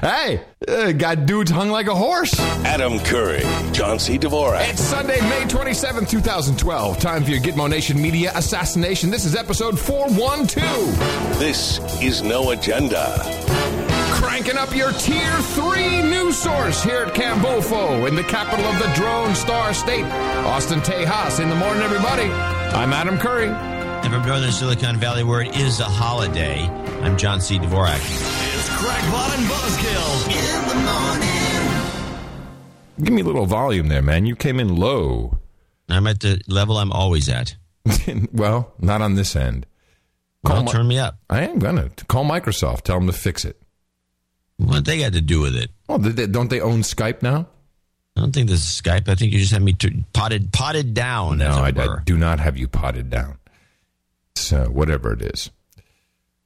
hey, uh, got dudes hung like a horse. Adam Curry, John C. Dvorak. It's Sunday, May 27th, 2012. Time for your Gitmo Nation Media Assassination. This is episode 412. This is No Agenda. Cranking up your tier 3 news source here at Cambofo in the capital of the Drone Star State. Austin Tejas in the morning, everybody. I'm Adam Curry. And from northern Silicon Valley, where it is a holiday, I'm John C. Dvorak. It's Crackpot and Buzzkill in the morning. Give me a little volume there, man. You came in low. I'm at the level I'm always at. well, not on this end. Well, Mi- turn me up. I am gonna call Microsoft. Tell them to fix it. What they got to do with it? Well, they- they- don't they own Skype now? I don't think this is Skype. I think you just have me t- potted potted down. No, as I, it I were. do not have you potted down. So whatever it is.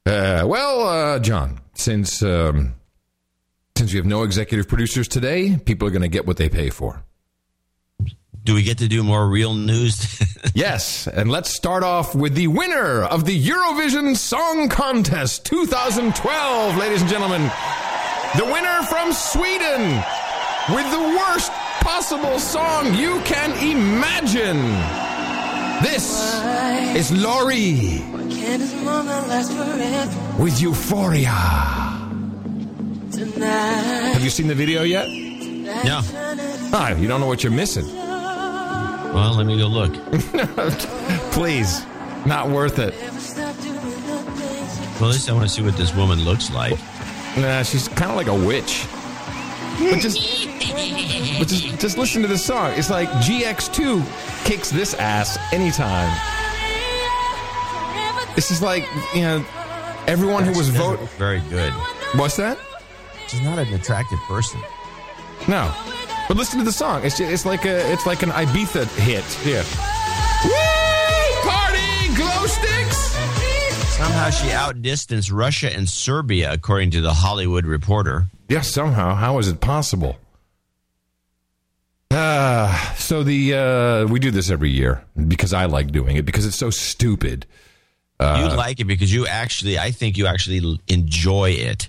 Uh, well, uh, John, since um, since we have no executive producers today, people are going to get what they pay for. Do we get to do more real news? Yes, and let's start off with the winner of the Eurovision Song Contest 2012, ladies and gentlemen. The winner from Sweden with the worst possible song you can imagine. This is Loreen Can this moment last forever with Euphoria. tonight? Have you seen the video yet? no. Ah, you don't know what you're missing. Well, let me go look. Please, not worth it. Never stop doing the things Well, at least I want to see what this woman looks like. Nah, she's kind of like a witch. But just, but just, just listen to this song. It's like GX2 kicks this ass anytime. This is like, you know, everyone who was vote. Very good. What's that? She's not an attractive person. No, but listen to the song. It's just, it's like a it's like an Ibiza hit. Yeah. Woo! Party glow sticks. Somehow she outdistanced Russia and Serbia, according to the Hollywood Reporter. Yes, somehow. How is it possible? Uh, so the uh, we do this every year because I like doing it because it's so stupid. you like it because you actually, I think you actually enjoy it.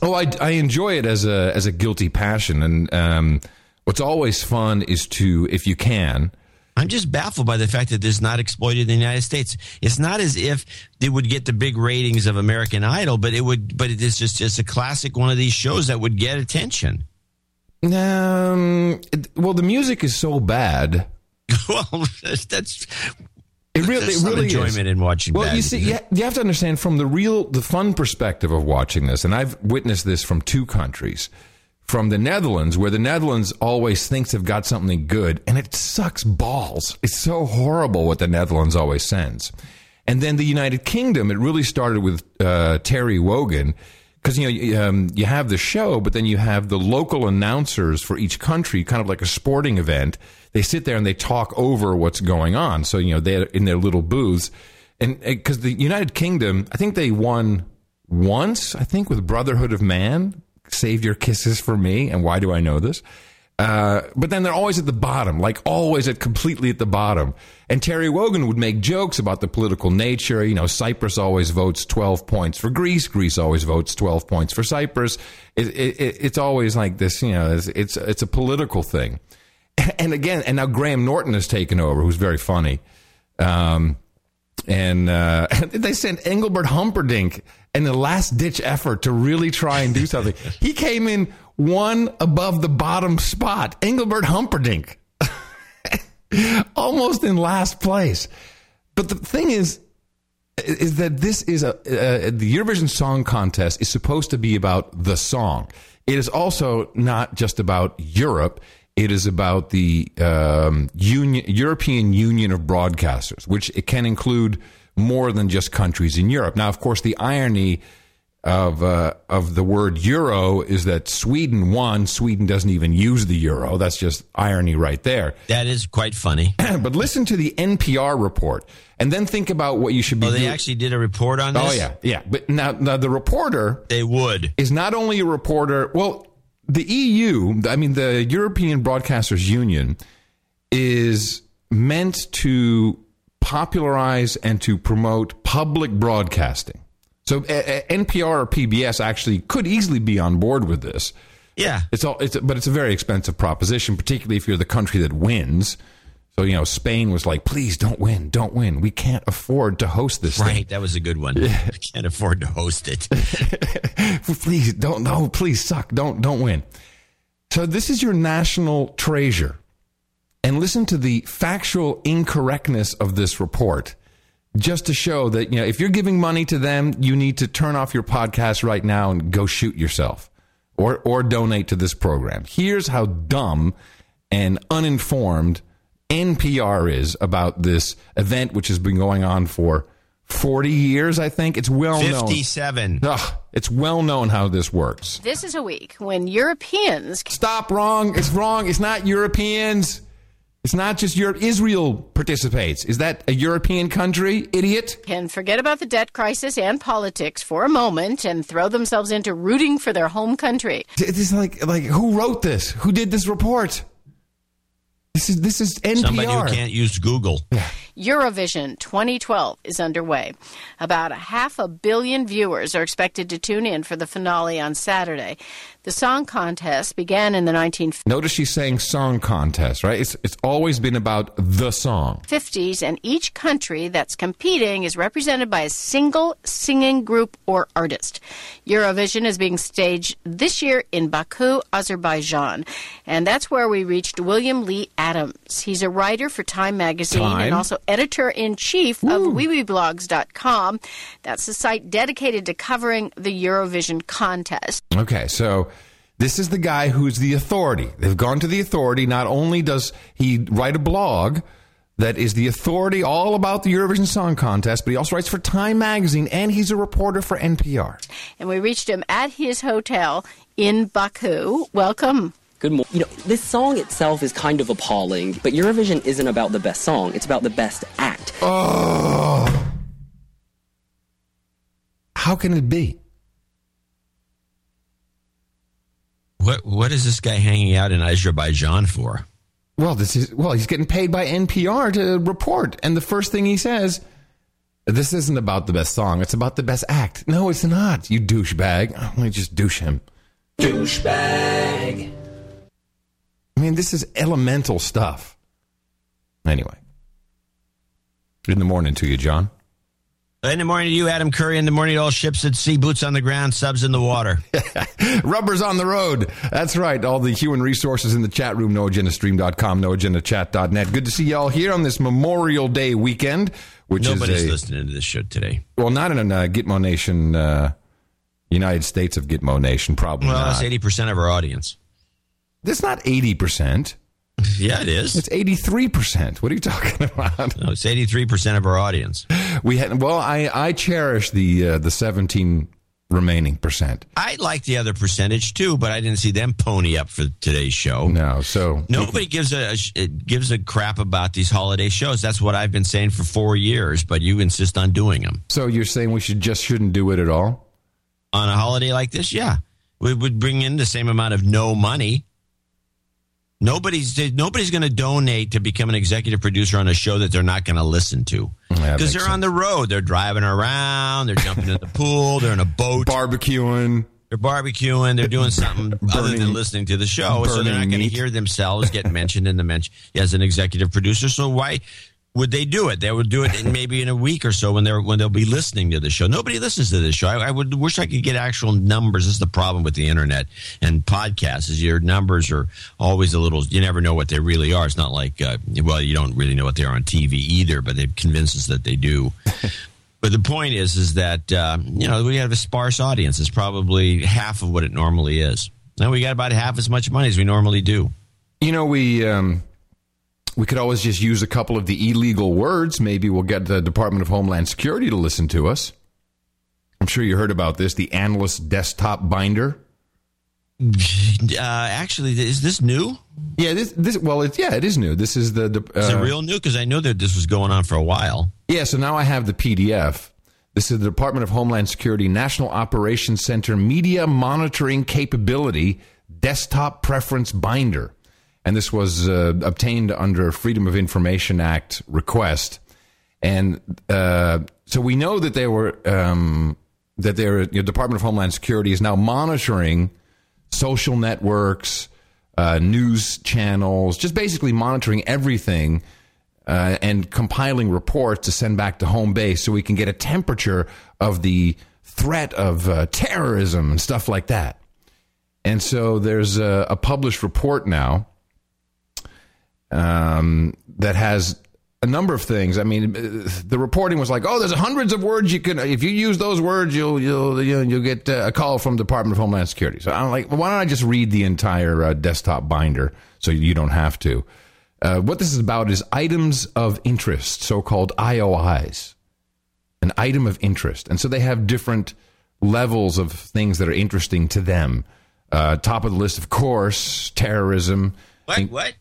Oh, I, I enjoy it as a as a guilty passion, and um, what's always fun is to, if you can, I'm just baffled by the fact that this is not exploited in the United States. It's not as if it would get the big ratings of American Idol, but it would. But it is just just a classic one of these shows that would get attention. um, it, well, the music is so bad. well, that's, that's It really, there's it some really enjoyment is. in watching. Well, bad you see, you, you have to understand from the real, the fun perspective of watching this, and I've witnessed this from two countries. From the Netherlands, where the Netherlands always thinks they've got something good, and it sucks balls. It's so horrible what the Netherlands always sends. And then the United Kingdom, it really started with uh, Terry Wogan, because you know um, you have the show, but then you have the local announcers for each country, kind of like a sporting event. They sit there and they talk over what's going on. So you know they're in their little booths, and because the United Kingdom, I think they won once. I think with Brotherhood of Man, Save Your Kisses for Me, and why do I know this? Uh, but then they're always at the bottom, like always at completely at the bottom. And Terry Wogan would make jokes about the political nature. You know, Cyprus always votes 12 points for Greece. Greece always votes 12 points for Cyprus. It, it, it's always like this, you know, it's, it's, it's a political thing. And again, and now Graham Norton has taken over, who's very funny. Um, and uh, they sent Engelbert Humperdinck in the last ditch effort to really try and do something. he came in one above the bottom spot. Engelbert Humperdinck, almost in last place. But the thing is, is that this is a uh, the Eurovision Song Contest is supposed to be about the song. It is also not just about Europe. It is about the um, Union, European Union of Broadcasters, which it can include more than just countries in Europe. Now, of course, the irony of uh, of the word euro is that Sweden won. Sweden doesn't even use the euro. That's just irony right there. That is quite funny. but listen to the NPR report, and then think about what you should be doing. Oh, they doing. actually did a report on this. oh yeah, yeah. But now, now the reporter they would. is not only a reporter. Well, the EU, I mean the European Broadcasters Union, is meant to popularize and to promote public broadcasting. So uh, uh, NPR or PBS actually could easily be on board with this. Yeah. It's all, it's, but it's a very expensive proposition, particularly if you're the country that wins. So you know, Spain was like, "Please don't win, don't win. We can't afford to host this thing. Right. That was a good one. I can't afford to host it. please don't, no, please suck, don't, don't win." So this is your national treasure, and listen to the factual incorrectness of this report, just to show that you know if you're giving money to them, you need to turn off your podcast right now and go shoot yourself, or or donate to this program. Here's how dumb and uninformed NPR is about this event, which has been going on for 40 years, I think. It's well known. 57. Ugh, it's well known how this works. This is a week when Europeans Stop wrong. It's wrong. It's not Europeans. It's not just Europe. Israel participates. Is that a European country, idiot? can forget about the debt crisis and politics for a moment and throw themselves into rooting for their home country. It's just like, like who wrote this? Who did this report? This is this is NPR. Somebody who can't use Google. Eurovision 2012 is underway. About a half a billion viewers are expected to tune in for the finale on Saturday. The song contest began in the 1950s. Notice she's saying song contest, right? It's it's always been about the song. 50s, and each country that's competing is represented by a single singing group or artist. Eurovision is being staged this year in Baku, Azerbaijan, and that's where we reached William Lee Adams. He's a writer for Time magazine Time. and also editor in chief of Wiwibloggs.com. That's the site dedicated to covering the Eurovision contest. Okay, so this is the guy who's the authority. They've gone to the authority. Not only does he write a blog that is the authority all about the Eurovision Song Contest, but he also writes for Time Magazine and he's a reporter for NPR. And we reached him at his hotel in Baku. Welcome. Good morning. You know, this song itself is kind of appalling, but Eurovision isn't about the best song, it's about the best act. Oh. How can it be? What What is this guy hanging out in Azerbaijan for? Well, this is well, he's getting paid by NPR to report, and the first thing he says, "This isn't about the best song; it's about the best act." No, it's not. You douchebag. Oh, let me just douche him. Douchebag. I mean, this is elemental stuff. Anyway, in the morning to you, John. In the morning to you, Adam Curry. In the morning to all ships at sea, boots on the ground, subs in the water. Rubbers on the road. That's right. All the human resources in the chat room, noagendastream.com, noagendachat.net. Good to see y'all here on this Memorial Day weekend, which Nobody's is a, listening to this show today. well, not in a uh, Gitmo Nation, uh, United States of Gitmo Nation, probably Well, not. that's eighty percent of our audience. That's not 80%. Yeah, it is. It's 83%. What are you talking about? No, it's eighty-three percent of our audience. We had, well, I, I cherish the, uh, the 17 remaining percent. I like the other percentage too, but I didn't see them pony up for today's show. No, so Nobody gives a, a gives a crap about these holiday shows. That's what I've been saying for four years, but you insist on doing them so you're saying we should just shouldn't do it at all? on a holiday like this. Yeah, we would bring in the same amount of no money. Nobody's nobody's going to donate to become an executive producer on a show that they're not going to listen to because they're on the road. They're driving around. They're jumping in the pool. They're in a boat. Barbecuing. They're barbecuing. They're doing something other than listening to the show. So they're not going to hear themselves get mentioned in the mention as an executive producer. So why would they do it? They would do it in maybe in a week or so when they're when they'll be listening to the show. Nobody listens to this show. I, I would wish I could get actual numbers. This is the problem with the internet and podcasts is your numbers are always a little. You never know what they really are. It's not like uh, well, you don't really know what they are on TV either, but they've convinced us that they do. But the point is, is that uh, you know we have a sparse audience. It's probably half of what it normally is. And we got about half as much money as we normally do. You know, we um, we could always just use a couple of the illegal words. Maybe we'll get the Department of Homeland Security to listen to us. I'm sure you heard about this, the Analyst Desktop Binder. Uh, actually, is this new? Yeah, this this well, it's yeah, it is new. This is the, the Is it uh, real new? Because I know that this was going on for a while. Yeah, so now I have the PDF. This is the Department of Homeland Security National Operations Center Media Monitoring Capability Desktop Preference Binder. And this was uh, obtained under Freedom of Information Act request. And uh, so we know that they were um, that their you know, Department of Homeland Security is now monitoring social networks, uh, news channels, just basically monitoring everything uh, and compiling reports to send back to home base so we can get a temperature of the threat of uh, terrorism and stuff like that. And so there's a, a published report now um, that has a number of things. I mean, uh, the reporting was like, "Oh, there's hundreds of words you can. If you use those words, you'll you'll you'll, get uh, a call from Department of Homeland Security." So I'm like, well, why don't I just read the entire uh, desktop binder so you don't have to? Uh, what this is about is items of interest, so-called IOIs, an item of interest, and so they have different levels of things that are interesting to them. Uh, top of the list, of course, terrorism. What? In- What?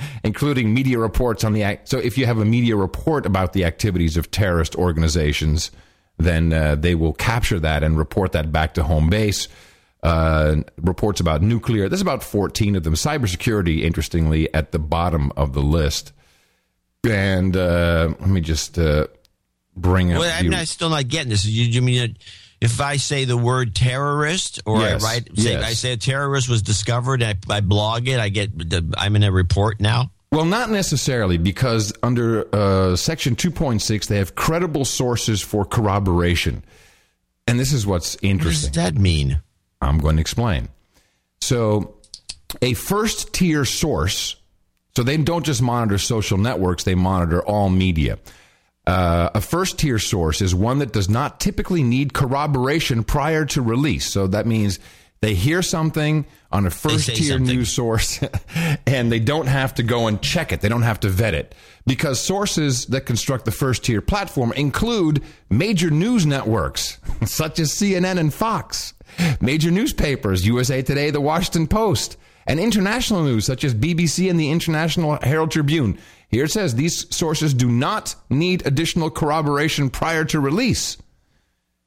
including media reports on the act. So if you have a media report about the activities of terrorist organizations, then uh, they will capture that and report that back to home base. Uh, reports about nuclear. There's about 14 of them. Cybersecurity, interestingly, at the bottom of the list. And uh, let me just uh, bring up. Well, I'm not, still not getting this. You, you mean if I say the word terrorist, or Yes, I write, say, yes. I say a terrorist was discovered, I, I blog it, I get, the, I'm in a report now. Well, not necessarily, because under uh, Section 2.6, they have credible sources for corroboration. And this is what's interesting. What does that mean? I'm going to explain. So, a first tier source, so they don't just monitor social networks, they monitor all media. Uh, a first tier source is one that does not typically need corroboration prior to release. So that means they hear something on a first tier news source and they don't have to go and check it. They don't have to vet it because sources that construct the first tier platform include major news networks such as CNN and Fox, major newspapers, USA Today, The Washington Post, and international news such as BBC and the International Herald Tribune. Here it says these sources do not need additional corroboration prior to release.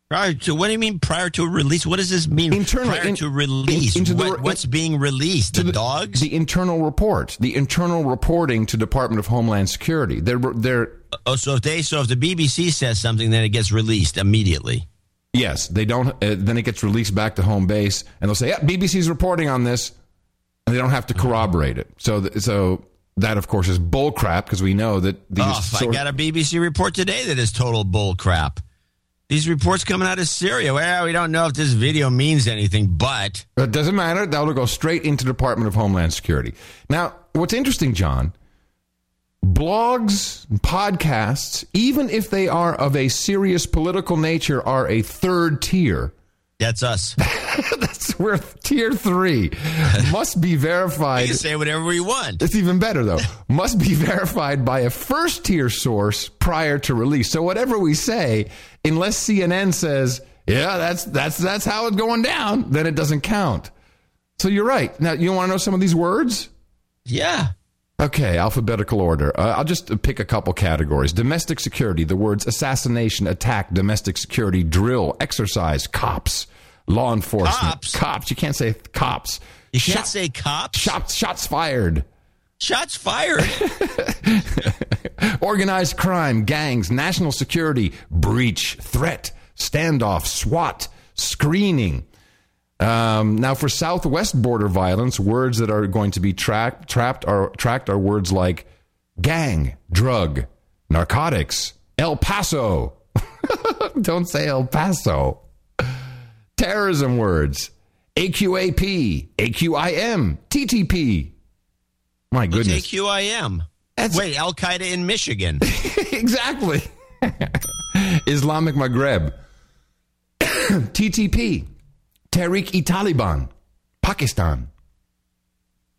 Prior to what do you mean prior to release? What does this mean? Internal- prior in- to release. in- into the- What- what's being released? The, dogs. The internal report, the internal reporting to Department of Homeland Security. They're they're oh, so if they so if the BBC says something, then it gets released immediately. yes, they don't. Uh, then it gets released back to home base, and they'll say, "Yeah, BBC's reporting on this," and they don't have to corroborate it. So so that of course is bull crap because we know that these. Oh, I got a BBC report today that is total bull crap. These reports coming out of Syria. Well, we don't know if this video means anything, but It doesn't matter. That'll go straight into the Department of Homeland Security. Now, what's interesting, John, blogs, podcasts, even if they are of a serious political nature, are a third tier. That's us. That's where tier three must be verified. can say whatever we want. It's even better though. Must be verified by a first tier source prior to release. So whatever we say, unless CNN says, "Yeah, that's that's that's how it's going down," then it doesn't count. So you're right. Now you want to know some of these words? Yeah. Okay, alphabetical order. Uh, I'll just pick a couple categories. Domestic security, the words assassination, attack, domestic security, drill, exercise, cops, law enforcement. Cops? Cops. You can't say cops. You can't Shot- say cops. shots, shots fired. Shots fired. Organized crime, gangs, national security, breach, threat, standoff, SWAT, screening. Um, now, for Southwest border violence, words that are going to be tracked, trapped are tracked are words like gang, drug, narcotics, El Paso. Don't say El Paso. Terrorism words, AQAP, AQIM, TTP. My What's goodness. AQIM? That's- Wait, Al Qaeda in Michigan. exactly. Islamic Maghreb. TTP. Tehrik-e Taliban. Pakistan.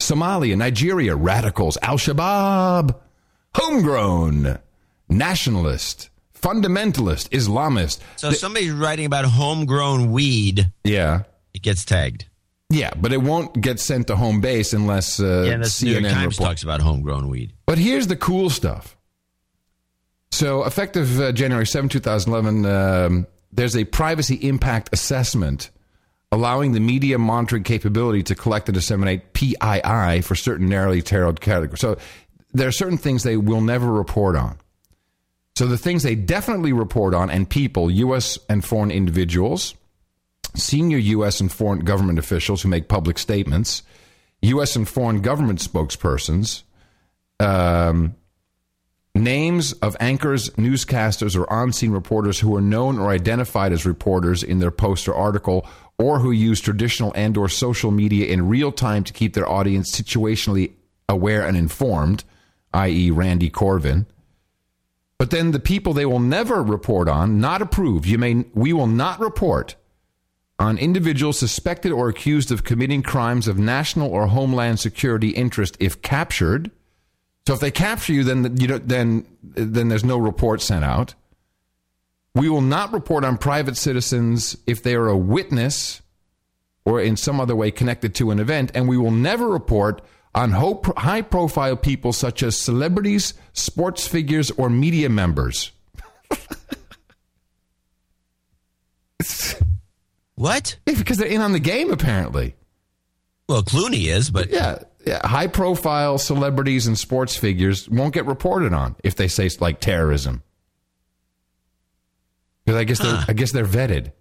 Somalia, Nigeria, radicals, Al Shabaab. Homegrown. Nationalist. Fundamentalist. Islamist. So if somebody's writing about homegrown weed, Yeah. it gets tagged. Yeah, but it won't get sent to home base unless uh, Yeah, that's New York CNN Times report- talks about homegrown weed. But here's the cool stuff. So, effective uh, January 7, 2011, um, there's a privacy impact assessment allowing the media monitoring capability to collect and disseminate PII for certain narrowly tailored categories. So, there are certain things they will never report on. So the things they definitely report on and people, U.S. and foreign individuals, senior U.S. and foreign government officials who make public statements, U.S. and foreign government spokespersons, um, names of anchors, newscasters, or on scene reporters who are known or identified as reporters in their post or article, or who use traditional and or social media in real time to keep their audience situationally aware and informed, i.e., Randy Carvin. But then the people they will never report on, not approve. You may we will not report on individuals suspected or accused of committing crimes of national or homeland security interest if captured. So if they capture you, then you know, then then there's no report sent out. We will not report on private citizens if they are a witness or in some other way connected to an event, and we will never report on high profile people such as celebrities, sports figures, or media members. what? Yeah, because they're in on the game, apparently. Well, Clooney is, but. Yeah, yeah, high profile celebrities and sports figures won't get reported on if they say like terrorism. Because I guess they're Huh. I guess they're vetted.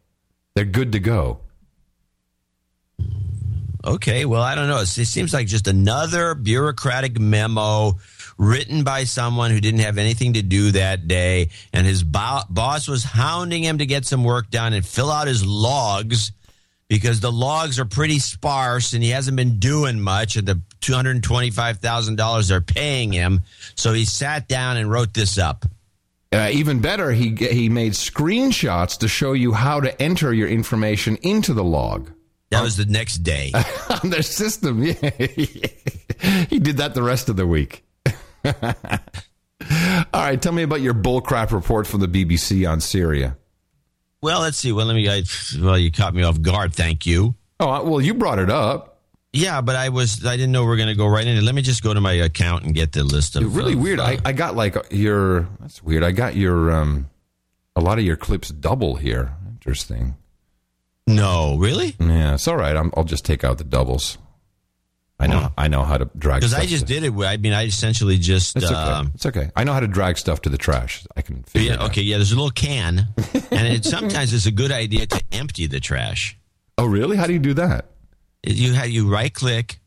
They're good to go. Okay, well, I don't know. It seems like just another bureaucratic memo written by someone who didn't have anything to do that day, and his bo- boss was hounding him to get some work done and fill out his logs because the logs are pretty sparse and he hasn't been doing much at the $225,000 they're paying him. So he sat down and wrote this up. Uh, even better, he he made screenshots to show you how to enter your information into the log That was the next day. on their system. Yeah, he did that the rest of the week. All right, tell me about your bullcrap report from the BBC on Syria. Well, let's see. Well, let me. I, well, you caught me off guard. Thank you. Oh, well, you brought it up. Yeah, but I was. I didn't know we are going to go right into. Let me just go to my account and get the list of. really of, weird. uh, I, I got like your. That's weird. I got your um, a lot of your clips double here. Interesting. no, really? Yeah, it's all right. I'm, I'll just take out the doubles. I know. I know how to drag. Because I just to- did it. I mean, I essentially just. It's okay. um, it's okay. I know how to drag stuff to the trash. I can figure it yeah. out. Okay. Yeah. There's a little can, and it, sometimes it's a good idea to empty the trash. Oh, really? How do you do that? You have you right click.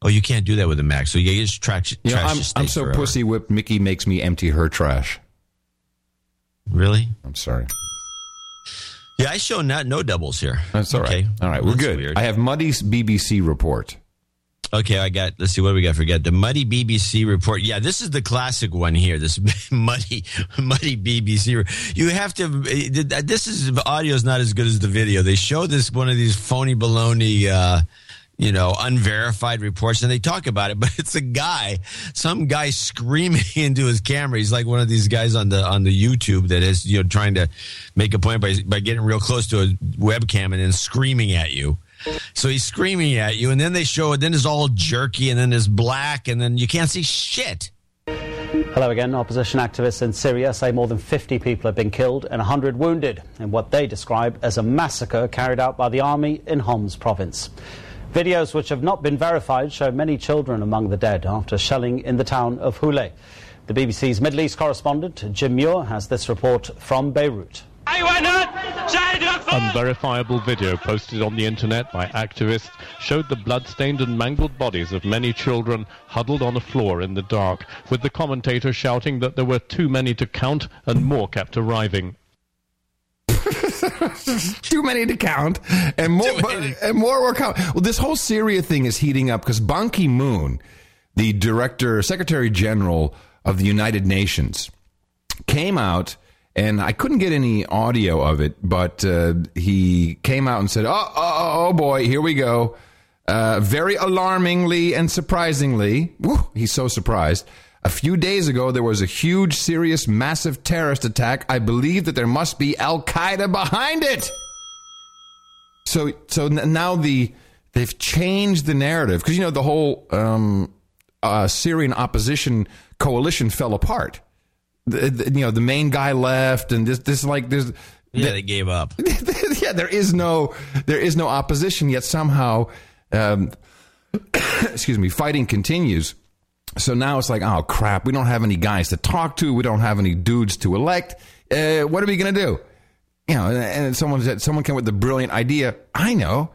Oh, you can't do that with a Mac. So you just trash. You know, trash I'm, I'm so forever. pussy whipped. Mickey makes me empty her trash. Really? I'm sorry. Yeah, I show not no doubles here. That's all right. okay. All right, we're That's good. weird. I have Muddy's BBC report. Okay, I got. Let's see what we got. Forget the muddy BBC report. Yeah, this is the classic one here. This muddy, muddy BBC. You have to. This is the audio is not as good as the video. They show this one of these phony baloney. Uh, you know, unverified reports, and they talk about it, but it's a guy, some guy screaming into his camera. He's like one of these guys on the on the YouTube that is, you know, trying to make a point by by getting real close to a webcam and then screaming at you. So he's screaming at you, and then they show it. Then it's all jerky, and then it's black, and then you can't see shit. Hello again. Opposition activists in Syria say more than 50 people have been killed and 100 wounded in what they describe as a massacre carried out by the army in Homs province. Videos which have not been verified show many children among the dead after shelling in the town of Houla. The BBC's Middle East correspondent, Jim Muir, has this report from Beirut. Unverifiable video posted on the internet by activists showed the blood-stained and mangled bodies of many children huddled on a floor in the dark, with the commentator shouting that there were too many to count and more kept arriving. Too many to count, and more, and more were coming. Well, this whole Syria thing is heating up because Ban Ki Moon, the director, Secretary General of the United Nations, came out, and I couldn't get any audio of it, but uh, he came out and said, "Oh, oh, oh, oh boy, here we go." Uh, very alarmingly and surprisingly, whew, he's so surprised. A few days ago, there was a huge, serious, massive terrorist attack. I believe that there must be Al Qaeda behind it. So, so now the they've changed the narrative because you know the whole um, uh, Syrian opposition coalition fell apart. The, the- you know, the main guy left, and this, this like there's Yeah, they gave up. yeah, there is no there is no opposition yet somehow. Um, excuse me, fighting continues. So now it's like, oh crap, we don't have any guys to talk to. We don't have any dudes to elect. Uh, what are we going to do? You know, and, and someone said, someone came with the brilliant idea. I know.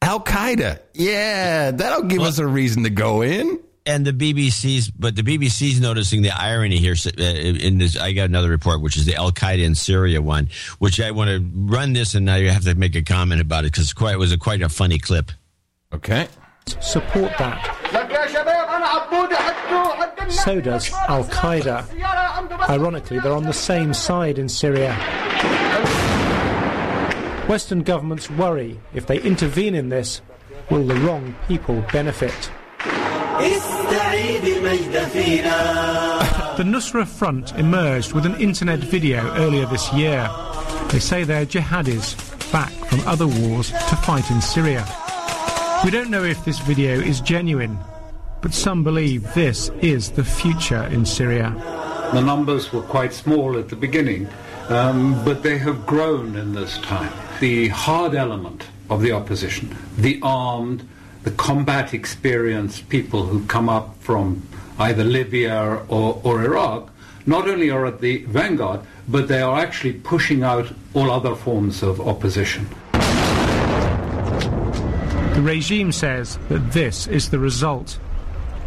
Al Qaeda. Yeah, that'll give us a reason to go in. And the BBC's, but the BBC's noticing the irony here uh, in this. I got another report, which is the Al Qaeda in Syria one, which I want to run this, and now you have to make a comment about it because quite it was a quite a funny clip. Okay. support that. So does Al Qaeda. Ironically, they're on the same side in Syria. Western governments worry if they intervene in this, will the wrong people benefit? The Nusra Front emerged with an internet video earlier this year. They say they're jihadis back from other wars to fight in Syria. We don't know if this video is genuine, but some believe this is the future in Syria. The numbers were quite small at the beginning, um, but they have grown in this time. The hard element of the opposition, the armed, the combat experienced people who come up from either Libya or, or Iraq, not only are at the vanguard, but they are actually pushing out all other forms of opposition. The regime says that this is the result.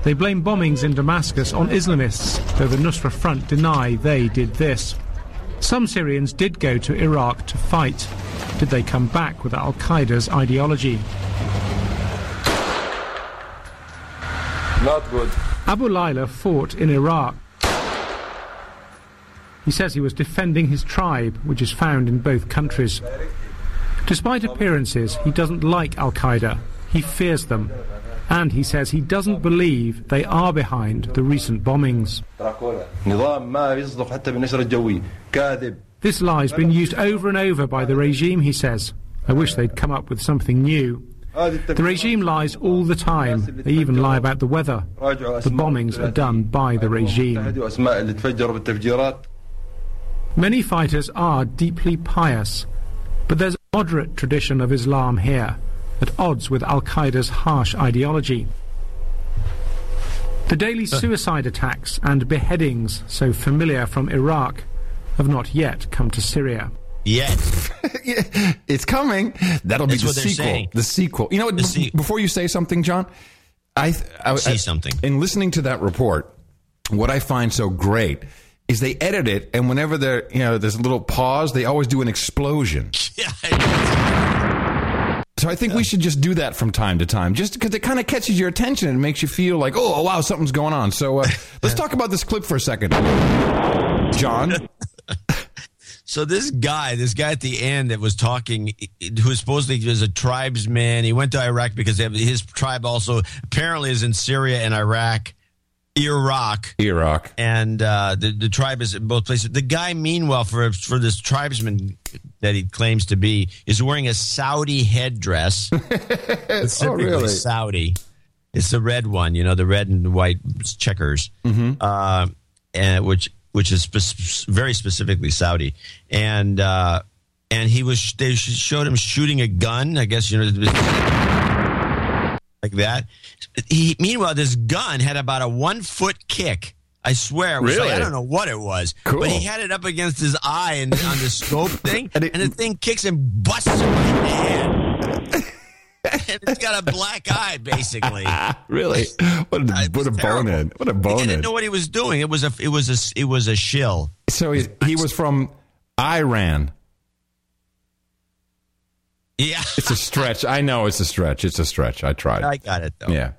They blame bombings in Damascus on Islamists, though the Nusra Front deny they did this. Some Syrians did go to Iraq to fight. Did they come back with Al Qaeda's ideology? Not good. Abu Laila fought in Iraq. He says he was defending his tribe, which is found in both countries. Despite appearances, he doesn't like Al Qaeda. He fears them. And he says he doesn't believe they are behind the recent bombings. This lie's been used over and over by the regime, he says. I wish they'd come up with something new. The regime lies all the time. They even lie about the weather. The bombings are done by the regime. Many fighters are deeply pious, but there's a moderate tradition of Islam here, at odds with Al Qaeda's harsh ideology. The daily suicide attacks and beheadings, so familiar from Iraq, have not yet come to Syria. Yet. it's coming. That'll be That's the sequel. saying. The sequel. You know what? be- before you say something, John, I, I Say I- something. In listening to that report, what I find so great is they edit it, and whenever there, you know, there's a little pause, they always do an explosion. Yeah. So I think we should just do that from time to time, just because it kind of catches your attention and makes you feel like, oh, wow, something's going on. So uh, let's talk about this clip for a second, John. So this guy, this guy at the end that was talking, who supposedly was a tribesman, he went to Iraq because have- his tribe also apparently is in Syria and Iraq, Iraq, Iraq, and uh, the the tribe is in both places. The guy, meanwhile, for for this tribesman that he claims to be, is wearing a Saudi headdress, specifically really? Saudi. It's the red one, you know, the red and white checkers, Mm-hmm. uh, and which which is spe- very specifically Saudi, and uh, and he was they showed him shooting a gun. I guess you know like that. He, meanwhile, this gun had about a one foot kick. I swear, it was like- Really? I don't know what it was, Cool. but he had it up against his eye and on the scope thing, and, the thing kicks and busts him right in the head. And it's got a black eye, basically. really? What a, what a bonehead! What a He didn't know what he was doing. It was a, it was a, it was a shill. So he, he was from Iran. Yeah, It's a stretch. I know it's a stretch. It's a stretch. I tried. I got it though. Yeah.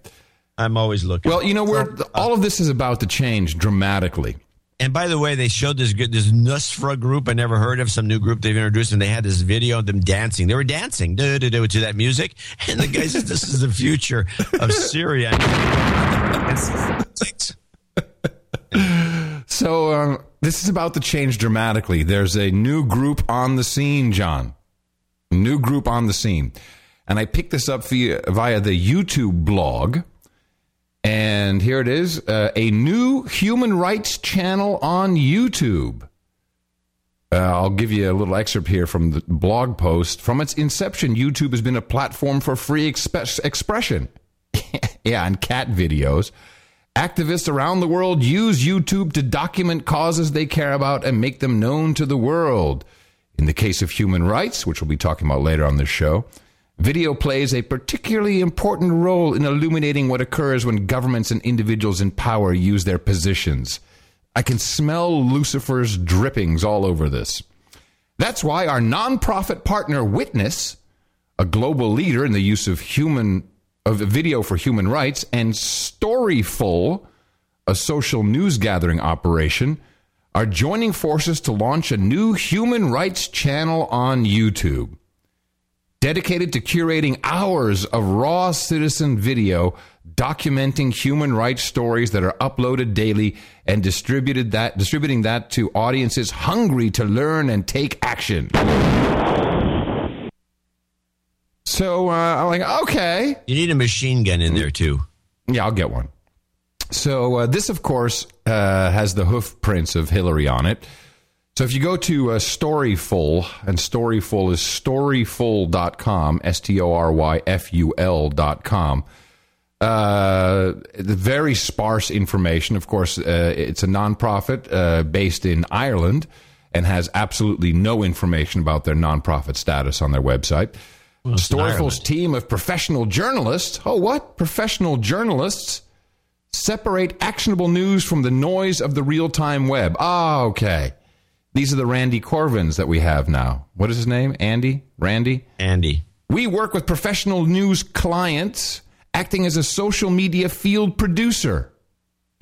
I'm always looking. Well, you know, we're all of this is about to change dramatically. And by the way, they showed this good this Nusra group I never heard of, some new group they've introduced, and they had this video of them dancing. They were dancing to that music, and the guy says, "This is the future of Syria." So um, this is about to change dramatically. There's a new group on the scene, John. New group on the scene, and I picked this up via via the YouTube blog. And here it is uh, a new human rights channel on YouTube. Uh, I'll give you a little excerpt here from the blog post. From its inception, YouTube has been a platform for free expe- expression. yeah, and cat videos. Activists around the world use YouTube to document causes they care about and make them known to the world. In the case of human rights, which we'll be talking about later on this show, video plays a particularly important role in illuminating what occurs when governments and individuals in power use their positions. I can smell Lucifer's drippings all over this. That's why our nonprofit partner Witness, a global leader in the use of human of video for human rights, and Storyful, a social news gathering operation, are joining forces to launch a new human rights channel on YouTube. Dedicated to curating hours of raw citizen video documenting human rights stories that are uploaded daily and distributed that distributing that to audiences hungry to learn and take action. So uh, I'm like, okay. You need a machine gun in there too. Yeah, I'll get one. So uh, this, of course, uh, has the hoof prints of Hillary on it. So if you go to uh, Storyful, and Storyful is storyful.com, S T O R Y F U L.com. Uh, very sparse information. Of course, uh, it's a nonprofit uh, based in Ireland and has absolutely no information about their nonprofit status on their website. Well, Storyful's team of professional journalists. Oh, what? Professional journalists separate actionable news from the noise of the real time web. Ah, okay. These are the Randy Carvins that we have now. What is his name? Andy? Randy? Andy. We work with professional news clients acting as a social media field producer.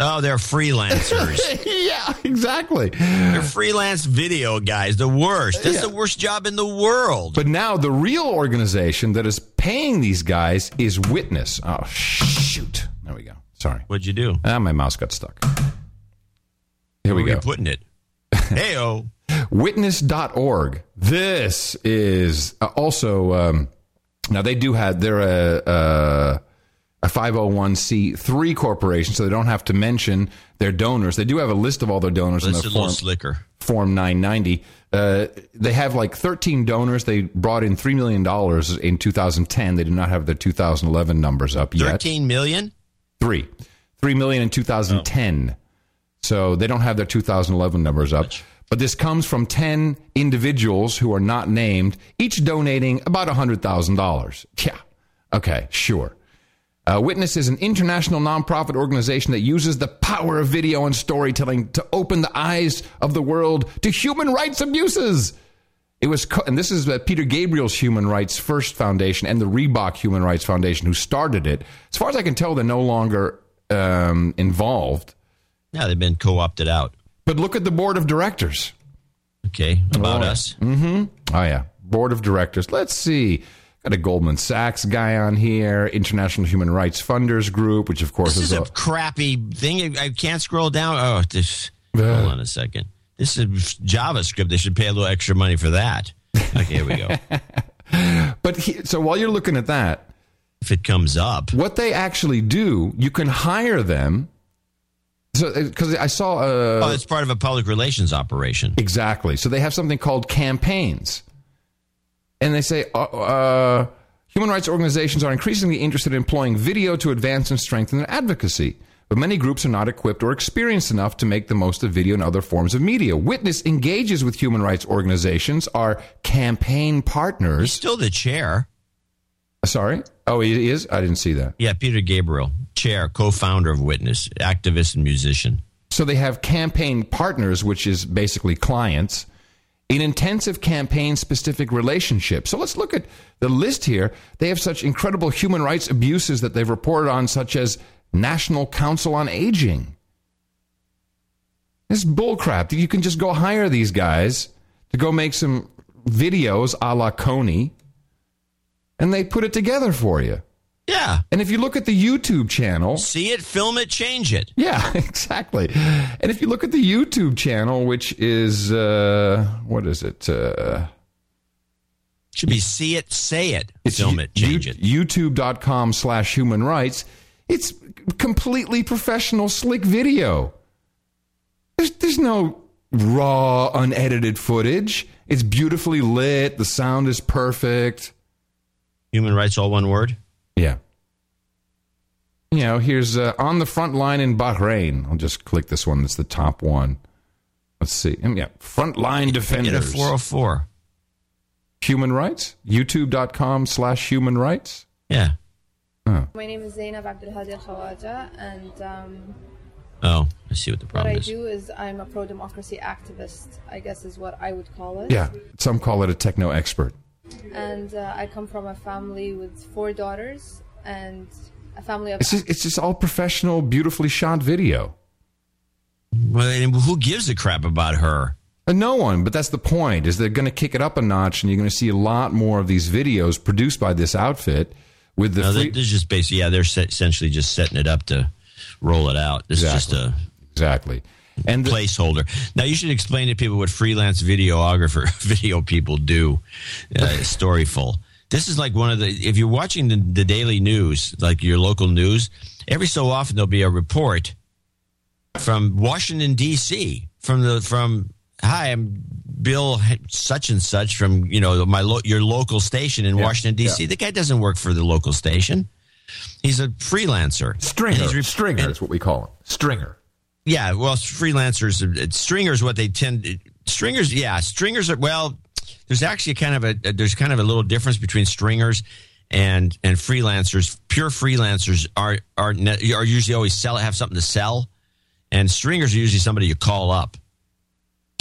Oh, they're freelancers. yeah, exactly. they're freelance video guys. The worst. That's the worst job in the world. But now the real organization that is paying these guys is Witness. Oh, shoot. There we go. Sorry. What'd you do? Ah, my mouse got stuck. Here we Where are go. putting it? Heyo. Witness.org. This is uh, also um, now they do have they're a, a a 501c3 corporation, so they don't have to mention their donors. They do have a list of all their donors in their form, slicker. form 990. Uh, they have like 13 donors. They brought in $3 million in 2010. They do not have their 2011 numbers up yet. Thirteen million. Three. Three million in 2010. So they don't have their 2011 numbers up. But this comes from 10 individuals who are not named, each donating about $100,000. Yeah. Okay, sure. Uh, Witness is an international nonprofit organization that uses the power of video and storytelling to open the eyes of the world to human rights abuses. It was, co- and this is uh, Peter Gabriel's Human Rights First Foundation and the Reebok Human Rights Foundation who started it. As far as I can tell, they're no longer um, involved. Yeah, they've been co-opted out. But look at the board of directors. Okay, about Oh, us. Mm-hmm. Oh yeah, board of directors. Let's see. Got a Goldman Sachs guy on here, International Human Rights Funders Group, which of course This is is a a, crappy thing. I can't scroll down. Oh, this. Hold on a second. This is JavaScript. They should pay a little extra money for that. Okay, here we go. But he, so while you're looking at that, if it comes up, what they actually do, you can hire them. So because I saw uh, oh, it's part of a public relations operation. Exactly. So they have something called campaigns. And they say uh, uh, human rights organizations are increasingly interested in employing video to advance and strengthen their advocacy. But many groups are not equipped or experienced enough to make the most of video and other forms of media. Witness engages with human rights organizations, are campaign partners. He's still the chair. Sorry? Oh, he is? I didn't see that. Yeah, Peter Gabriel, chair, co-founder of Witness, activist and musician. So they have campaign partners, which is basically clients, in intensive campaign specific relationships. So let's look at the list here. They have such incredible human rights abuses that they've reported on, such as National Council on Aging. This is bullcrap. You can just go hire these guys to go make some videos a la Kony, and they put it together for you. Yeah. And if you look at the YouTube channel, See it, film it, change it. yeah, exactly. And if you look at the YouTube channel, which is uh, what is it? Uh, Should be see it, say it, film it, change it. YouTube.com slash human rights. It's completely professional, slick video. There's there's no raw, unedited footage. It's beautifully lit. The sound is perfect. Human rights, all one word. Yeah. you know, here's uh, on the front line in Bahrain. I'll just click this one. That's the top one. Let's see. Um, Yeah, frontline Get a defenders. 404. Human rights. YouTube.com slash human rights. Yeah. My name is Zainab Abdulhadi Al Khawaja, and um, Oh, I see what the problem what is. what I do is I'm a pro democracy activist, I guess is what I would call it. Yeah, some call it a techno expert. And uh, I come from a family with four daughters and a family of. It's just, it's just all professional, beautifully shot video. Well, and who gives a crap about her? Uh, no one, but that's the point. Is they're going to kick it up a notch, and you're going to see a lot more of these videos produced by this outfit with the No, free- they, they're just basically, yeah, they're essentially just setting it up to roll it out. This is just a exactly and placeholder. Now you should explain to people what freelance videographer, video people do. Uh, storyful. This is like one of the. If you're watching the, the daily news, like your local news, every so often there'll be a report from Washington D.C. from the from. Hi, I'm Bill such and such from you know my lo- your local station in Yeah, Washington D.C. yeah. The guy doesn't work for the local station. He's a freelancer. stringer. And he's re- stringer is what we call him. Stringer. Yeah, well, freelancers, uh, stringers, what they tend, stringers, yeah, stringers are, well, there's actually kind of a, there's kind of a little difference between stringers and, and freelancers. Pure freelancers are, are, are usually always sell, have something to sell. And stringers are usually somebody you call up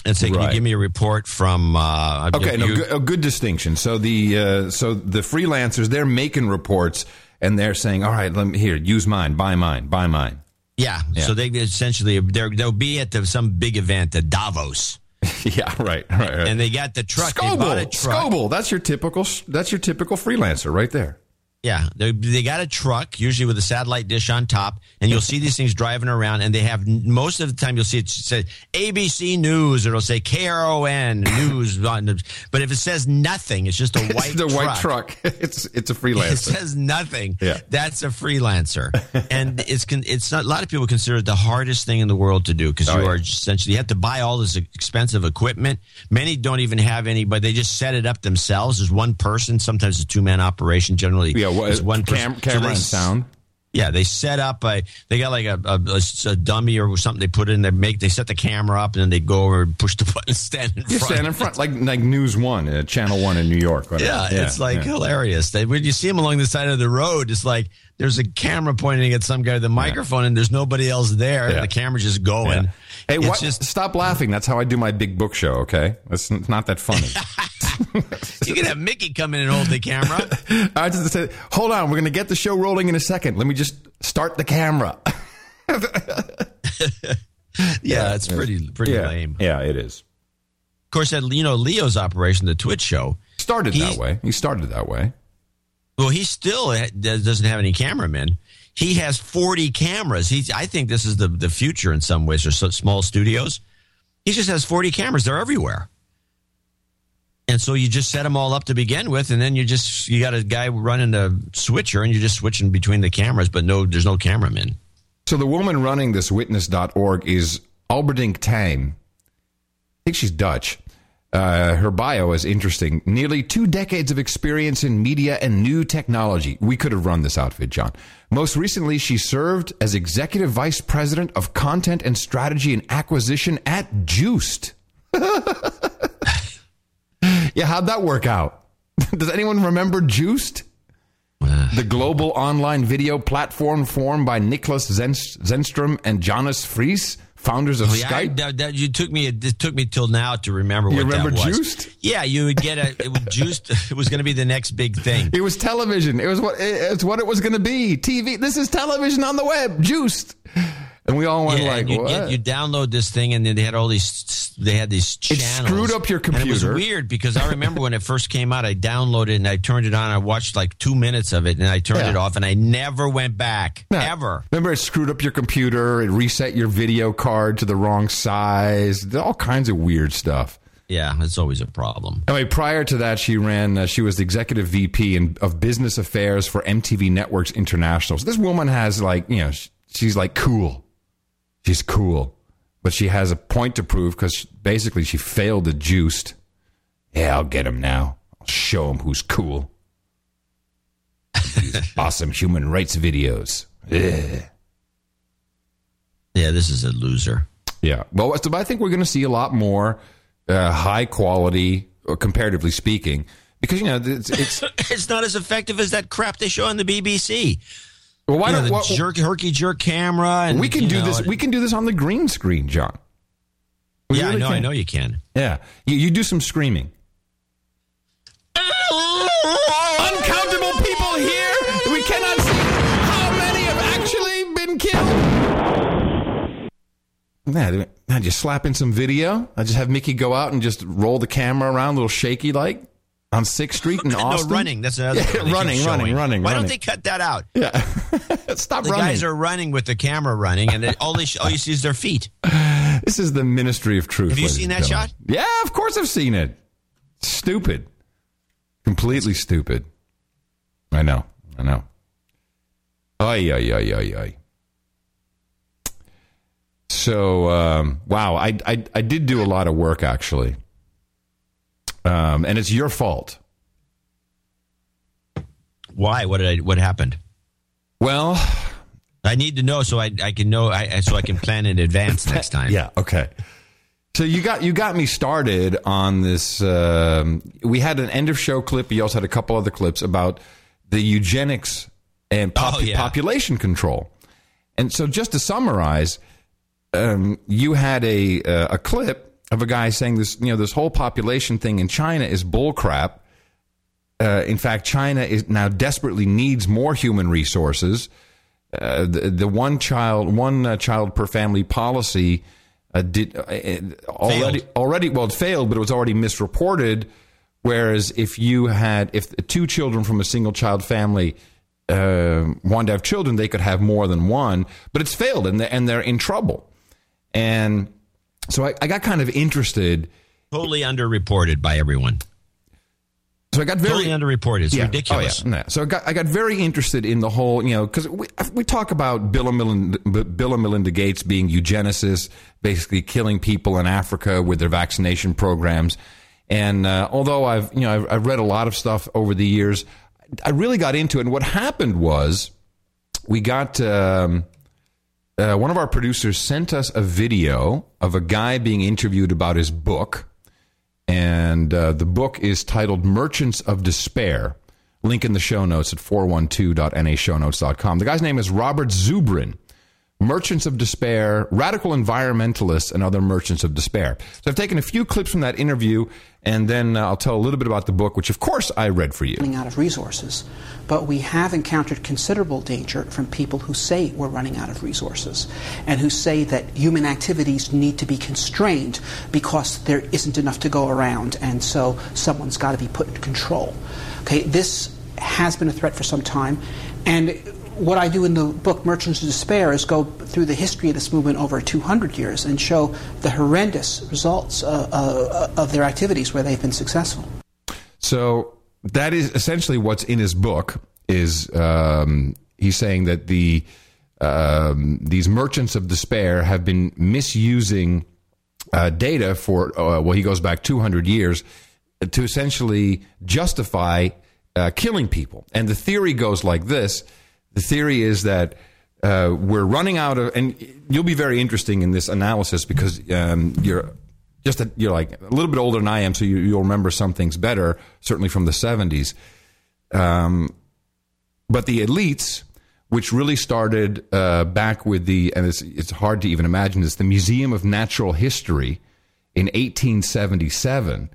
and say, can you give me a report from, uh, Okay, no, good, a good distinction. So the uh, so the freelancers they're making reports and they're saying, "All right, let me here, use mine, buy mine, buy mine." Yeah, Yeah. So they essentially, they're, they'll be at the, some big event at Davos. yeah, right, right, right. And they got the truck. They bought a Scoble, truck. Scoble. That's your typical. That's your typical freelancer right there. Yeah, they, they got a truck, usually with a satellite dish on top, and you'll see these things driving around, and they have most of the time you'll see it say ABC News, or it'll say KRON News, but if it says nothing, it's just a white the truck. white truck. It's it's a freelancer. It says nothing. Yeah. That's a freelancer, and it's it's not, a lot of people consider it the hardest thing in the world to do because Oh, you yeah. are essentially you have to buy all this expensive equipment. Many don't even have any, but they just set it up themselves. As one person, sometimes it's a two man operation. Generally, yeah, what, it's one cam- person. Camera they and sound. Yeah, they set up a. They got like a dummy or something they put in. They make. They set the camera up and then they go over and push the button, and stand in You front. stand in front, like like News One, uh, Channel One in New York. whatever. Yeah, it's like yeah. hilarious. They, when you see them along the side of the road, it's like there's a camera pointing at some guy with a microphone, and there's nobody else there. Yeah. The camera's just going. Hey, what? just- Stop laughing. That's how I do my big book show. Okay, it's not that funny. You can have Mickey come in and hold the camera. I just said, hold on, we're going to get the show rolling in a second. Let me just start the camera. yeah, it's pretty pretty yeah. lame. Yeah, it is. Of course, that you know Leo's operation, the Twitch show, Started that way. He started that way. Well, he still doesn't have any cameramen. He has 40 cameras. He's, I think this is the, the future in some ways for so small studios. He just has 40 cameras. They're everywhere. And so you just set them all up to begin with, and then you just you got a guy running a switcher, and you're just switching between the cameras, but no, there's no cameraman. So the woman running this witness.org is Alberdingk Thijm. I think she's Dutch. Uh, her bio is interesting. Nearly two decades of experience in media and new technology. We could have run this outfit, John. Most recently, she served as executive vice president of content and strategy and acquisition at Joost. yeah, how'd that work out? Does anyone remember Joost? the global online video platform formed by Niklas Zenst- Zennström and Janus Friis, founders of Oh, yeah, I- Skype. that, that- you took me. It took me till now to remember You what remember that was. Joost? Yeah, you would get a it was juiced. It was going to be the next big thing. It was television. It was what it's what it was going to be. TV. This is television on the web. Joost. And we all went Yeah, like, you, what? you download this thing, and then they had all these. They had these channels. It screwed up your And it was weird because I remember when it first came out, I downloaded it and I turned it on. I watched like two minutes of it, and I turned Yeah. it off, and I never went back Yeah. ever. Remember, it screwed up your computer. It reset your video card to the wrong size. All kinds of weird stuff. Yeah, it's always a problem. Anyway, prior to that, she ran. Uh, she was the executive VP in, of business affairs for MTV Networks International. So this woman has like, you know, she's like cool. She's cool, but she has a point to prove because basically she failed the Joost. Yeah, I'll get him now. I'll show him who's cool. These awesome human rights videos. Ugh. Yeah, this is a loser. Yeah. Well, I think we're going to see a lot more uh, high quality, uh, comparatively speaking, because you know it's, it's it's not as effective as that crap they show on the BBC. Well, why You know, don't the what- jerk herky jerk camera? And we can do know, this. We can do this on the green screen, John. We yeah, I really know. I know you can. Yeah, you, you do some screaming. Uncountable people here. We cannot see how many have actually been killed. Nah, now just slap in some video. I just have Mickey go out and just roll the camera around, a little shaky like on Sixth Street in Austin. No, running. That's another Yeah, one they keep running, showing. running, running, Why running. don't they cut that out? Yeah, stop the running. guys are running with the camera running, and all they all you see is their feet. This is the ministry of truth. Have you seen that shot? Yeah, of course I've seen it. Stupid. Completely stupid. I know. I know. Ay, ay, ay, ay, ay. So, um, wow, I, I, I did do a lot of work actually. Um, and it's your fault. Why? What did I? What happened? Well, I need to know so I, I can know I, so I can plan in advance next time. Yeah. Okay. So you got you got me started on this. Um, we had an end of show clip. You also had a couple other clips about the eugenics and pop- Oh, yeah. population control. And so, just to summarize, um, you had a uh, a clip of a guy saying this. You know, this whole population thing in China is bullcrap. Uh, in fact, China is now desperately needs more human resources. Uh, the, the one child one uh, child per family policy uh, did uh, uh, already already well it failed, but it was already misreported. Whereas if you had if two children from a single child family uh, wanted to have children, they could have more than one, but it's failed and they, and they're in trouble. And so I, I got kind of interested. Totally underreported by everyone. So I got very totally underreported. It's Yeah. ridiculous. Oh, yeah. Yeah. So I got, I got very interested in the whole, you know, because we, we talk about Bill and, Melinda, Bill and Melinda Gates being eugenicists, basically killing people in Africa with their vaccination programs. And uh, although I've, you know, I've, I've read a lot of stuff over the years, I really got into it. And what happened was we got um, uh, one of our producers sent us a video of a guy being interviewed about his book and uh, the book is titled Merchants of Despair. Link in the show notes at 412.nashownotes.com. The guy's name is Robert Zubrin. Merchants of Despair, Radical Environmentalists, and Other Merchants of Despair. So I've taken a few clips from that interview, and then uh, I'll tell a little bit about the book, which of course I read for you. running out of resources. But we have encountered considerable danger from people who say we're running out of resources and who say that human activities need to be constrained because there isn't enough to go around and so someone's got to be put in control. Okay, this has been a threat for some time and what I do in the book Merchants of Despair is go through the history of this movement over 200 years and show the horrendous results uh, uh, of their activities where they've been successful. So that is essentially what's in his book. Is um, he's saying that the um, these merchants of despair have been misusing uh, data for uh, well, he goes back 200 years to essentially justify uh, killing people. And the theory goes like this: the theory is that uh, we're running out of, and you'll be very interesting in this analysis because um, you're just a, you're like a little bit older than I am, so you, you'll remember some things better, certainly from the 70s. Um, but the elites, which really started uh, back with the, and it's, it's hard to even imagine this, the Museum of Natural History in 1877,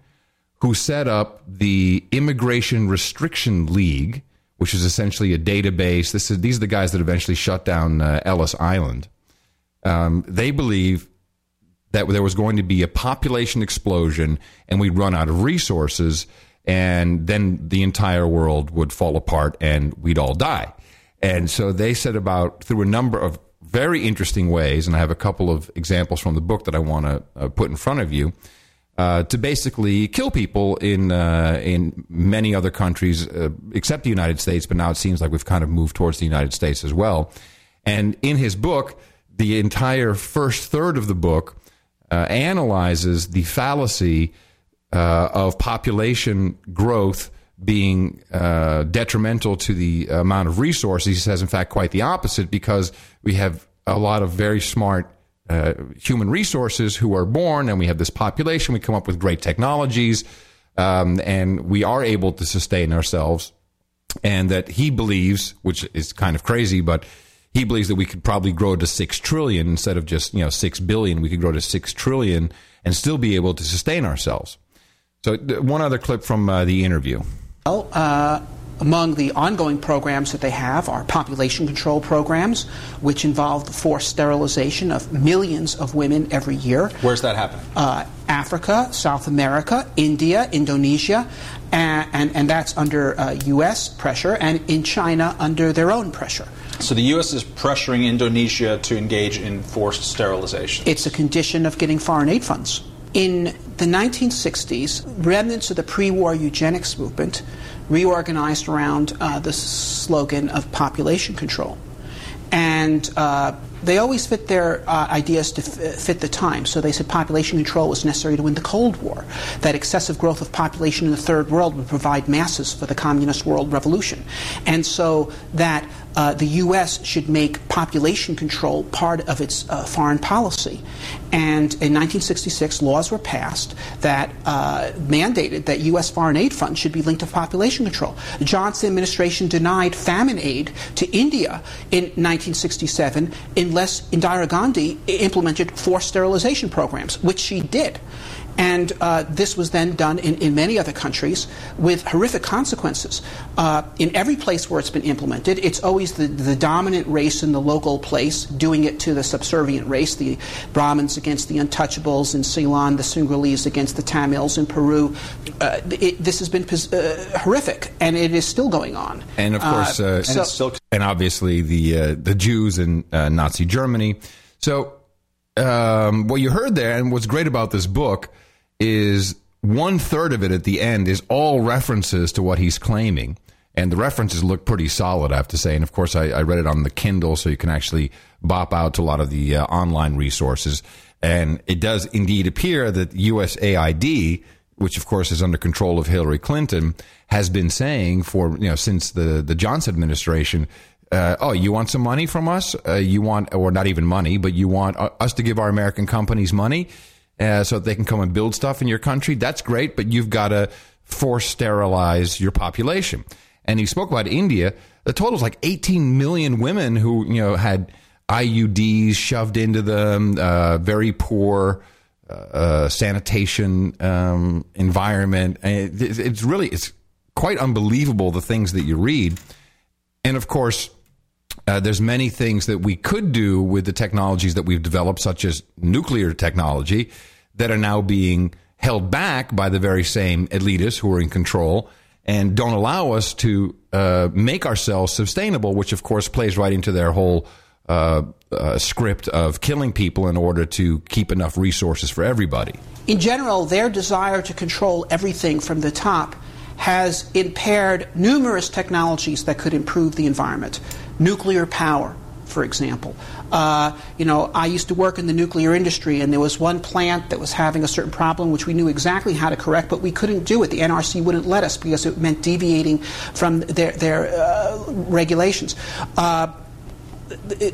who set up the Immigration Restriction League, which is essentially a database. This is, these are the guys that eventually shut down uh, Ellis Island. Um, they believe that there was going to be a population explosion and we'd run out of resources and then the entire world would fall apart and we'd all die. And so they set about through a number of very interesting ways, and I have a couple of examples from the book that I want to uh, put in front of you, uh, to basically kill people in uh, in many other countries uh, except the United States. But now it seems like we've kind of moved towards the United States as well. And in his book, the entire first third of the book uh, analyzes the fallacy uh, of population growth being uh, detrimental to the amount of resources. He says, in fact, quite the opposite because we have a lot of very smart uh, human resources who are born, and we have this population. We come up with great technologies, um, and we are able to sustain ourselves. And that he believes, which is kind of crazy, but he believes that we could probably grow to six trillion instead of just you know six billion. We could grow to six trillion and still be able to sustain ourselves. So, one other clip from uh, the interview. Well, uh, among the ongoing programs that they have are population control programs, which involve the forced sterilization of millions of women every year. Where's that happening? Uh, Africa, South America, India, Indonesia, and, and, and that's under uh, U.S. pressure, and in China under their own pressure. So the U.S. is pressuring Indonesia to engage in forced sterilization. It's a condition of getting foreign aid funds. In the 1960s, remnants of the pre war eugenics movement reorganized around uh, the slogan of population control. And uh, they always fit their uh, ideas to f- fit the time. So they said population control was necessary to win the Cold War, that excessive growth of population in the third world would provide masses for the communist world revolution. And so that uh, the U.S. should make population control part of its uh, foreign policy. And in 1966, laws were passed that uh, mandated that U.S. foreign aid funds should be linked to population control. The Johnson administration denied famine aid to India in 1967 unless Indira Gandhi implemented forced sterilization programs, which she did. And uh, this was then done in, in, many other countries with horrific consequences. Uh, in every place where it's been implemented, it's always the, the dominant race in the local place doing it to the subservient race the Brahmins against the untouchables in Ceylon, the Sinhalese against the Tamils in Peru. Uh, it, this has been uh, horrific, and it is still going on. And of course, Uh, and, so- still, and obviously the uh, the Jews in uh, Nazi Germany. So um, what you heard there, and what's great about this book is one third of it at the end is all references to what he's claiming. And the references look pretty solid, I have to say. And of course, I, I read it on the Kindle, so you can actually bop out to a lot of the uh, online resources. And it does indeed appear that USAID, which of course is under control of Hillary Clinton, has been saying for, you know, since the, the Johnson administration, uh, oh, you want some money from us? Uh, you want, or not even money, but you want uh, us to give our American companies money uh, so that they can come and build stuff in your country? That's great, but you've got to force sterilize your population. And he spoke about India. The total is like 18 million women who, you know, had IUDs shoved into them, uh, very poor uh, sanitation um, environment. It, it's really, it's quite unbelievable the things that you read. And of course, uh, there's many things that we could do with the technologies that we've developed, such as nuclear technology, that are now being held back by the very same elitists who are in control and don't allow us to uh, make ourselves sustainable, which of course plays right into their whole uh, uh, script of killing people in order to keep enough resources for everybody. In general, their desire to control everything from the top has impaired numerous technologies that could improve the environment. Nuclear power, for example. Uh, you know, I used to work in the nuclear industry, and there was one plant that was having a certain problem which we knew exactly how to correct, but we couldn't do it. The NRC wouldn't let us because it meant deviating from their, their uh, regulations. Uh,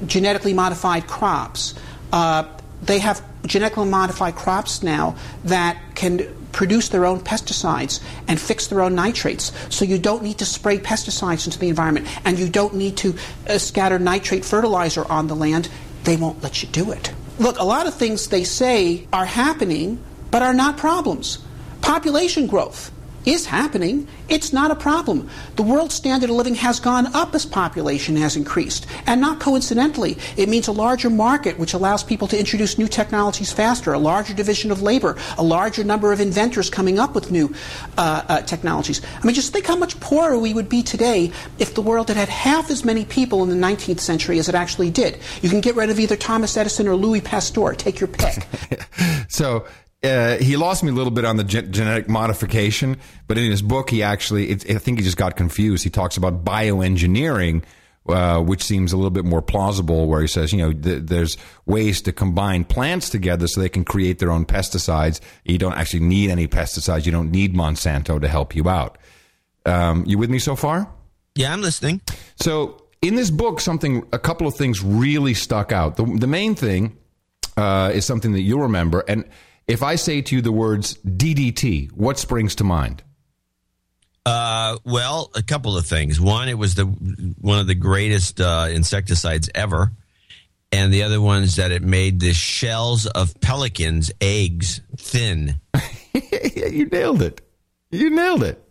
genetically modified crops. Uh, they have genetically modified crops now that can produce their own pesticides and fix their own nitrates. So you don't need to spray pesticides into the environment and you don't need to uh, scatter nitrate fertilizer on the land. They won't let you do it. Look, a lot of things they say are happening but are not problems. Population growth is happening. It's not a problem. The world standard of living has gone up as population has increased. And not coincidentally, it means a larger market which allows people to introduce new technologies faster, a larger division of labor, a larger number of inventors coming up with new uh, uh, technologies. I mean, just think how much poorer we would be today if the world had had half as many people in the 19th century as it actually did. You can get rid of either Thomas Edison or Louis Pasteur. Take your pick. So uh, he lost me a little bit on the gen- genetic modification, but in his book, he actually, it, I think he just got confused. He talks about bioengineering, uh, which seems a little bit more plausible, where he says, you know, th- there's ways to combine plants together so they can create their own pesticides. You don't actually need any pesticides. You don't need Monsanto to help you out. Um, you with me so far? Yeah, I'm listening. So in this book, something, a couple of things really stuck out. The, the main thing uh, is something that you'll remember. And if I say to you the words DDT, what springs to mind? Uh, well, a couple of things. One, it was the one of the greatest uh, insecticides ever, and the other one is that it made the shells of pelicans' eggs thin. you nailed it. You nailed it.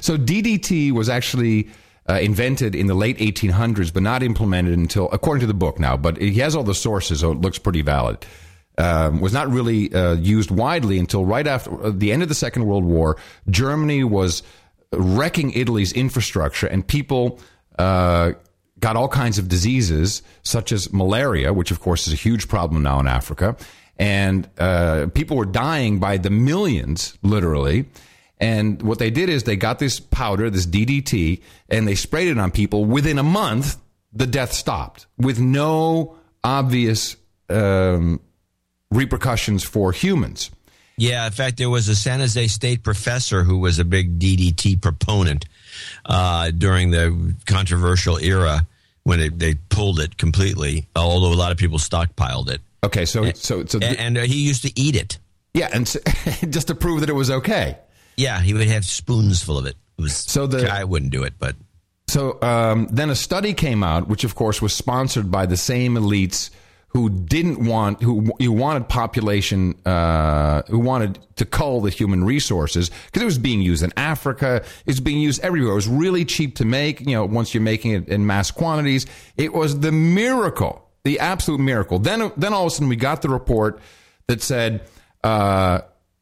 So DDT was actually uh, invented in the late 1800s, but not implemented until, according to the book now. But he has all the sources, so it looks pretty valid. Um, was not really uh, used widely until right after uh, the end of the Second World War. Germany was wrecking Italy's infrastructure, and people uh, got all kinds of diseases, such as malaria, which of course is a huge problem now in Africa. And uh, people were dying by the millions, literally. And what they did is they got this powder, this DDT, and they sprayed it on people. Within a month, the death stopped with no obvious um, repercussions for humans. Yeah, in fact, there was a San Jose State professor who was a big DDT proponent uh, during the controversial era when it, they pulled it completely. Although a lot of people stockpiled it. Okay, so so so, and, and uh, he used to eat it. Yeah, and so, just to prove that it was okay. Yeah, he would have spoons full of it. it was, so the I wouldn't do it, but so um, then a study came out, which of course was sponsored by the same elites who didn't want who, who wanted population uh, who wanted to cull the human resources because it was being used in Africa, it was being used everywhere. It was really cheap to make. You know, once you're making it in mass quantities, it was the miracle, the absolute miracle. Then then all of a sudden we got the report that said uh,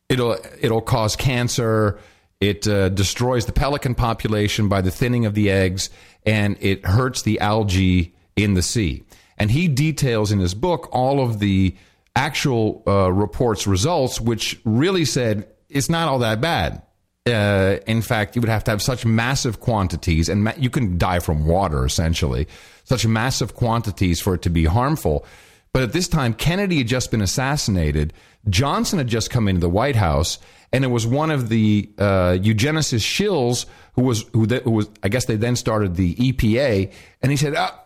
it'll it'll cause cancer. It uh, destroys the pelican population by the thinning of the eggs, and it hurts the algae in the sea. And he details in his book all of the actual uh, reports results, which really said it's not all that bad. Uh, in fact, you would have to have such massive quantities, and ma- you can die from water essentially, such massive quantities for it to be harmful. But at this time, Kennedy had just been assassinated. Johnson had just come into the White House, and it was one of the uh, eugenicist shills who was who, th- who, was. I guess they then started the EPA, and he said, ah,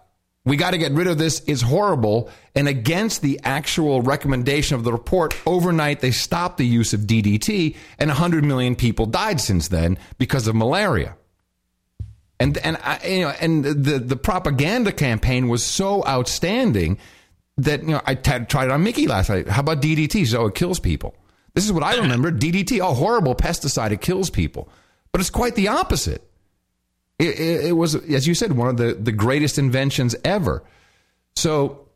"We got to get rid of this. It's horrible." And against the actual recommendation of the report, overnight they stopped the use of DDT, and 100 million people died since then because of malaria. And and I, you know, and the the propaganda campaign was so outstanding that you know I t- tried it on Mickey last night. How about DDT? So oh, it kills people. This is what I remember. DDT, a oh, horrible pesticide. It kills people, but it's quite the opposite. It, it, it was, as you said, one of the the greatest inventions ever. So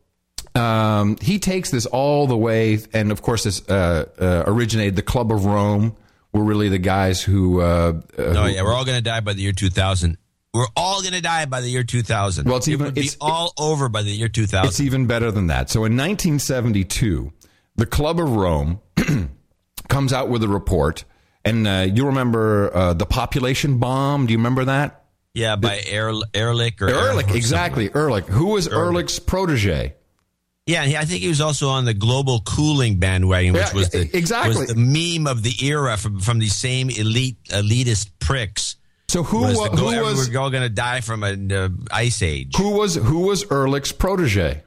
um, he takes this all the way, and of course, this uh, uh, originated the Club of Rome. Were really the guys who. Uh, oh who, yeah, we're all going to die by the year 2000. We're all going to die by the year 2000. Well, it's even it it's all over by the year 2000. It's even better than that. So in 1972, the Club of Rome comes out with a report, and uh, you remember uh, the population bomb? Do you remember that? Yeah, by Ehr- Ehrlich or Ehrlich, exactly. Ehrlich. Who was Ehrlich's protege? Yeah, I think he was also on the global cooling bandwagon, which Yeah, was the exactly. was the meme of the era from from these same elite elitist pricks. So who was wa- the who was- we're all going to die from an uh, ice age? Who was who was Ehrlich's protege?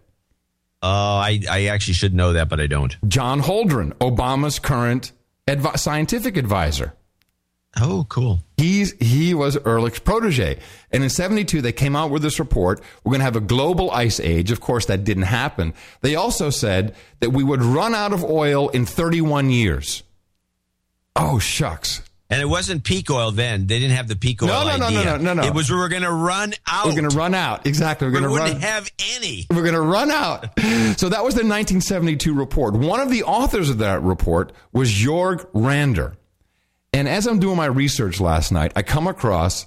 Oh, I I actually should know that, but I don't. John Holdren, Obama's current advi- scientific advisor. Oh, cool. He's he was Ehrlich's protege, and in '72 they came out with this report. We're going to have a global ice age. Of course, that didn't happen. They also said that we would run out of oil in 31 years. Oh shucks! And it wasn't peak oil then. They didn't have the peak oil No, no, no, idea. no, no, no, no. It was we were going to run out. We're going to run out. Exactly. We're going to run. We wouldn't run. have any. We're going to run out. So that was the 1972 report. One of the authors of that report was Jorgen Randers. And as I'm doing my research last night, I come across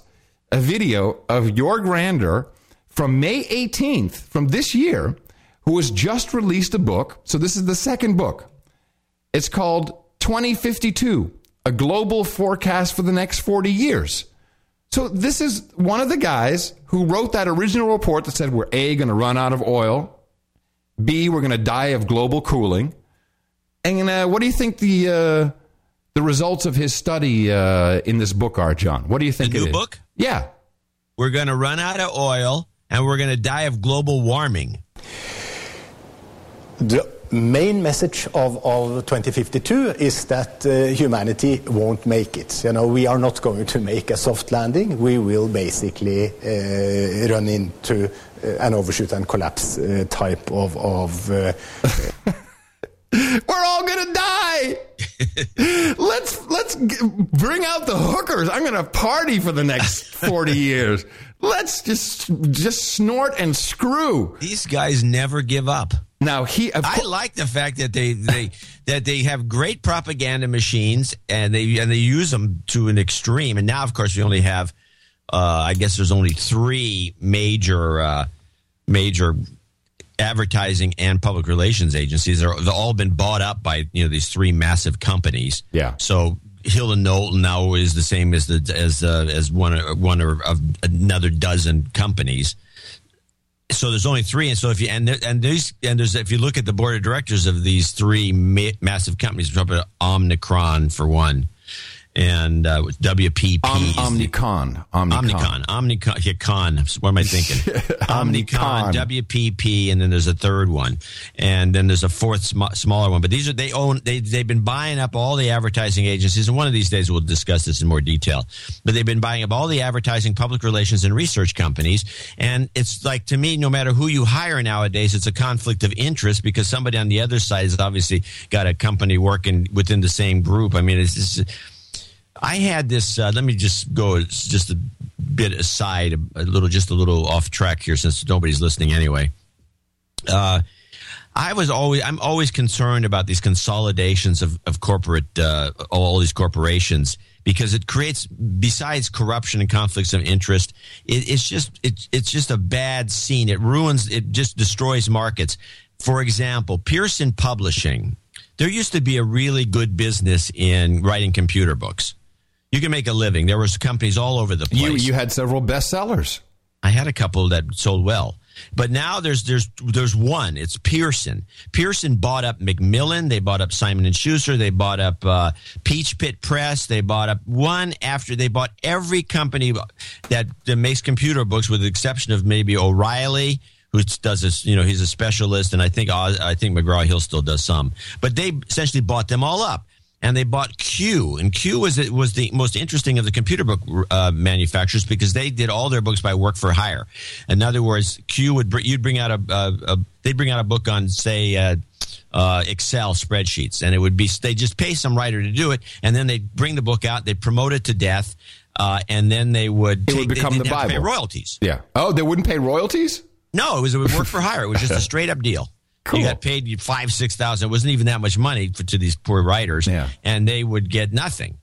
a video of Jorgen Randers from May 18th from this year, who has just released a book. So this is the second book. It's called 2052, a global forecast for the next 40 years. So this is one of the guys who wrote that original report that said we're A, going to run out of oil, B, we're going to die of global cooling. And uh, what do you think the uh, the results of his study uh, in this book are, John? What do you think? The new is? book? Yeah. We're going to run out of oil and we're going to die of global warming. The main message of, of 2052 is that uh, humanity won't make it. You know, we are not going to make a soft landing. We will basically uh, run into uh, an overshoot and collapse uh, type of. of uh, We're all gonna die. let's let's g- bring out the hookers. I'm gonna party for the next forty years. Let's just just snort and screw. These guys never give up. Now he, I like the fact that they they that they have great propaganda machines and they and they use them to an extreme. And now, of course, we only have, uh, I guess, there's only three major uh, major advertising and public relations agencies. They're, they've all been bought up by you know these three massive companies. Yeah. So Hill and Knowlton now is the same as the as uh, as one one of another dozen companies. So there's only three, and so if you and there, and these and there's if you look at the board of directors of these three ma- massive companies, we're talking about Omnicron for one, and uh, WPP, Om- Omnicom, Omnicom, Omnicom, Omnicom, yeah, con. What am I thinking? Omnicom, WPP, and then there's a third one, and then there's a fourth sm- smaller one. But these are they own they they've been buying up all the advertising agencies, and one of these days we'll discuss this in more detail. But they've been buying up all the advertising, public relations, and research companies, and it's like to me, no matter who you hire nowadays, it's a conflict of interest because somebody on the other side has obviously got a company working within the same group. I mean, it's just. I had this. Uh, let me just go just a bit aside, a, little, just a little off track here, since nobody's listening anyway. Uh, I was always, I'm always concerned about these consolidations of, of corporate, uh, all these corporations, because it creates, besides corruption and conflicts of interest, it, it's just, it, it's just a bad scene. It ruins, it just destroys markets. For example, Pearson Publishing. There used to be a really good business in writing computer books you can make a living. There was companies all over the place. You you had several bestsellers. I had a couple that sold well. But now there's there's there's one. It's Pearson. Pearson bought up Macmillan. They bought up Simon and Schuster. They bought up uh, Peachpit Press. They bought up one after they bought every company that, that makes computer books, with the exception of maybe O'Reilly, who does this. You know, he's a specialist, and I think I think McGraw Hill still does some. But they essentially bought them all up and they bought Que, and Que was it was the most interesting of the computer book uh, manufacturers because they did all their books by work for hire. In other words, Que would br- you'd bring out a, a, a, they'd bring out a book on say. Uh, uh, Excel spreadsheets, and it would be they just pay some writer to do it, and then they'd bring the book out, they'd promote it to death, uh, and then they would it take, would become they, the Bible. pay royalties. Yeah. Oh, they wouldn't pay royalties. No, it was it would work for hire. It was just a straight up deal. Cool. You got paid five, six thousand. It wasn't even that much money for, to these poor writers, yeah. and they would get nothing.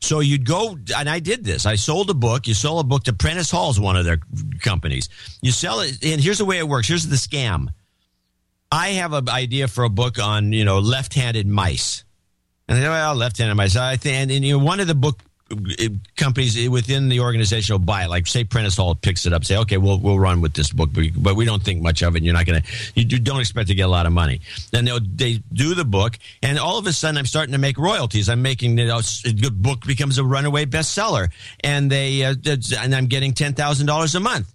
So you'd go, and I did this. I sold a book. You sold a book to Prentice Hall's one of their companies. You sell it, and here's the way it works. Here's the scam. I have an idea for a book on you know left-handed mice, and they go, well, left-handed mice. I think, and, and you know, one of the book companies within the organization will buy it. Like say Prentice Hall picks it up, say, okay, we'll we'll run with this book, but we don't think much of it. And you're not to, you don't expect to get a lot of money. Then they they do the book, and all of a sudden I'm starting to make royalties. I'm making you know, good book becomes a runaway bestseller, and they uh, and I'm getting ten thousand dollars a month.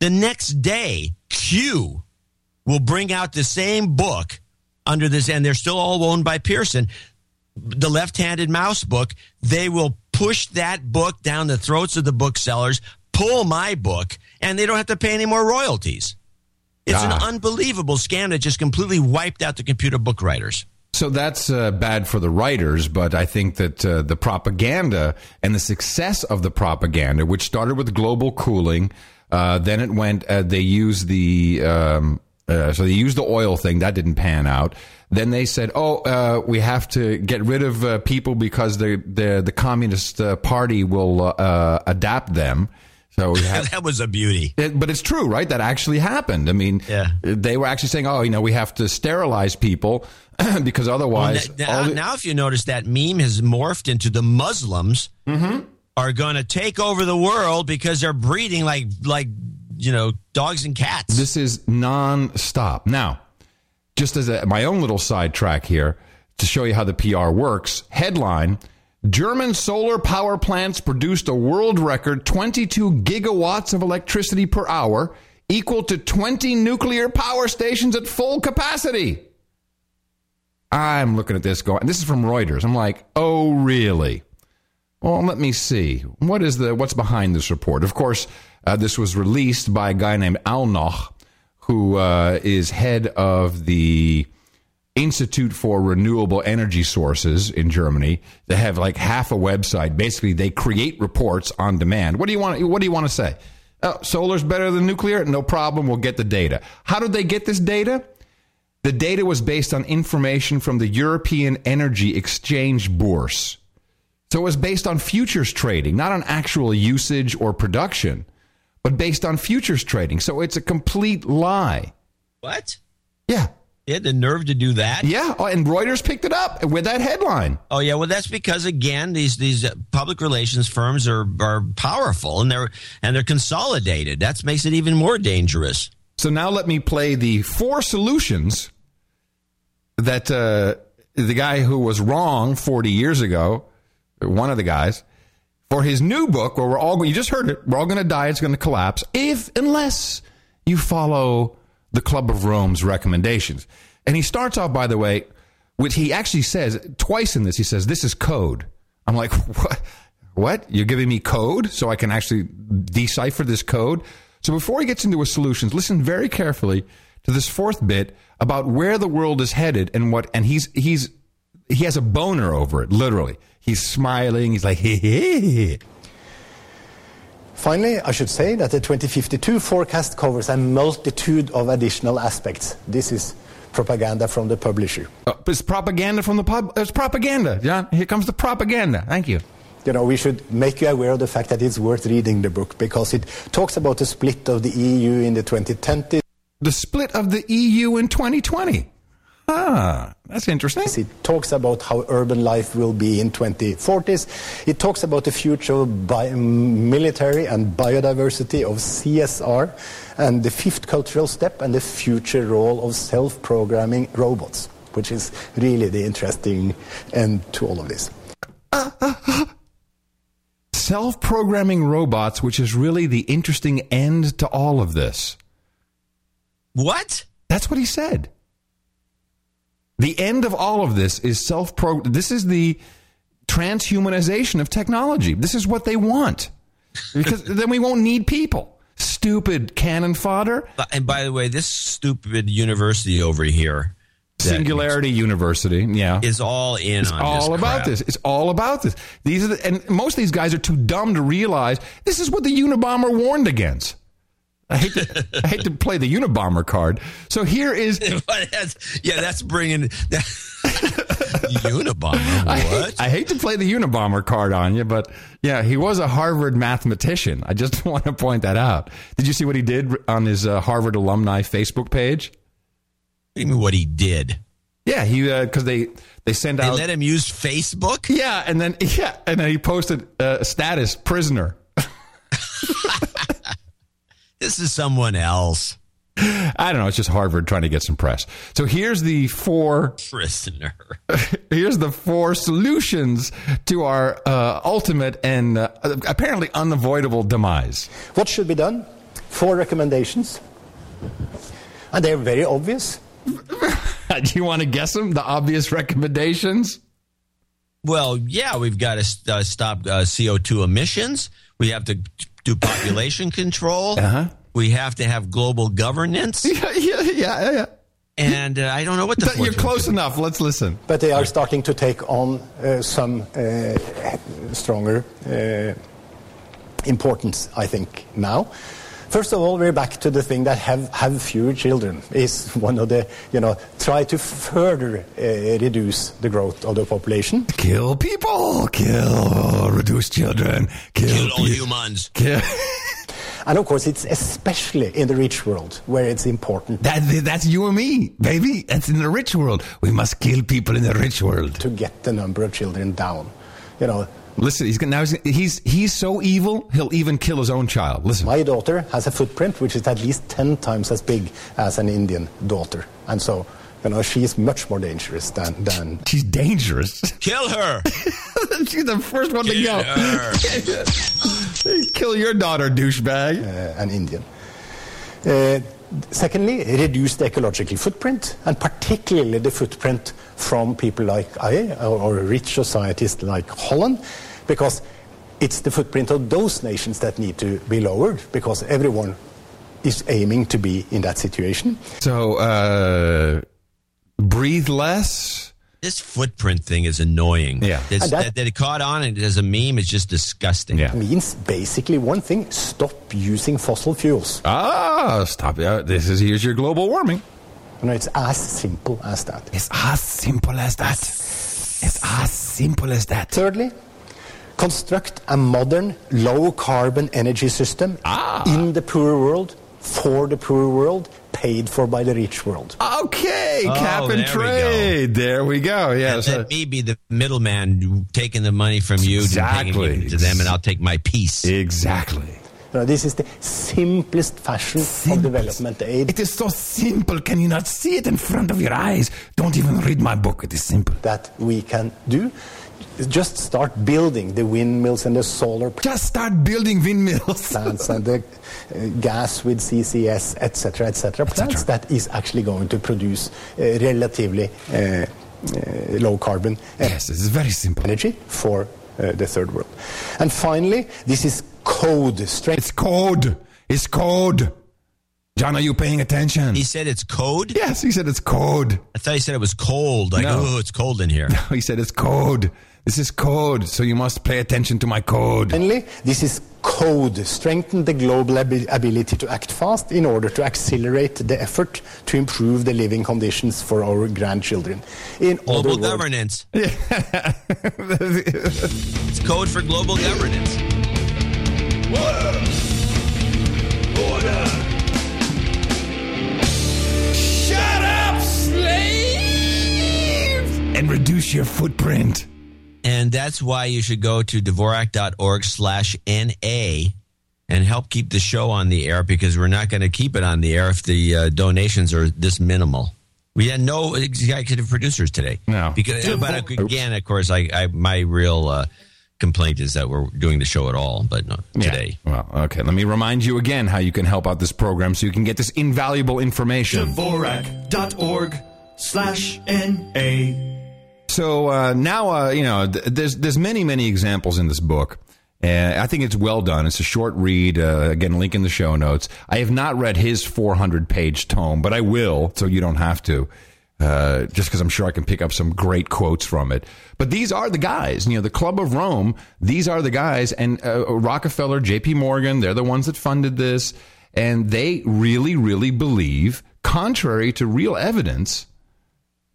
The next day, Que will bring out the same book under this, and they're still all owned by Pearson the left-handed mouse book, they will push that book down the throats of the booksellers, pull my book, and they don't have to pay any more royalties. It's ah. an unbelievable scam that just completely wiped out the computer book writers. So that's uh, bad for the writers, but I think that uh, the propaganda and the success of the propaganda, which started with global cooling, uh, then it went. Uh, they used the um, uh, so they used the oil thing that didn't pan out. Then they said, "Oh, uh, we have to get rid of uh, people because the the, the Communist uh, Party will uh, adapt them." So have, that was a beauty. It, but it's true, right? That actually happened. I mean, yeah. they were actually saying, "Oh, you know, we have to sterilize people because otherwise." Well, now, the- now, if you notice, that meme has morphed into the Muslims mm-hmm. are going to take over the world because they're breeding like like you know dogs and cats. This is non-stop now just as a, my own little sidetrack here, to show you how the PR works. Headline German solar power plants produced a world record 22 gigawatts of electricity per hour, equal to 20 nuclear power stations at full capacity. I'm looking at this going, this is from Reuters. I'm like, oh, really? Well, let me see. What is the what's behind this report? Of course, uh, this was released by a guy named Allnoch, who uh, is head of the Institute for Renewable Energy Sources in Germany. They have like half a website. Basically, they create reports on demand. What do you want? What do you want to say? Oh, solar's better than nuclear? No problem. We'll get the data. How did they get this data? The data was based on information from the European Energy Exchange Bourse. So it was based on futures trading, not on actual usage or production, but based on futures trading. So it's a complete lie. What? Yeah. They had the nerve to do that. Yeah, oh, and Reuters picked it up with that headline. Oh yeah, well that's because again these these public relations firms are are powerful and they're and they're consolidated. That makes it even more dangerous. So now let me play the four solutions that uh, the guy who was wrong 40 years ago, one of the guys, for his new book where we're all you just heard it, we're all going to die, it's going to collapse if unless you follow the Club of Rome's recommendations. And he starts off, by the way, which he actually says twice in this, he says, This is code. I'm like, What? What? You're giving me code so I can actually decipher this code? So before he gets into his solutions, listen very carefully to this fourth bit about where the world is headed and what and he's he's he has a boner over it, literally. He's smiling, he's like, hey, hey, hey. Finally, I should say that the 2052 forecast covers a multitude of additional aspects. This is propaganda from the publisher. Uh, it's propaganda from the pub. It's propaganda, John. Here comes the propaganda. Thank you. You know, we should make you aware of the fact that it's worth reading the book because it talks about the split of the EU in the 2010s. The split of the EU in 2020. Ah, that's interesting. It talks about how urban life will be in 2040s. It talks about the future of bi- military and biodiversity of CSR and the fifth cultural step and the future role of self-programming robots, which is really the interesting end to all of this. Self-programming robots, which is really the interesting end to all of this. What? That's what he said. The end of all of this is self pro. This is the transhumanization of technology. This is what they want. Because then we won't need people. Stupid cannon fodder. And by the way, this stupid university over here, Singularity University, yeah, is all in. It's all this about crap. this. It's all about this. These are the, and most of these guys are too dumb to realize this is what the Unabomber warned against. I hate to, I hate to play the Unabomber card. So here is yeah, that's bringing that, Unabomber. I hate, I hate to play the Unabomber card on you, but yeah, he was a Harvard mathematician. I just want to point that out. Did you see what he did on his uh, Harvard alumni Facebook page? What do you mean what he did? Yeah, he because they they send They out. let him use Facebook. yeah, and then yeah, and then he posted uh, status prisoner. This is someone else. I don't know. It's just Harvard trying to get some press. So here's the four. Prisoner. Here's the four solutions to our uh, ultimate and uh, apparently unavoidable demise. What should be done? Four recommendations. And they're very obvious. Do you want to guess them? The obvious recommendations. Well, yeah, we've got to uh, stop uh, CO2 emissions. We have to do population control. Uh-huh. We have to have global governance. Yeah, yeah, yeah, yeah. And uh, I don't know what the You're close enough. Let's listen. But they are starting to take on uh, some uh, stronger uh, importance, I think, now. First of all, we're back to the thing that have, have fewer children is one of the, you know, try to further uh, reduce the growth of the population. Kill people. Kill. Reduce children. Kill, Kill all humans. Kill. And of course, it's especially in the rich world where it's important That, that's you and me, baby. That's in the rich world. We must kill people in the rich world. to get the number of children down. You know, Listen, he's gonna- now he's, he's he's so evil he'll even kill his own child. Listen, my daughter has a footprint which is at least 10 times as big as an Indian daughter. And so You know, she is much more dangerous than than. She's dangerous. Kill her. She's the first one to go. Kill your daughter, douchebag. Uh, an Indian. Uh, secondly, reduce the ecological footprint, and particularly the footprint from people like I or, or rich societies like Holland, because it's the footprint of those nations that need to be lowered, because everyone is aiming to be in that situation. So, uh, breathe less. This footprint thing is annoying. Yeah. That- that, that it caught on and as a meme is just disgusting. Yeah. means basically one thing: stop using fossil fuels. Ah, stop. Uh, this is here's your global warming. No, it's as simple as that. It's as simple as that. It's as simple as that. Thirdly, construct a modern low carbon energy system Ah. in the poor world for the poor world, paid for by the rich world. Okay, Oh, cap and there we trade. There we go. Yeah. And so- let me be the middleman taking the money from you Exactly. and it to them, and I'll take my piece. exactly. You know, this is the simplest fashion of development aid It is so simple. Can you not see it in front of your eyes? Don't even read my book. It is simple. that we can do. Just start building the windmills and the solar Just start building windmills. plants and the uh, gas with CCS, etc., etc. Plants that is actually going to produce uh, relatively uh, uh, low carbon uh, yes, this is very simple. energy for uh, the third world. And finally, this is code strength. It's code. It's code. John, are you paying attention? He said it's code? yes, he said it's code. I thought he said it was cold. Like, No. oh, it's cold in here. No, he said it's code. This is code, so you must pay attention to my code. Finally, this is code. Strengthen the global abi- ability to act fast in order to accelerate the effort to improve the living conditions for our grandchildren. In Global other words, governance. it's code for global governance. Shut up, slaves! And reduce your footprint. And that's why you should go to Dvorak.org slash NA and help keep the show on the air because we're not going to keep it on the air if the uh, donations are this minimal. We had no executive producers today. No. Because, but again, of course, I, I my real uh, complaint is that we're doing the show at all, but not today. Well, okay. Let me remind you again how you can help out this program so you can get this invaluable information. Dvorak.org slash NA. So uh, now, uh, you know, th- there's there's many many examples in this book. And I think it's well done. It's a short read. Uh, again, link in the show notes. I have not read his 400 page tome, but I will, so you don't have to. Uh, just because I'm sure I can pick up some great quotes from it. But these are the guys, you know, the Club of Rome. These are the guys, and uh, Rockefeller, J.P. Morgan. They're the ones that funded this, and they really, really believe, contrary to real evidence,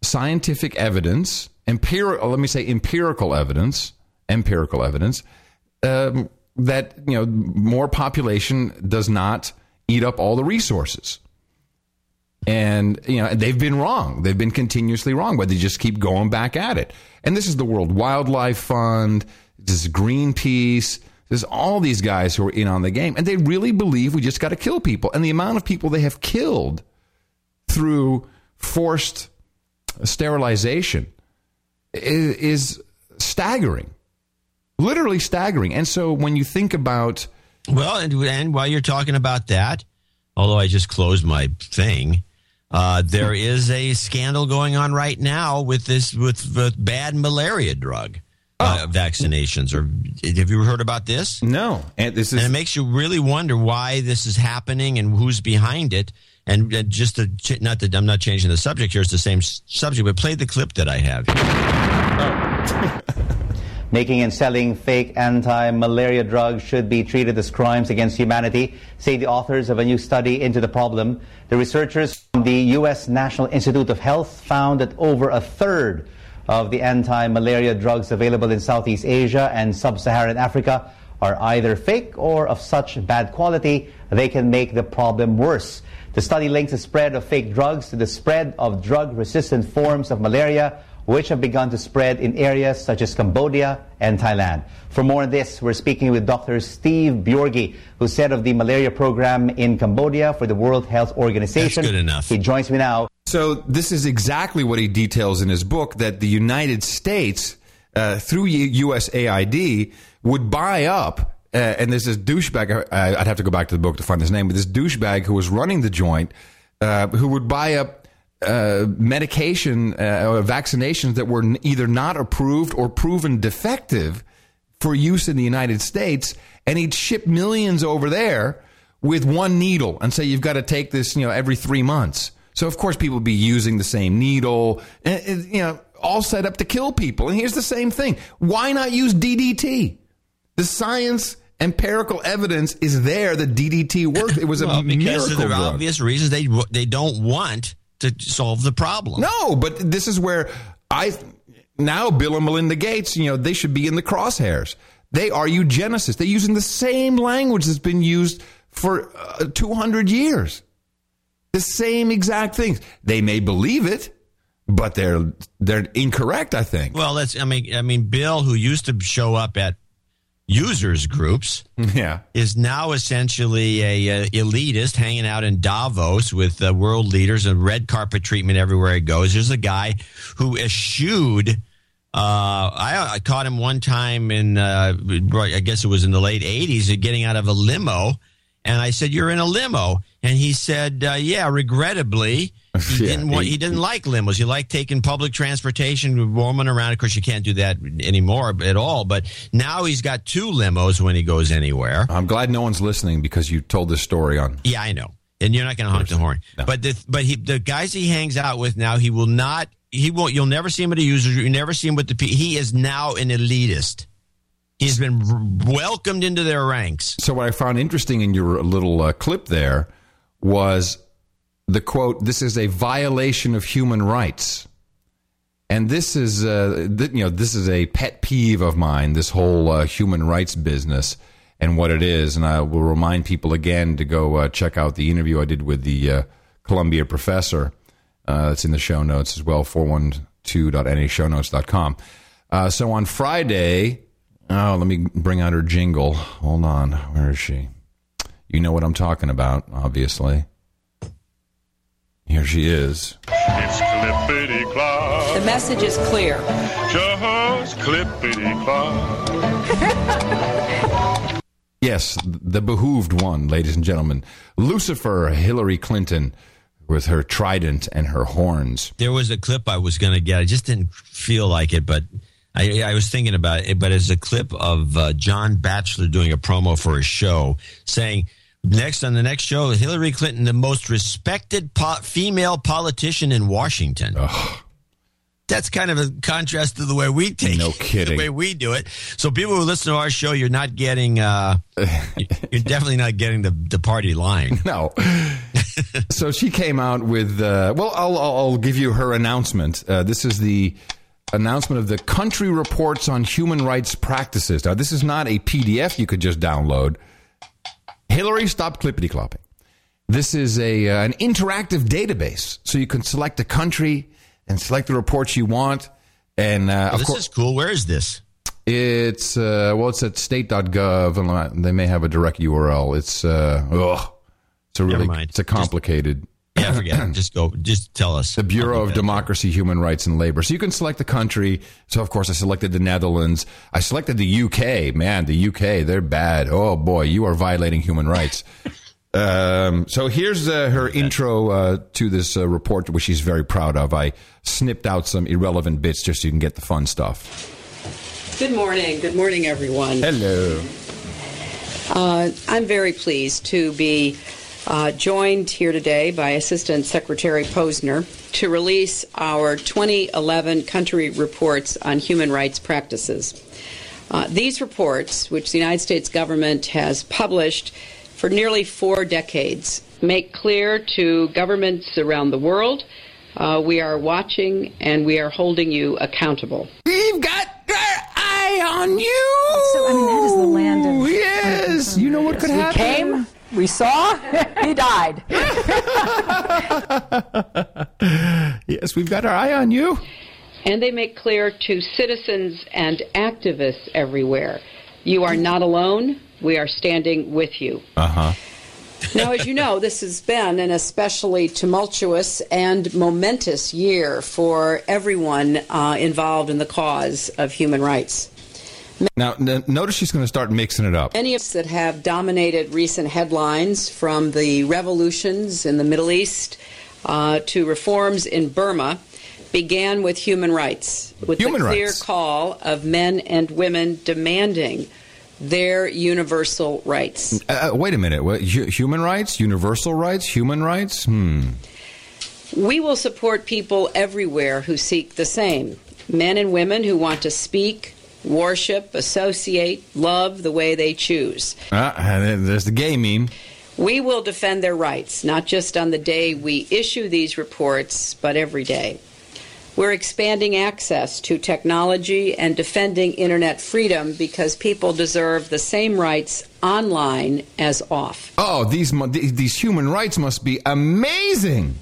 scientific evidence, empirical, let me say empirical evidence, empirical evidence, um, that, you know, more population does not eat up all the resources. And, you know, they've been wrong. They've been continuously wrong, but they just keep going back at it. And this is the World Wildlife Fund, this is Greenpeace, there's all these guys who are in on the game, and they really believe we just got to kill people. And the amount of people they have killed through forced sterilization is, is staggering, literally staggering. And so when you think about Well, and, and while you're talking about that, although I just closed my thing, uh, there is a scandal going on right now with this with, with bad malaria drug uh, vaccinations. Or have you heard about this? no, and this is And it makes you really wonder why this is happening and who's behind it. And uh, just to, not that I'm not changing the subject here, it's the same subject, but play the clip that I have. Making and selling fake anti-malaria drugs should be treated as crimes against humanity, say the authors of a new study into the problem. The researchers from the U.S. National Institute of Health found that over a third of the anti-malaria drugs available in Southeast Asia and Sub-Saharan Africa are either fake or of such bad quality they can make the problem worse. The study links the spread of fake drugs to the spread of drug-resistant forms of malaria which have begun to spread in areas such as Cambodia and Thailand. For more on this, we're speaking with Dr. Steve Bjorge, who's head of the malaria program in Cambodia for the World Health Organization. That's good enough. He joins me now. So this is exactly what he details in his book that the United States, uh, through USAID, would buy up. Uh, and there's this douchebag. I, I'd have to go back to the book to find his name, but this douchebag who was running the joint, uh, who would buy up uh, medication uh, or vaccinations that were either not approved or proven defective for use in the United States, and he'd ship millions over there with one needle and say you've got to take this, you know, every three months. So of course people would be using the same needle, and, you know, all set up to kill people. And here's the same thing: why not use DDT? The science. Empirical evidence is there that DDT worked. It was a Well, because miracle of the drug. obvious reasons they they don't want to solve the problem. No, but this is where I now Bill and Melinda Gates, you know, they should be in the crosshairs. They are eugenicists. They're using the same language that's been used for uh, 200 years. The same exact things. They may believe it, but they're they're incorrect, I think. Well, that's I mean I mean Bill, who used to show up at users groups, Yeah. is now essentially a, uh elitist hanging out in Davos with uh, world leaders and red carpet treatment everywhere he goes. There's a guy who eschewed. Uh, I, I caught him one time in, uh, I guess it was in the late '80s, getting out of a limo, and I said, "You're in a limo," and he said, uh, "Yeah, regrettably." He Yeah, didn't want. he- He didn't like limos. He liked taking public transportation, roaming around. Of course, you can't do that anymore at all. But now he's got two limos when he goes anywhere. I'm glad no one's listening because you told this story on. Yeah, I know. And you're not going to honk the horn. But the but he the guys he hangs out with now, he will not. He won't. You'll never see him at a user. You never see him with the. He is now an elitist. He's been welcomed into their ranks. So what I found interesting in your little uh, clip there was the quote, "This is a violation of human rights." And this is, uh, th- you know, this is a pet peeve of mine. This whole uh, human rights business and what it is. And I will remind people again to go uh, check out the interview I did with the uh, Columbia professor. Uh, it's in the show notes as well. 412.nashownotes.com. Uh, so on Friday, oh, let me bring out her jingle. Hold on, where is she? You know what I'm talking about, obviously. Here she is. It's clippity clop. The message is clear. Just clippity clop. Yes, the behooved one, ladies and gentlemen. Lucifer Hillary Clinton with her trident and her horns. There was a clip I was going to get. I just didn't feel like it, but I, I was thinking about it. But it's a clip of uh, John Batchelor doing a promo for his show, saying next on the next show, Hillary Clinton, the most respected po- female politician in Washington. That's kind of a contrast to the way we take No it, kidding. the way we do it. So people who listen to our show, you're not getting, uh, you're definitely not getting the the party line. No. so she came out with, uh, well, I'll, I'll I'll give you her announcement. Uh, this is the announcement of the country reports on human rights practices. Now, this is not a PDF you could just download. Hillary, stop clippity clopping. This is a uh, an interactive database, so you can select a country and select the reports you want. And uh, Oh, of this course, is cool. Where is this? it's uh, well, it's at state.gov, and they may have a direct URL. It's uh, ugh, it's a really it's a complicated. Yeah, forget it. Just go. Just tell us. The Bureau of Democracy, Human Rights, and Labor. So you can select the country. So of course, I selected the Netherlands. I selected the UK. Man, the UK, they're bad. Oh boy, you are violating human rights. Um, so here's uh, her intro uh, to this uh, report, which she's very proud of. I snipped out some irrelevant bits just so you can get the fun stuff. Good morning. Good morning, everyone. Hello. Uh, I'm very pleased to be uh, joined here today by Assistant Secretary Posner to release our 2011 country reports on human rights practices. Uh, these reports, which the United States government has published for nearly four decades, make clear to governments around the world uh, we are watching and we are holding you accountable. We've got our eye on you. So, I mean, that is the land of. Yes, you know what could we happen. came, we saw, he died. yes, we've got our eye on you. And they make clear to citizens and activists everywhere you are not alone. We are standing with you. Uh huh. now, as you know, this has been an especially tumultuous and momentous year for everyone uh, involved in the cause of human rights. Now, n- notice she's going to start mixing it up. Many of us that have dominated recent headlines, from the revolutions in the Middle East uh, to reforms in Burma, began with human rights, with Human the clear rights. call of men and women demanding their universal rights. Uh, wait a minute. What, hu- human rights? Universal rights? Human rights? Hmm. We will support people everywhere who seek the same men and women who want to speak, worship, associate, love the way they choose. Uh, there's the gay meme. We will defend their rights, not just on the day we issue these reports, but every day. We're expanding access to technology and defending internet freedom because people deserve the same rights online as off. Oh, these these human rights must be amazing.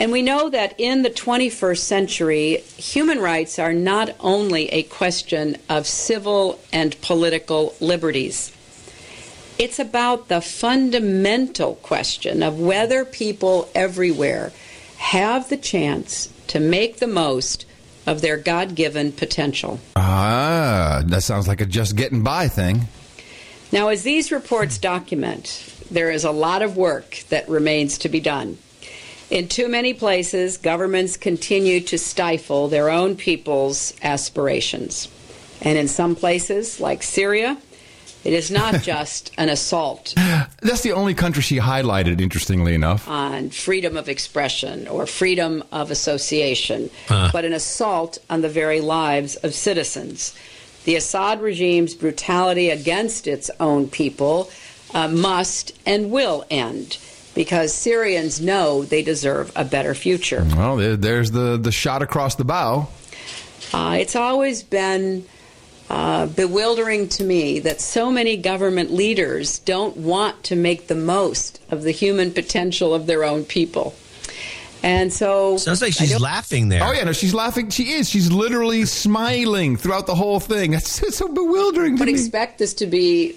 And we know that in the 21st century, human rights are not only a question of civil and political liberties. It's about the fundamental question of whether people everywhere have the chance to make the most of their God given potential. Ah, that sounds like a just getting by thing. Now, as these reports document, there is a lot of work that remains to be done. In too many places, governments continue to stifle their own people's aspirations. And in some places, like Syria, it is not just an assault That's the only country she highlighted, interestingly enough. on freedom of expression or freedom of association, Huh. but an assault on the very lives of citizens. The Assad regime's brutality against its own people uh, must and will end because Syrians know they deserve a better future. Well, there, there's the, the shot across the bow. Uh, it's always been uh, bewildering to me that so many government leaders don't want to make the most of the human potential of their own people. And so. Sounds like she's laughing there. Oh yeah, no, she's laughing. She is. She's literally smiling throughout the whole thing. That's it's so bewildering to would me. expect this to be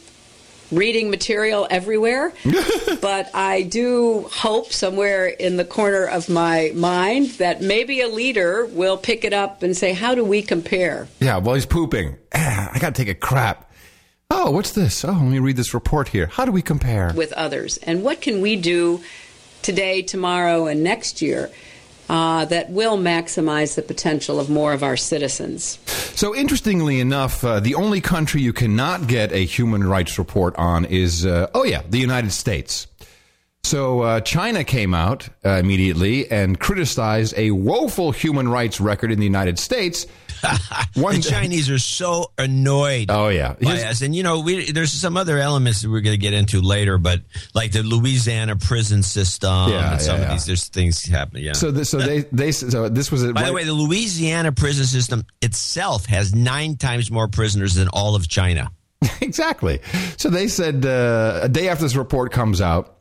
reading material everywhere, but I do hope somewhere in the corner of my mind that maybe a leader will pick it up and say, How do we compare? Yeah, while he's pooping. I got to take a crap. Oh, what's this? Oh, let me read this report here. How do we compare? with others? And what can we do today, tomorrow, and next year uh, that will maximize the potential of more of our citizens? So, interestingly enough, uh, the only country you cannot get a human rights report on is, uh, oh, yeah, the United States. So, uh, China came out uh, immediately and criticized a woeful human rights record in the United States. the Chinese are so annoyed. Oh yeah, by us. And you know, we, there's some other elements that we're going to get into later, but like the Louisiana prison system Yeah, and some yeah, of yeah. these, there's things happening. Yeah. So, this, so they, they, so this was. By the way, the Louisiana prison system itself has nine times more prisoners than all of China. exactly. So they said uh, a day after this report comes out,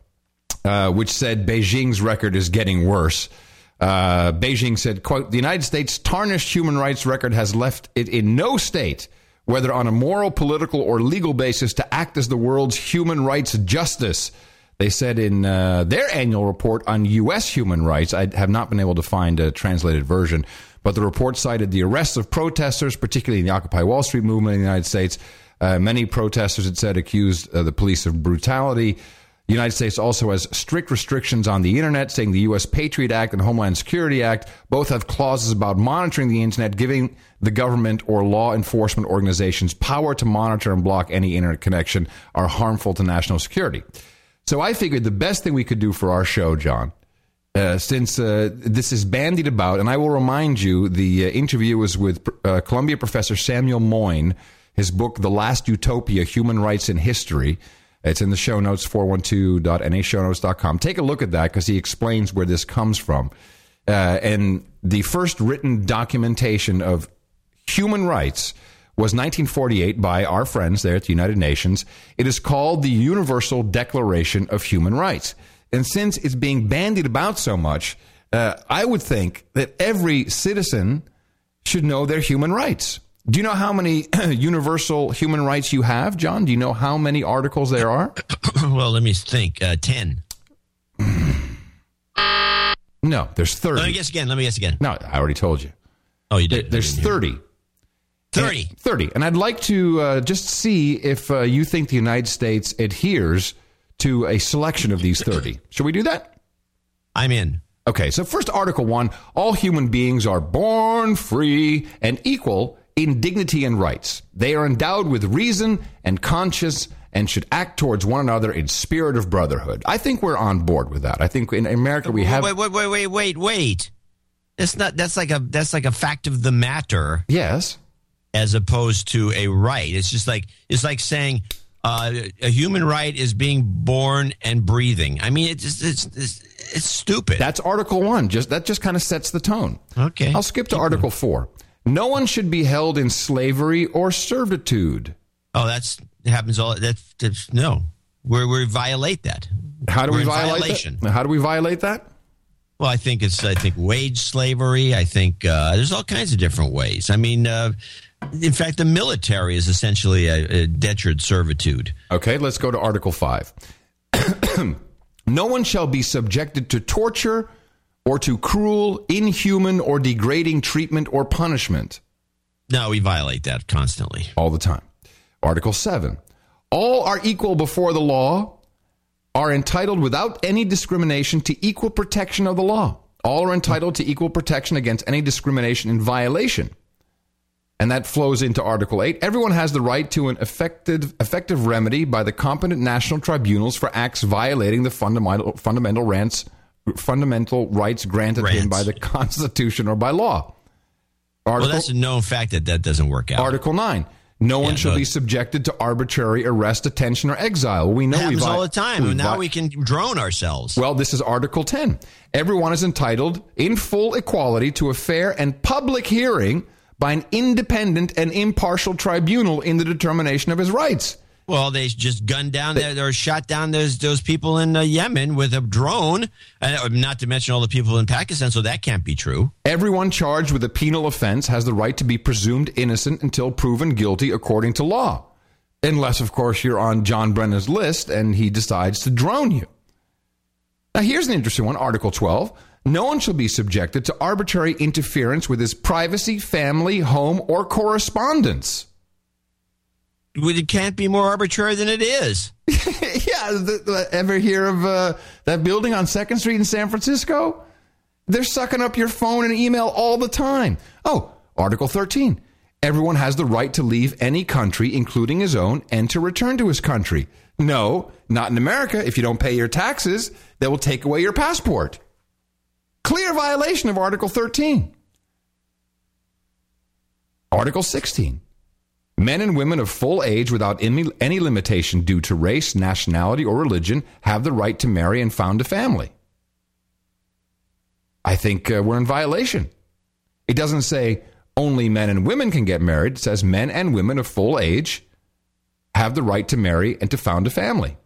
uh, which said Beijing's record is getting worse. Uh, Beijing said, "quote The United States' tarnished human rights record has left it in no state, whether on a moral, political, or legal basis, to act as the world's human rights justice." They said in uh, their annual report on U.S. human rights, I have not been able to find a translated version, but the report cited the arrests of protesters, particularly in the Occupy Wall Street movement in the United States. Uh, many protesters, it said, accused uh, the police of brutality. The United States also has strict restrictions on the internet, saying the U.S. Patriot Act and Homeland Security Act both have clauses about monitoring the internet, giving the government or law enforcement organizations power to monitor and block any internet connection are harmful to national security. So I figured the best thing we could do for our show, John, uh, since uh, this is bandied about, and I will remind you, the uh, interview was with uh, Columbia professor Samuel Moyn. His book, The Last Utopia Human Rights in History. It's in the show notes, 412.nashownotes.com. Take a look at that because he explains where this comes from. Uh, and the first written documentation of human rights was 1948 by our friends there at the United Nations. It is called the Universal Declaration of Human Rights. And since it's being bandied about so much, uh, I would think that every citizen should know their human rights. Do you know how many universal human rights you have, John? Do you know how many articles there are? well, let me think. Uh, 10. No, there's 30. Let me guess again. Let me guess again. No, I already told you. Oh, you did. There- There's 30. 30. And- 30. And I'd like to uh, just see if uh, you think the United States adheres to a selection of these 30. Should we do that? I'm in. Okay, so first, Article 1 All human beings are born free and equal in dignity and rights. They are endowed with reason and conscience and should act towards one another in spirit of brotherhood. I think we're on board with that. I think in America we have. Wait, wait, wait, wait, wait, wait. That's not. That's like a. That's like a fact of the matter. Yes. As opposed to a right. It's just like it's like saying uh, a human right is being born and breathing. I mean, it's just, it's, it's it's stupid. That's Article 1. Just That just kind of sets the tone. Okay. I'll skip to Article 4. No one should be held in slavery or servitude. Oh, that's it happens all. That's, that's no. We we violate that. How do We're we violate violation. that? How do we violate that? Well, I think it's I think wage slavery. I think uh, there's all kinds of different ways. I mean, uh, in fact, the military is essentially a, a detured servitude. Okay, let's go to Article 5. no one shall be subjected to torture or to cruel, inhuman, or degrading treatment or punishment. No, we violate that constantly. All the time. Article 7. All are equal before the law, are entitled without any discrimination to equal protection of the law. All are entitled to equal protection against any discrimination in violation. And that flows into Article 8. Everyone has the right to an effective, effective remedy by the competent national tribunals for acts violating the fundamental, fundamental, rants, fundamental rights granted him by the Constitution or by law. well, that's a known fact that that doesn't work out. Article 9. No one Yeah, shall no. be subjected to arbitrary arrest, detention, or exile. We know we happens all the time. and now vi- we can drone ourselves. Well, this is Article 10. Everyone is entitled in full equality to a fair and public hearing by an independent and impartial tribunal in the determination of his rights. Well, they just gunned down there or shot down those those people in uh, Yemen with a drone, uh, not to mention all the people in Pakistan. So that can't be true. Everyone charged with a penal offense has the right to be presumed innocent until proven guilty according to law. Unless, of course, you're on John Brennan's list and he decides to drone you. Now, here's an interesting one Article 12. No one shall be subjected to arbitrary interference with his privacy, family, home, or correspondence. It can't be more arbitrary than it is. yeah, the, the- ever hear of uh, that building on Second Street in San Francisco? They're sucking up your phone and email all the time. Oh, Article 13. Everyone has the right to leave any country, including his own, and to return to his country. No, not in America. If you don't pay your taxes, they will take away your passport. Clear violation of Article 13. Article 16. Men and women of full age without any, any limitation due to race, nationality, or religion have the right to marry and found a family. I think uh, we're in violation. It doesn't say only men and women can get married. It says men and women of full age have the right to marry and to found a family.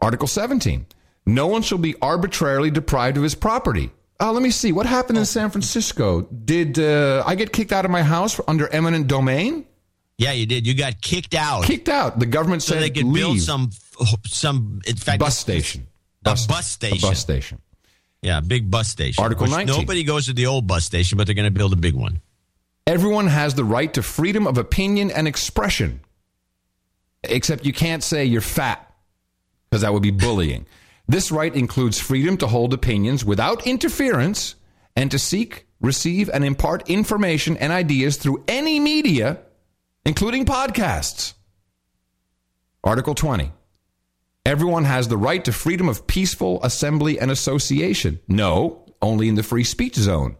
Article 17. No one shall be arbitrarily deprived of his property. Uh, let me see. What happened in San Francisco? Did uh, I get kicked out of my house under eminent domain? Yeah, you did. You got kicked out. Kicked out. The government so said they could build some some in fact bus station. a bus station. A bus station. Yeah, big bus station. Article Which 19. Nobody goes to the old bus station, but they're going to build a big one. Everyone has the right to freedom of opinion and expression. Except you can't say you're fat, because that would be bullying. This right includes freedom to hold opinions without interference and to seek, receive, and impart information and ideas through any media, including podcasts. Article 20. Everyone has the right to freedom of peaceful assembly and association. No, only in the free speech zone.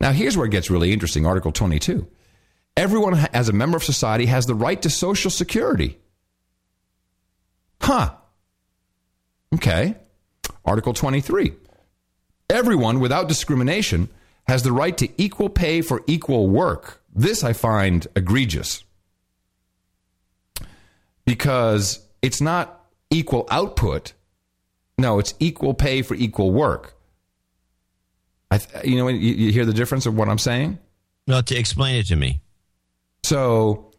Now, here's where it gets really interesting Article 22. Everyone, as a member of society, has the right to Social Security. Huh. Okay. Article 23. Everyone, without discrimination, has the right to equal pay for equal work. This I find egregious because it's not equal output. No, it's equal pay for equal work. I th- you know, you, you hear the difference of what I'm saying. No, to explain it to me. So,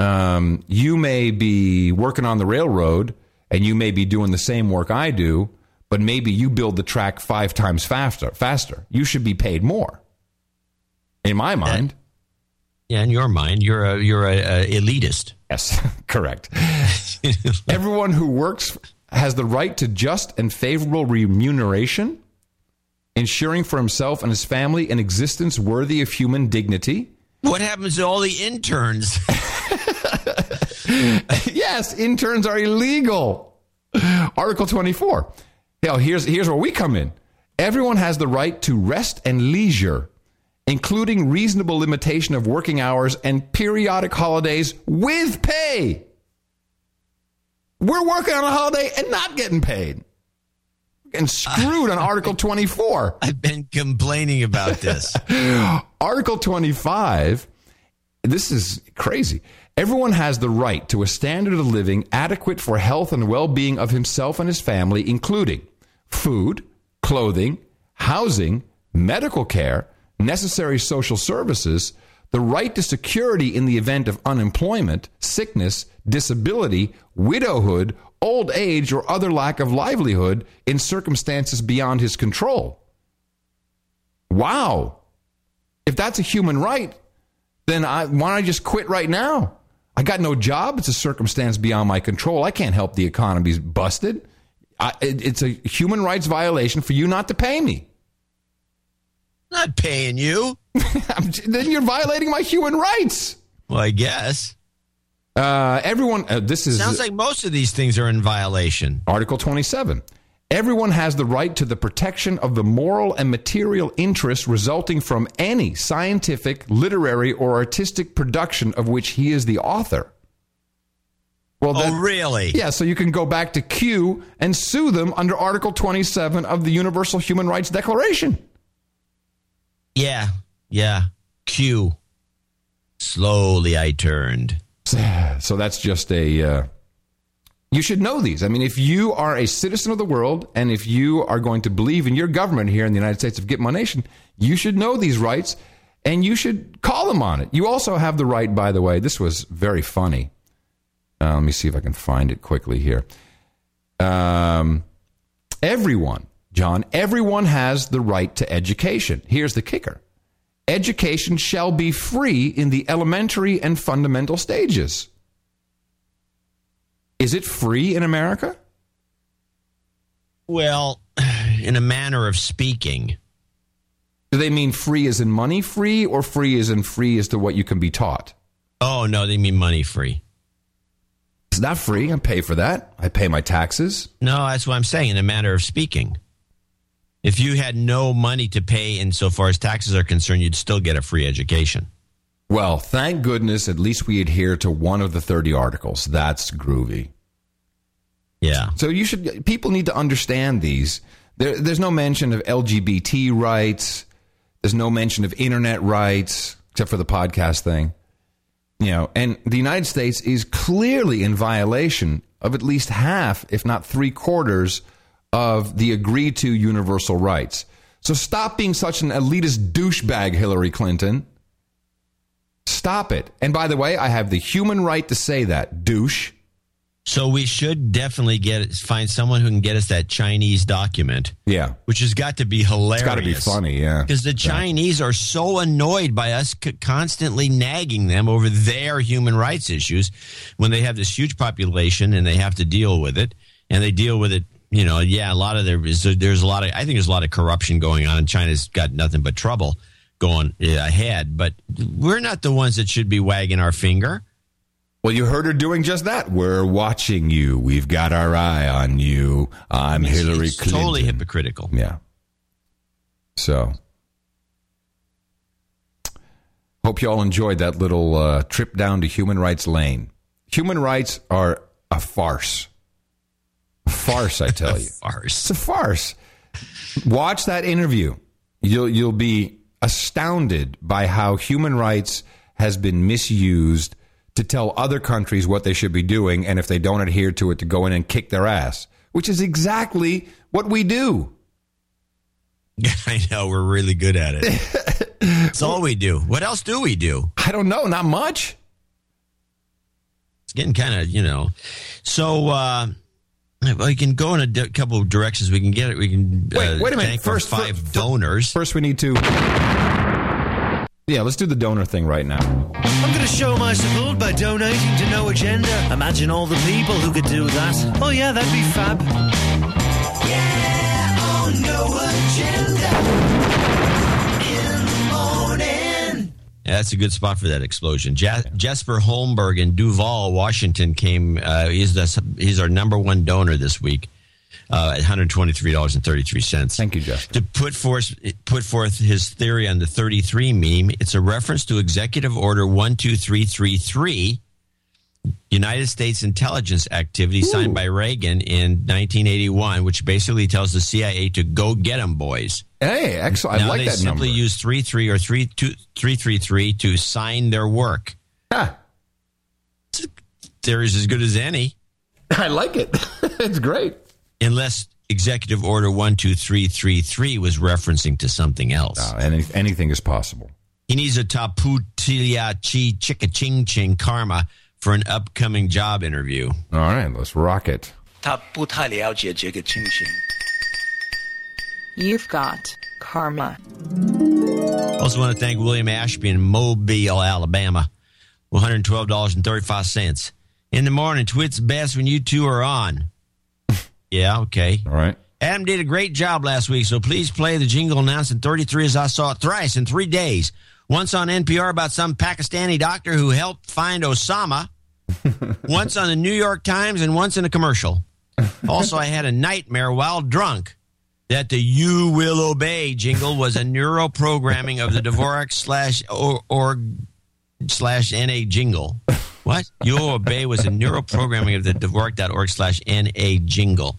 um, you may be working on the railroad, and you may be doing the same work I do, but maybe you build the track five times faster. Faster, you should be paid more. In my mind, Yeah, in your mind, you're a you're a, a elitist. Yes, correct. Everyone who works has the right to just and favorable remuneration, ensuring for himself and his family an existence worthy of human dignity. What happens to all the interns? yes, interns are illegal. Article 24. Now, here's, here's where we come in. Everyone has the right to rest and leisure, including reasonable limitation of working hours and periodic holidays with pay. We're working on a holiday and not getting paid. And screwed on Article 24. I've been complaining about this. Article 25, this is crazy. Everyone has the right to a standard of living adequate for health and well being of himself and his family, including food, clothing, housing, medical care, necessary social services, the right to security in the event of unemployment, sickness, disability, widowhood, old age, or other lack of livelihood in circumstances beyond his control. Wow. If that's a human right, then I, why don't I just quit right now? I got no job. It's a circumstance beyond my control. I can't help the economy's busted. I, it, it's a human rights violation for you not to pay me. Not paying you. then you're violating my human rights. Well, I guess. Uh, everyone, uh, this is Sounds like most of these things are in violation. Article 27. Everyone has the right to the protection of the moral and material interests resulting from any scientific, literary, or artistic production of which he is the author. Well, oh, really? Yeah, so you can go back to Q and sue them under Article 27 of the Universal Human Rights Declaration. Yeah, yeah. Q. Slowly I turned. So that's just a. Uh, you should know these. I mean, if you are a citizen of the world and if you are going to believe in your government here in the United States of Gitmo Nation, you should know these rights and you should call them on it. You also have the right, by the way, this was very funny. Uh, let me see if I can find it quickly here. Um, everyone, John, everyone has the right to education. Here's the kicker education shall be free in the elementary and fundamental stages. Is it free in America? Well, in a manner of speaking. Do they mean free as in money free or free as in free as to what you can be taught? Oh, no, they mean money free. It's not free. I pay for that. I pay my taxes. No, that's what I'm saying, in a manner of speaking. If you had no money to pay insofar as taxes are concerned, you'd still get a free education. Well, thank goodness at least we adhere to one of the 30 articles. That's groovy. Yeah. So you should people need to understand these. There, there's no mention of LGBT rights. There's no mention of internet rights except for the podcast thing. You know, and the United States is clearly in violation of at least half, if not three quarters, of the agreed to universal rights. So stop being such an elitist douchebag, Hillary Clinton. Stop it. And by the way, I have the human right to say that, douche. So we should definitely get find someone who can get us that Chinese document. Yeah. Which has got to be hilarious. It's got to be funny, yeah. Because the Chinese are so annoyed by us c- constantly nagging them over their human rights issues when they have this huge population and they have to deal with it. And they deal with it, you know, yeah, a lot of there is, there's a lot of, I think there's a lot of corruption going on and China's got nothing but trouble going uh, ahead. But we're not the ones that should be wagging our finger. Well, you heard her doing just that. We're watching you. We've got our eye on you. I'm It's- Hillary it's Clinton. Totally hypocritical. Yeah. So, hope you all enjoyed that little uh, trip down to human rights lane. Human rights are a farce. A farce, I tell you. farce. It's a farce. Watch that interview. You'll you'll be astounded by how human rights has been misused to tell other countries what they should be doing, and if they don't adhere to it, to go in and kick their ass, which is exactly what we do. I know we're really good at it. That's all we do. What else do we do? I don't know. Not much. It's getting kind of you know. So uh, well, you can go in a di- couple of directions. We can get it. We can uh, Wait, wait a minute. First, five fir- donors. First, we need to. Yeah, let's do the donor thing right now. I'm going to show my support by donating to No Agenda. Imagine all the people who could do that. Oh, yeah, that'd be fab. Yeah, oh, No Yeah, that's a good spot for that explosion. Ja- Jesper Holmberg in Duvall, Washington, came. Uh, he's the, he's our number one donor this week. Uh, at hundred twenty three dollars and thirty three cents. Thank you, Jesper. To put forth put forth his theory on the thirty three meme, it's a reference to Executive Order one two three three three, United States intelligence activity signed by Reagan in nineteen eighty one, which basically tells the CIA to go get them, boys. Hey, excellent. I now like they that simply number. use three three or three two three three three to sign their work. there is as good as any. I like it. it's great. Unless Executive Order one two three three three was referencing to something else. Uh, any, anything is possible. He needs a taputilia chi chicka ching ching karma for an upcoming job interview. All right, let's rock it. 他不太了解这个情形。 You've got karma. Also want to thank William Ashby in Mobile, Alabama. $112.35. In the morning, twit's best when you two are on. yeah, okay. All right. Adam did a great job last week, so please play the jingle announced in 33 as I saw it thrice in three days. once on NPR about some Pakistani doctor who helped find Osama. once on the New York Times and once in a commercial. Also, I had a nightmare while drunk that the "You Will Obey" jingle was a neuroprogramming of the Dvorak slash or, or slash na jingle. What? You Will Obey was a neuroprogramming of the Dvorak.org slash na jingle.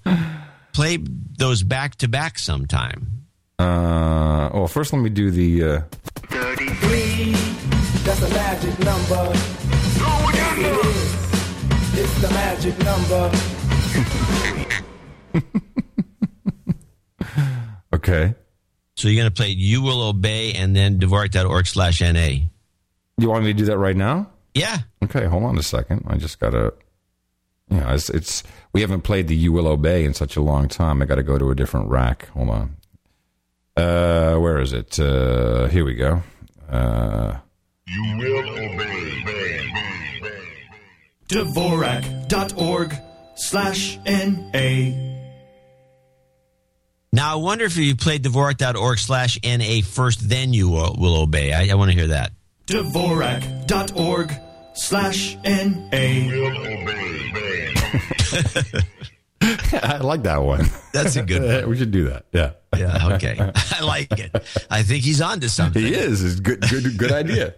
Play those back to back sometime. Uh, well, first let me do the. Uh, 33, that's a magic number. Yes, it is. It's the magic number. okay. So you're going to play "You Will Obey" and then Dvorak.org slash na. You want me to do that right now? Yeah. Okay, hold on a second. I just gotta. Yeah, it's, it's we haven't played the "You Will Obey" in such a long time. I got to go to a different rack. Hold on. Uh, where is it? Uh, here we go. Uh, You will obey. Dvorak.org slash N-A. Now I wonder if you played Dvorak.org slash na first, then you will, will obey. I, I want to hear that. Dvorak.org slash N-A. I like that one. That's a good one. we should do that. Yeah. Yeah. Okay. I like it. I think he's on to something. He is. It's good. Good. Good idea.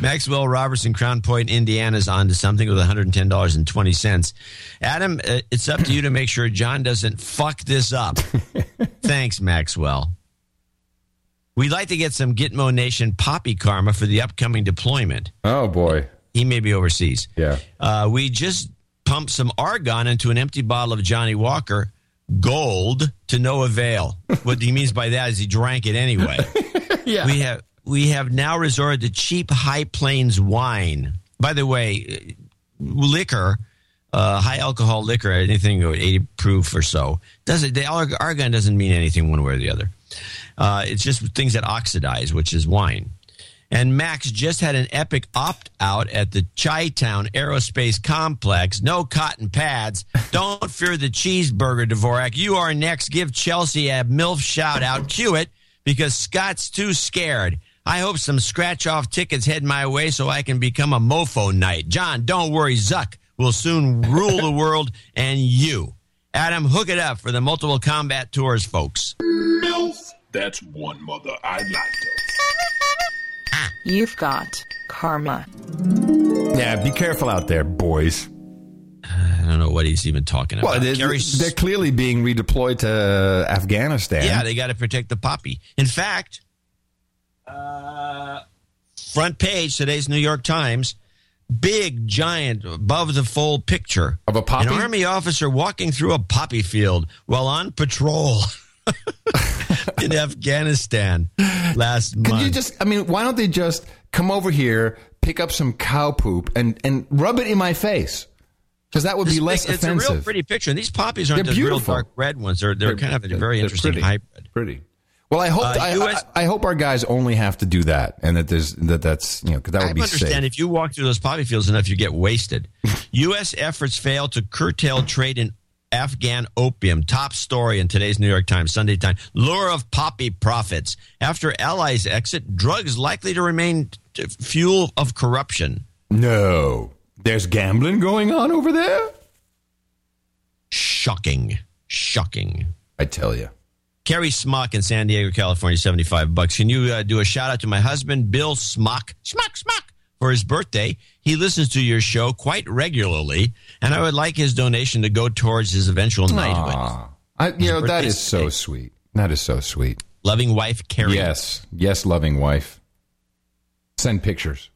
Maxwell Robertson, Crown Point, Indiana's on to something with $110.20. Adam, uh, it's up to you to make sure John doesn't fuck this up. Thanks, Maxwell. We'd like to get some Gitmo Nation poppy karma for the upcoming deployment. Oh boy. He may be overseas. Yeah. Uh, we just pumped some argon into an empty bottle of Johnnie Walker Gold to no avail. what he means by that is he drank it anyway. yeah. We have we have now resorted to cheap High Plains wine. By the way, liquor, uh, high alcohol liquor, anything over eighty proof or so, doesn't the argon doesn't mean anything one way or the other. Uh, it's just things that oxidize, which is wine. And Max just had an epic opt out at the Chi Town Aerospace Complex. No cotton pads. Don't fear the cheeseburger, Dvorak. You are next. Give Chelsea a MILF shout out. Cue it because Scott's too scared. I hope some scratch off tickets head my way so I can become a mofo knight. John, don't worry. Zuck will soon rule the world and you. Adam, hook it up for the multiple combat tours, folks. MILF. That's one mother I like to. You've got karma. Yeah. Be careful out there, boys. I don't know what he's even talking about. Well, they're, they're clearly being redeployed to Afghanistan. Yeah, they got to protect the poppy. In fact, uh, front page today's New York Times, big giant above the fold picture of a poppy. An army officer walking through a poppy field while on patrol. in Afghanistan last Could month. you just? I mean, why don't they just come over here, pick up some cow poop, and and rub it in my face? Because that would be This less thing- it's a offensive. real pretty picture. And these poppies aren't They're the real beautiful. dark red ones. They're they're, kind of a very interesting pretty. hybrid. Pretty. Well, I hope Uh, I, US I, I hope our guys only have to do that, and that there's that that's you know because that would I be understand safe. if you walk through those poppy fields enough, you get wasted. U.S. efforts fail to curtail trade in Afghan opium. Top story in today's New York Times, Sunday Time. Lure of poppy profits. After allies exit, drugs likely to remain t- fuel of corruption. No, there's gambling going on over there. Shocking. Shocking. I tell you. Kerry Smock in San Diego, California, 75 bucks. Can you uh, do a shout out to my husband, Bill Smock? Smock, Smock. For his birthday, he listens to your show quite regularly, and I would like his donation to go towards his eventual knighthood. I, you know that is so today. sweet. That is so sweet. Loving wife, Carrie. Yes, yes, loving wife. Send pictures.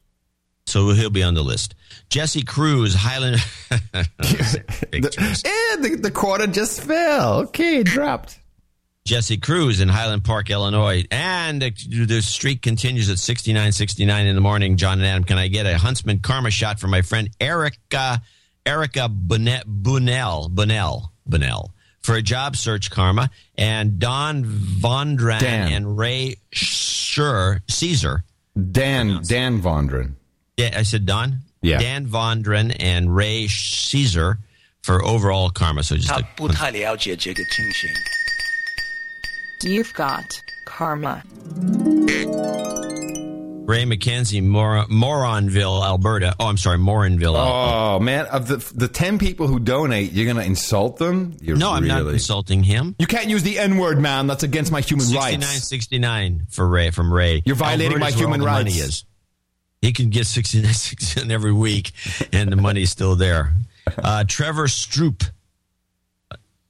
So he'll be on the list. Jesse Cruz, Highland. Pictures. Eh, the, the quarter just fell. Okay, dropped. Jesse Cruz in Highland Park, Illinois. And the, the streak continues at 69.69 in the morning. John and Adam, can I get a Huntsman Karma shot for my friend Erica, Erica Bunnell, Bunnell, Bunnell, Bunnell for a job search karma and Don Vondran Dan. and Ray Schur, Caesar. Dan Dan Vondran. Yeah, I said Don? Yeah. Dan Vondran and Ray Caesar for overall karma. So just他 a, 不太了解这个情形。 You've got karma. Ray McKenzie, Mor- Moronville, Alberta. Oh, I'm sorry, Morinville. Alberta. Oh man, of the the ten people who donate, you're gonna insult them? You're no, I'm not really- insulting him. You can't use the N word, man. That's against my human 69, rights. 69 for Ray from Ray. You're violating my Alberta's where all human the money rights. is. He can get 69, 69 every week, and the money's still there. Uh, Trevor Stroop,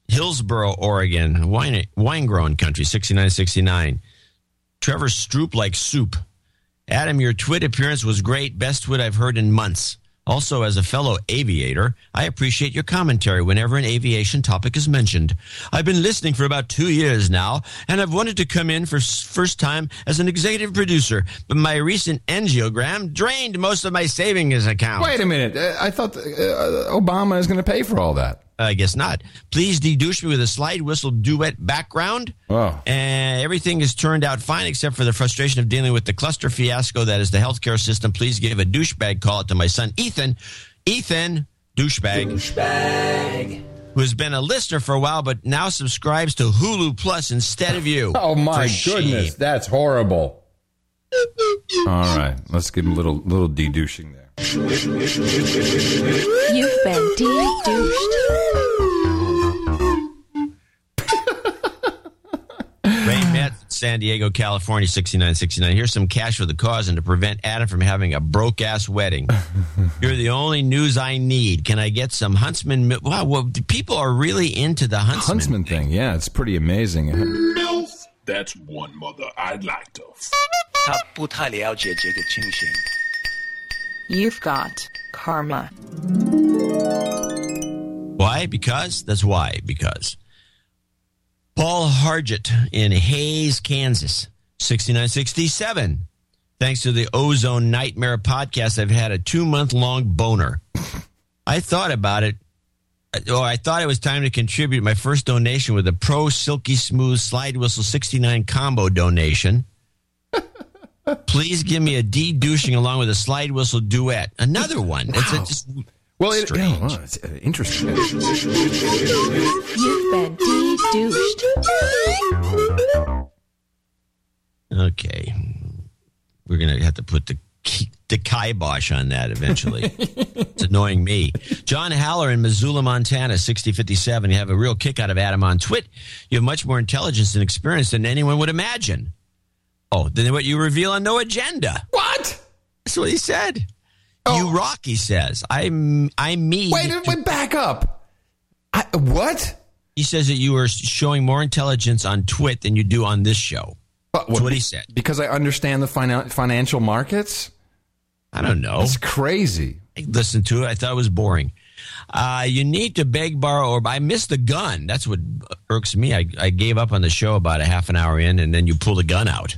Hillsboro, Oregon, wine wine growing country, 69, 69. Trevor Stroop like soup. Adam, your twit appearance was great. Best twit I've heard in months. Also, as a fellow aviator, I appreciate your commentary whenever an aviation topic is mentioned. I've been listening for about two years now, and I've wanted to come in for first time as an executive producer, but my recent angiogram drained most of my savings account. Wait a minute. Uh, I thought uh, Obama is going to pay for all that. I guess not. Please dedouche me with a slide whistle duet background. Oh. And everything has turned out fine except for the frustration of dealing with the cluster fiasco that is the healthcare system. Please give a douchebag call out to my son, Ethan. Ethan, douchebag. Douchebag. Who has been a listener for a while, but now subscribes to Hulu Plus instead of you. Oh my For goodness, shame. that's horrible. All right, let's give him a little little de-douching there. You've been de-douched. Ray Metz, San Diego, California, 6969. Here's some cash for the cause and to prevent Adam from having a broke ass wedding. You're the only news I need. Can I get some Huntsman? mi- Wow, well, people are really into the Huntsman. Huntsman thing, yeah, it's pretty amazing. That's one mother I'd like to. 他不太了解这个情形。 You've got karma. Why? Because? That's why. Because. Paul Hargett in Hays, Kansas, 6967. Thanks to the Ozone Nightmare podcast, I've had a two month long boner. I thought about it. Uh, oh, I thought it was time to contribute my first donation with a Pro Silky Smooth Slide Whistle 69 combo donation. Please give me a de-douching along with a slide whistle duet. Another one. It's a, just Well, it, strange. yeah, well, it's uh, interesting. You've been de-douched. Okay. We're going to have to put the the kibosh on that eventually. it's annoying me. John Haller in Missoula, Montana, 6057. You have a real kick out of Adam on Twit. You have much more intelligence and experience than anyone would imagine. Oh, then what you reveal on No Agenda. What? That's what he said. You rock, he says. I'm, I'm me. Wait, wait, back up. I, what? He says that you are showing more intelligence on Twit than you do on this show. What, That's what he said. Because I understand the finan- financial markets? I don't know. It's crazy. I listened to it. I thought it was boring. Uh, you need to beg, borrow, or I missed the gun. That's what irks me. I, I gave up on the show about a half an hour in, and then you pull the gun out.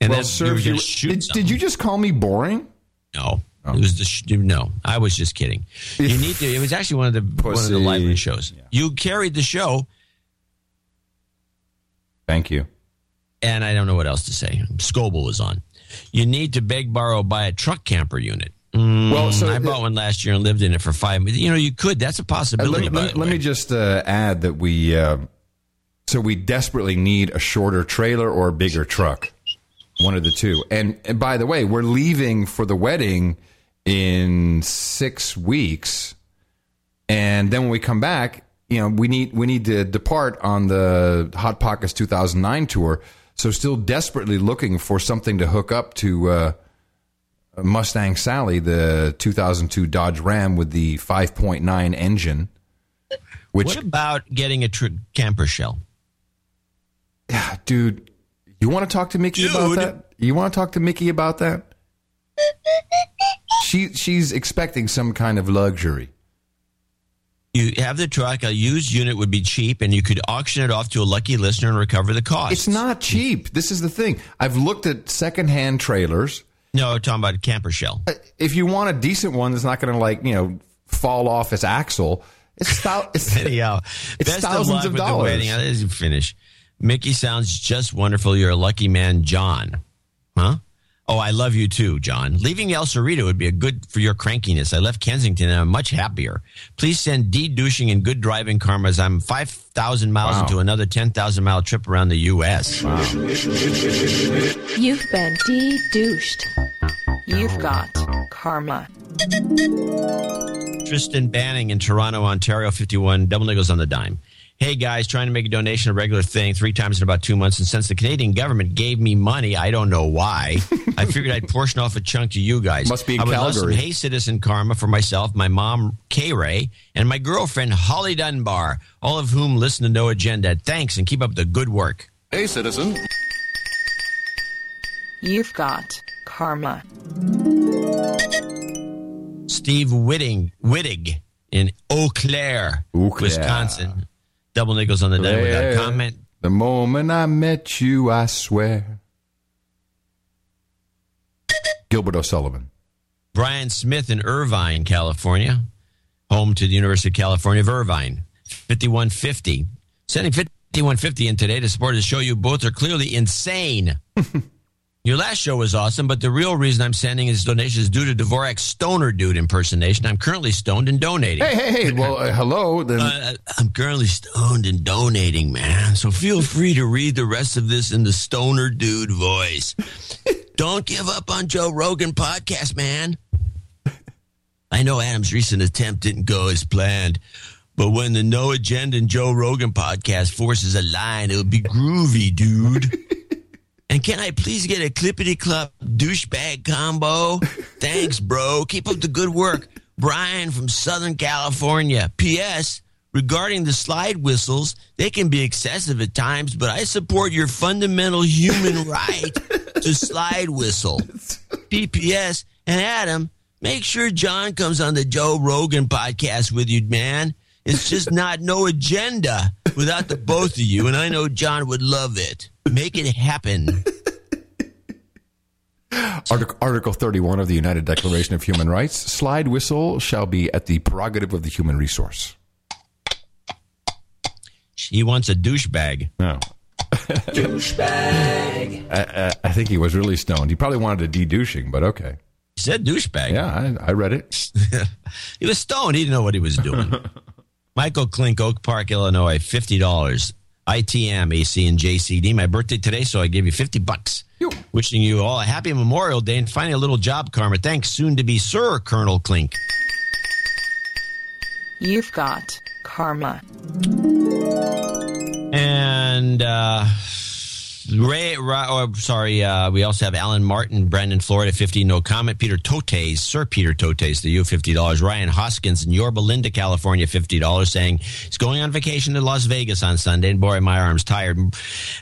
And well, then sir, you were if you- gonna shoot did, did you just call me boring? No. It was the sh- no. I was just kidding. You need to. It was actually one of the one of the Pussy. lively shows. You carried the show, Thank you. and I don't know what else to say. Scoble was on. You need to beg, borrow, buy a truck camper unit. Mm, Well, so I the- bought one last year and lived in it for five. You know, you could. That's a Uh, possibility. let, let- the let me just uh, add that we uh, so we desperately need a shorter trailer or a bigger truck, one of the two. And, and by the way, we're leaving for the wedding in six weeks, and then when we come back, you know, we need we need to depart on the Hot Pockets 2009 tour. So still desperately looking for something to hook up to. Uh, Mustang Sally, the 2002 Dodge Ram with the 5.9 engine. Which, what about getting a tr- camper shell? Yeah, dude, you want to talk to Mickey about that? You want to talk to Mickey about that? She she's expecting some kind of luxury. You have the truck. A used unit would be cheap, and you could auction it off to a lucky listener and recover the cost. It's not cheap. This is the thing. I've looked at secondhand trailers. No, I'm talking about camper shell. If you want a decent one that's not going to like you know fall off its axle, it's thou- it's, Anyhow, it's thousands of of dollars. the wedding. Uh, finish. Mickey sounds just wonderful. You're a lucky man, John. Huh? Oh, I love you too, John. Leaving El Cerrito would be a good for your crankiness. I left Kensington and I'm much happier. Please send D douching and good driving karmas. I'm 5,000 miles Wow. into another 10,000 mile trip around the U.S. You've been de-douched. You've got karma. Tristan Banning in Toronto, Ontario, 51, double niggles on the dime. Hey guys, trying to make a donation a regular thing three times in about two months. And since the Canadian government gave me money, I don't know why, I figured I'd portion off a chunk to you guys. Must be in I would love some Calgary. Hey Citizen Karma for myself, my mom, Kay Ray, and my girlfriend, Holly Dunbar, all of whom listen to No Agenda. Thanks and keep up the good work. Hey, citizen. You've got karma. Steve Whitting, Wittig in Eau Claire, Eau Claire. Wisconsin. Double niggles on the dime. We got a Yeah. comment. The moment I met you, I swear. Gilbert O'Sullivan. Brian Smith in Irvine, California, home to the University of California of Irvine. 5150. Sending 5150 in today to support the show. You both are clearly insane. Your last show was awesome, but the real reason I'm sending his donation is due to Dvorak's stoner dude impersonation. I'm currently stoned and donating. Hey, hey, hey. Well, uh, hello. Then Uh, I'm currently stoned and donating, man. So feel free to read the rest of this in the stoner dude voice. Don't give up on Joe Rogan podcast, man. I know Adam's recent attempt didn't go as planned, but when the No Agenda and Joe Rogan podcast forces a line, it'll be groovy, dude. And can I please get a clippity clop douchebag combo? Thanks, bro. Keep up the good work. Brian from Southern California. P.S. Regarding the slide whistles, they can be excessive at times, but I support your fundamental human right to slide whistle. P.P.S. And Adam, make sure John comes on the Joe Rogan podcast with you, man. It's just not no agenda without the both of you, and I know John would love it. Make it happen. Article, Article 31 of the United Declaration of Human Rights slide whistle shall be at the prerogative of the human resource. He wants a douchebag. No. Douchebag. I, I, I think he was really stoned. He probably wanted a de-douching, but okay. He said douchebag. Yeah, I, I read it. he was stoned. He didn't know what he was doing. Michael Klink, Oak Park, Illinois, fifty dollars. ITM, AC, and JCD. My birthday today, so I gave you fifty bucks. Wishing you all a happy Memorial Day and finding a little job karma. Thanks, soon to be Sir Colonel Klink. You've got karma. And uh, Ray, Ra- oh, sorry, uh, we also have Alan Martin, Brandon, Florida, 50, no comment. Peter Totes, Sir Peter Totes, the U, $50. Ryan Hoskins in Yorba Linda, California, $50, saying he's going on vacation to Las Vegas on Sunday. And boy, my arm's tired.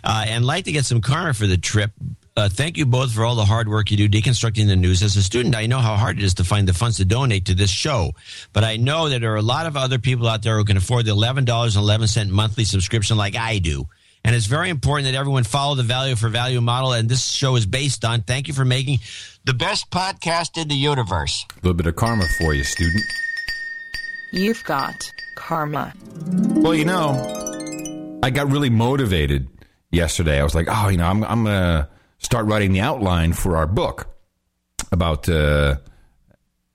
Uh, and like to get some karma for the trip. uh, thank you both for all the hard work you do deconstructing the news. As a student, I know how hard it is to find the funds to donate to this show. But I know that there are a lot of other people out there who can afford the $11.11 monthly subscription like I do. And it's very important that everyone follow the value for value model. And this show is based on. Thank you for making the best podcast in the universe. A little bit of karma for you, student. You've got karma. Well, you know, I got really motivated yesterday. I was like, oh, you know, I'm, I'm going to start writing the outline for our book about. Uh,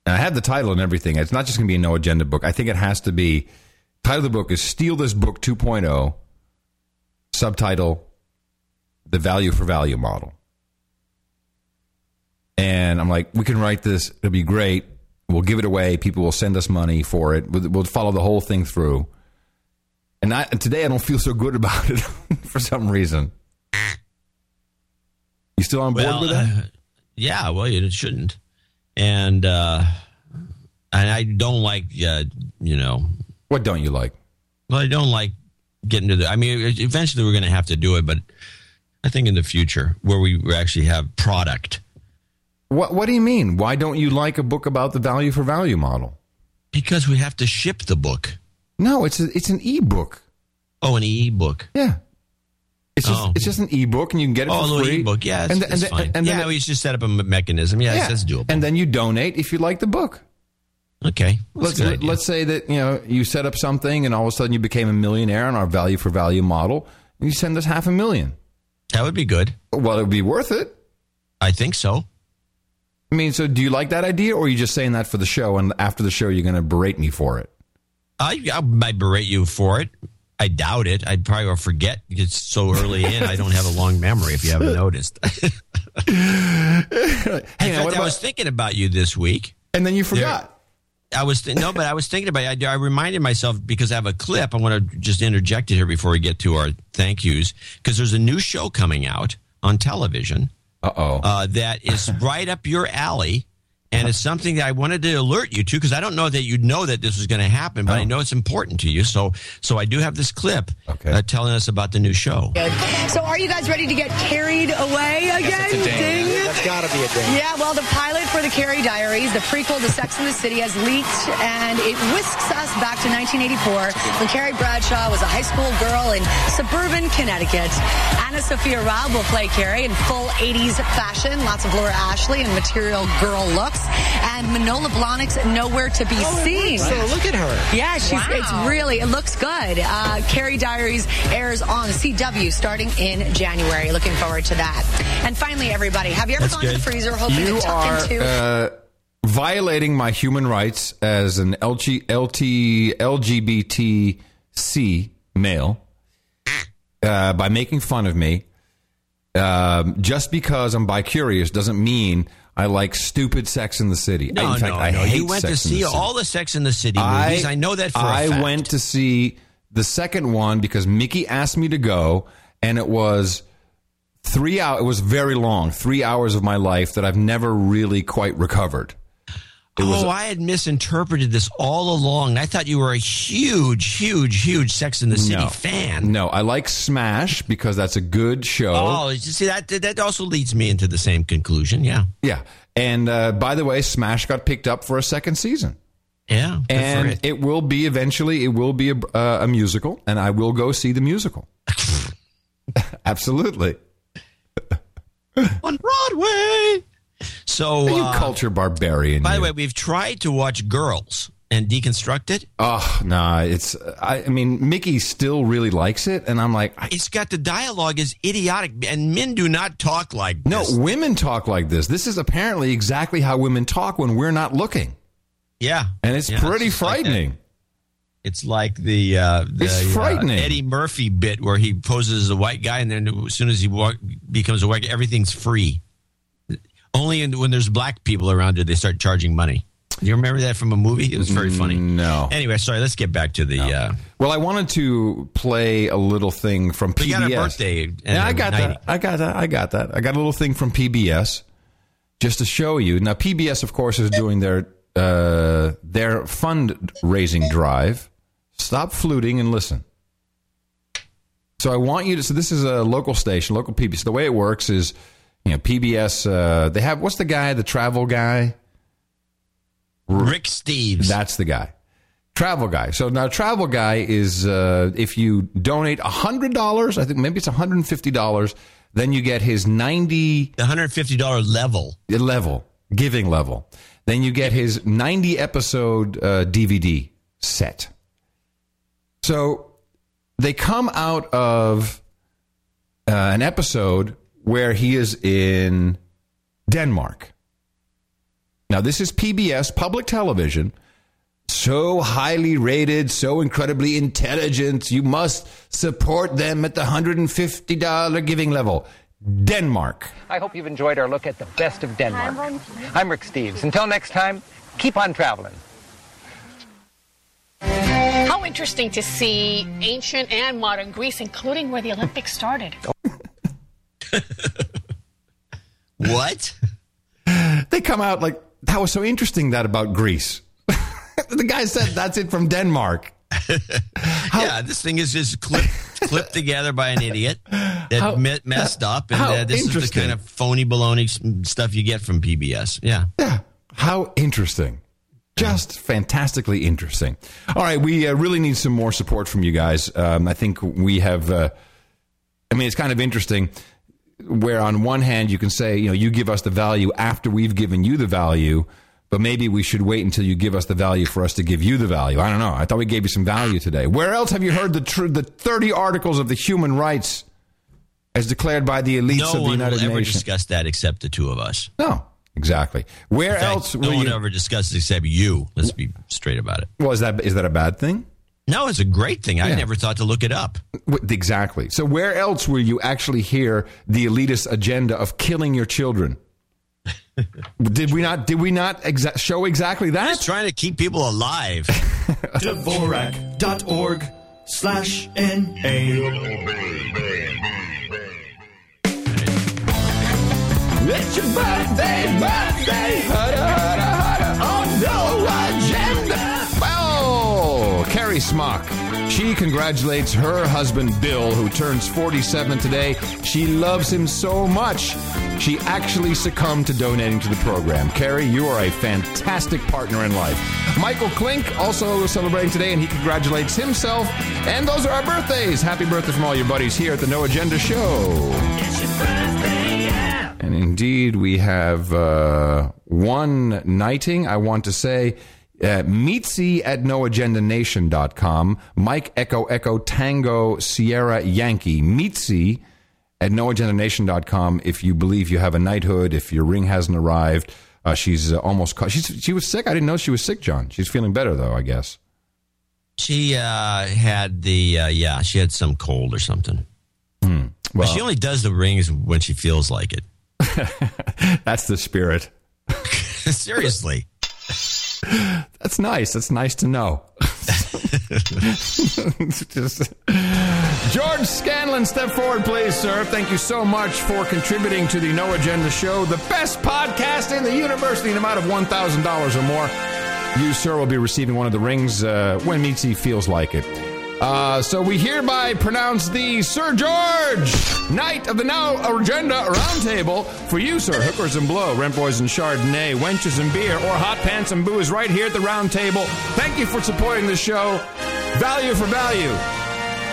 and I had the title and everything. It's not just going to be a no agenda book. I think it has to be. Title of the book is "Steal This Book 2.0." Subtitle: The Value for Value Model. And I'm like, we can write this. It'll be great. We'll give it away. People will send us money for it. We'll, follow the whole thing through. And, I, today I don't feel so good about it for some reason. You still on board Well, with that? uh, yeah, well, it shouldn't. And uh, and I don't like, uh, you know. What don't you like? Well, I don't like getting to the. I mean, eventually we're going to have to do it, but I think in the future where we actually have product. What What do you mean? Why don't you like a book about the value for value model? Because we have to ship the book. No, it's a, it's an ebook. Oh, an e-book. Yeah. It's just Oh. it's just an ebook, and you can get it Oh, for free. ebook. Yeah, it's, and, it's and, then- fine. and then yeah, we just set up a mechanism. Yeah, yeah. it's doable. And then you donate if you like the book. Okay, That's let's let's say that you know you set up something, and all of a sudden you became a millionaire on our value for value model, and you send us half a million. That would be good. Well, it would be worth it. I think so. I mean, so do you like that idea, or are you just saying that for the show, and after the show you're going to berate me for it? I, I might berate you for it. I doubt it. I'd probably will forget. It's so early in. I don't have a long memory. If you haven't noticed. Hey, in fact, what I was thinking about you this week, and then you forgot. I was th- no, but I was thinking about. I, I reminded myself because I have a clip. I want to just interject it here before we get to our thank yous because there's a new show coming out on television. Uh-oh. Uh That is right up your alley. And it's something that I wanted to alert you to because I don't know that you'd know that this was going to happen, but I know it's important to you. So, so I do have this clip uh, telling us about the new show. So are you guys ready to get carried away again? Ding. That's got to be a ding. Yeah, well, the pilot for the Carrie Diaries, the prequel to Sex and the City, has leaked, and it whisks us back to 1984 when Carrie Bradshaw was a high school girl in suburban Connecticut. AnnaSophia Robb will play Carrie in full 80s fashion, lots of Laura Ashley and material girl looks, and Manolo Blahnik's nowhere to be seen. So look at her. Yeah, she's it's really it looks good. Uh, Carrie Diaries airs on CW starting in January. Looking forward to that. And finally, everybody, have you ever That's gone to the freezer hoping you to tuck are into? uh, violating my human rights as an LG, LT, LGBTC male uh, by making fun of me. Um, just because I'm bi-curious doesn't mean I like stupid Sex in the City. No, in fact, no, I no. hate You went to Sex the see all the Sex in the City movies. I, know that for a I fact. I went to see the second one because Mickey asked me to go, and it was three hours. It was very long, three hours of my life that I've never really quite recovered. It oh, I had misinterpreted this all along. I thought you were a huge, huge, huge Sex in the City no, fan. No, I like Smash because that's a good show. Oh, you see that that also leads me into the same conclusion. Yeah, Yeah, and uh, by the way, Smash got picked up for a second season. yeah. and it. it. will be eventually it will be a, uh, a musical and i will go see the musical absolutely on Broadway. So, you uh, culture barbarian by you. the way, we've tried to watch Girls and deconstruct it. oh nah it's I, I mean mickey still really likes it and i'm like I, It's got the dialogue is idiotic, and men do not talk like no this. women talk like this this is apparently exactly how women talk when we're not looking Yeah, and it's Yeah, pretty like frightening It's like the, uh, the It's uh, frightening. Eddie Murphy bit where he poses as a white guy, and then as soon as he walk, becomes a white guy, everything's free. Only in, when there's black people around do they start charging money. You remember that from a movie? It was very funny. no Anyway, sorry. Let's get back to the. Uh, well i wanted to play a little thing from pbs we got a birthday. Yeah, I got night. that. I got that. I got that. I got a little thing from PBS just to show you. Now, PBS, of course, is doing their uh, their fundraising drive. Stop fluting and listen. So I want you to. So this is a local station, local PBS. The way it works is You know, PBS. Uh, they have what's the guy, the travel guy? Rick Steves. That's the guy. Travel guy. So now, travel guy is uh, if you donate hundred dollars, I think maybe it's one hundred and fifty dollars, then you get his ninety The hundred fifty dollar level. level giving level. Then you get his ninety episode uh, DVD set. So they come out of uh, an episode where he is in Denmark. Now, this is PBS, public television, so highly rated, so incredibly intelligent. You must support them at the $150 giving level. Denmark. I hope you've enjoyed our look at the best of Denmark. I'm Rick Steves. Until next time, keep on traveling. How interesting to see ancient and modern Greece, including where the Olympics started. What? They come out like, that was so interesting that about Greece. the guy said that's it from Denmark. yeah, this thing is just clipped, clipped together by an idiot that How- me- messed up, and how uh, this is the kind of phony baloney stuff you get from PBS. Yeah, yeah. How interesting. Just fantastically interesting. All right, we uh, really need some more support from you guys. Um, I think we have, uh, I mean, it's kind of interesting where on one hand you can say, you know, you give us the value after we've given you the value, but maybe we should wait until you give us the value for us to give you the value. I don't know. I thought we gave you some value today. Where else have you heard the tr- the 30 articles of the human rights as declared by the elites No of the United one United will ever Nations? discuss that except the two of us. No, exactly. Where fact, else No will one you- ever discusses except you. Let's be straight about it. Well, is that is that a bad thing? No, it's a great thing. I Yeah. never thought to look it up. Exactly. So where else will you actually hear the elitist agenda of killing your children? did we not? Did we not exa- show exactly that? Just trying to keep people alive. Dvorak.org slash NA. It's your birthday, birthday, oh, no agenda. Smock. She congratulates her husband Bill, who turns 47 today. She loves him so much, she actually succumbed to donating to the program. Carrie, you are a fantastic partner in life. Michael Klink also celebrating today, and he congratulates himself. And those are our birthdays. Happy birthday from all your buddies here at the No Agenda Show. And indeed, we have uh, one knighting. I want to say uh, Meetsy at noagendanation.com. Mike Echo Echo Tango Sierra Yankee. Meetsy at noagendanation.com if you believe you have a knighthood, if your ring hasn't arrived. Uh, she's uh, almost caught. She's, she was sick. I didn't know she was sick, John. She's feeling better, though, I guess. She uh, had the uh, yeah, she had some cold or something. well- but she only does the rings when she feels like it. That's the spirit. Seriously. That's nice. That's nice to know. Just- George Scanlon, step forward, please, sir. Thank you so much for contributing to the No Agenda Show, the best podcast in the universe, the amount of $1,000 or more. You, sir, will be receiving one of the rings uh, when Meetsy feels like it. Uh, so we hereby pronounce the Sir George, Knight of the No Agenda Roundtable. For you, sir, hookers and blow, rent boys and chardonnay, wenches and beer, or hot pants and booze right here at the roundtable. Thank you for supporting the show. Value for value.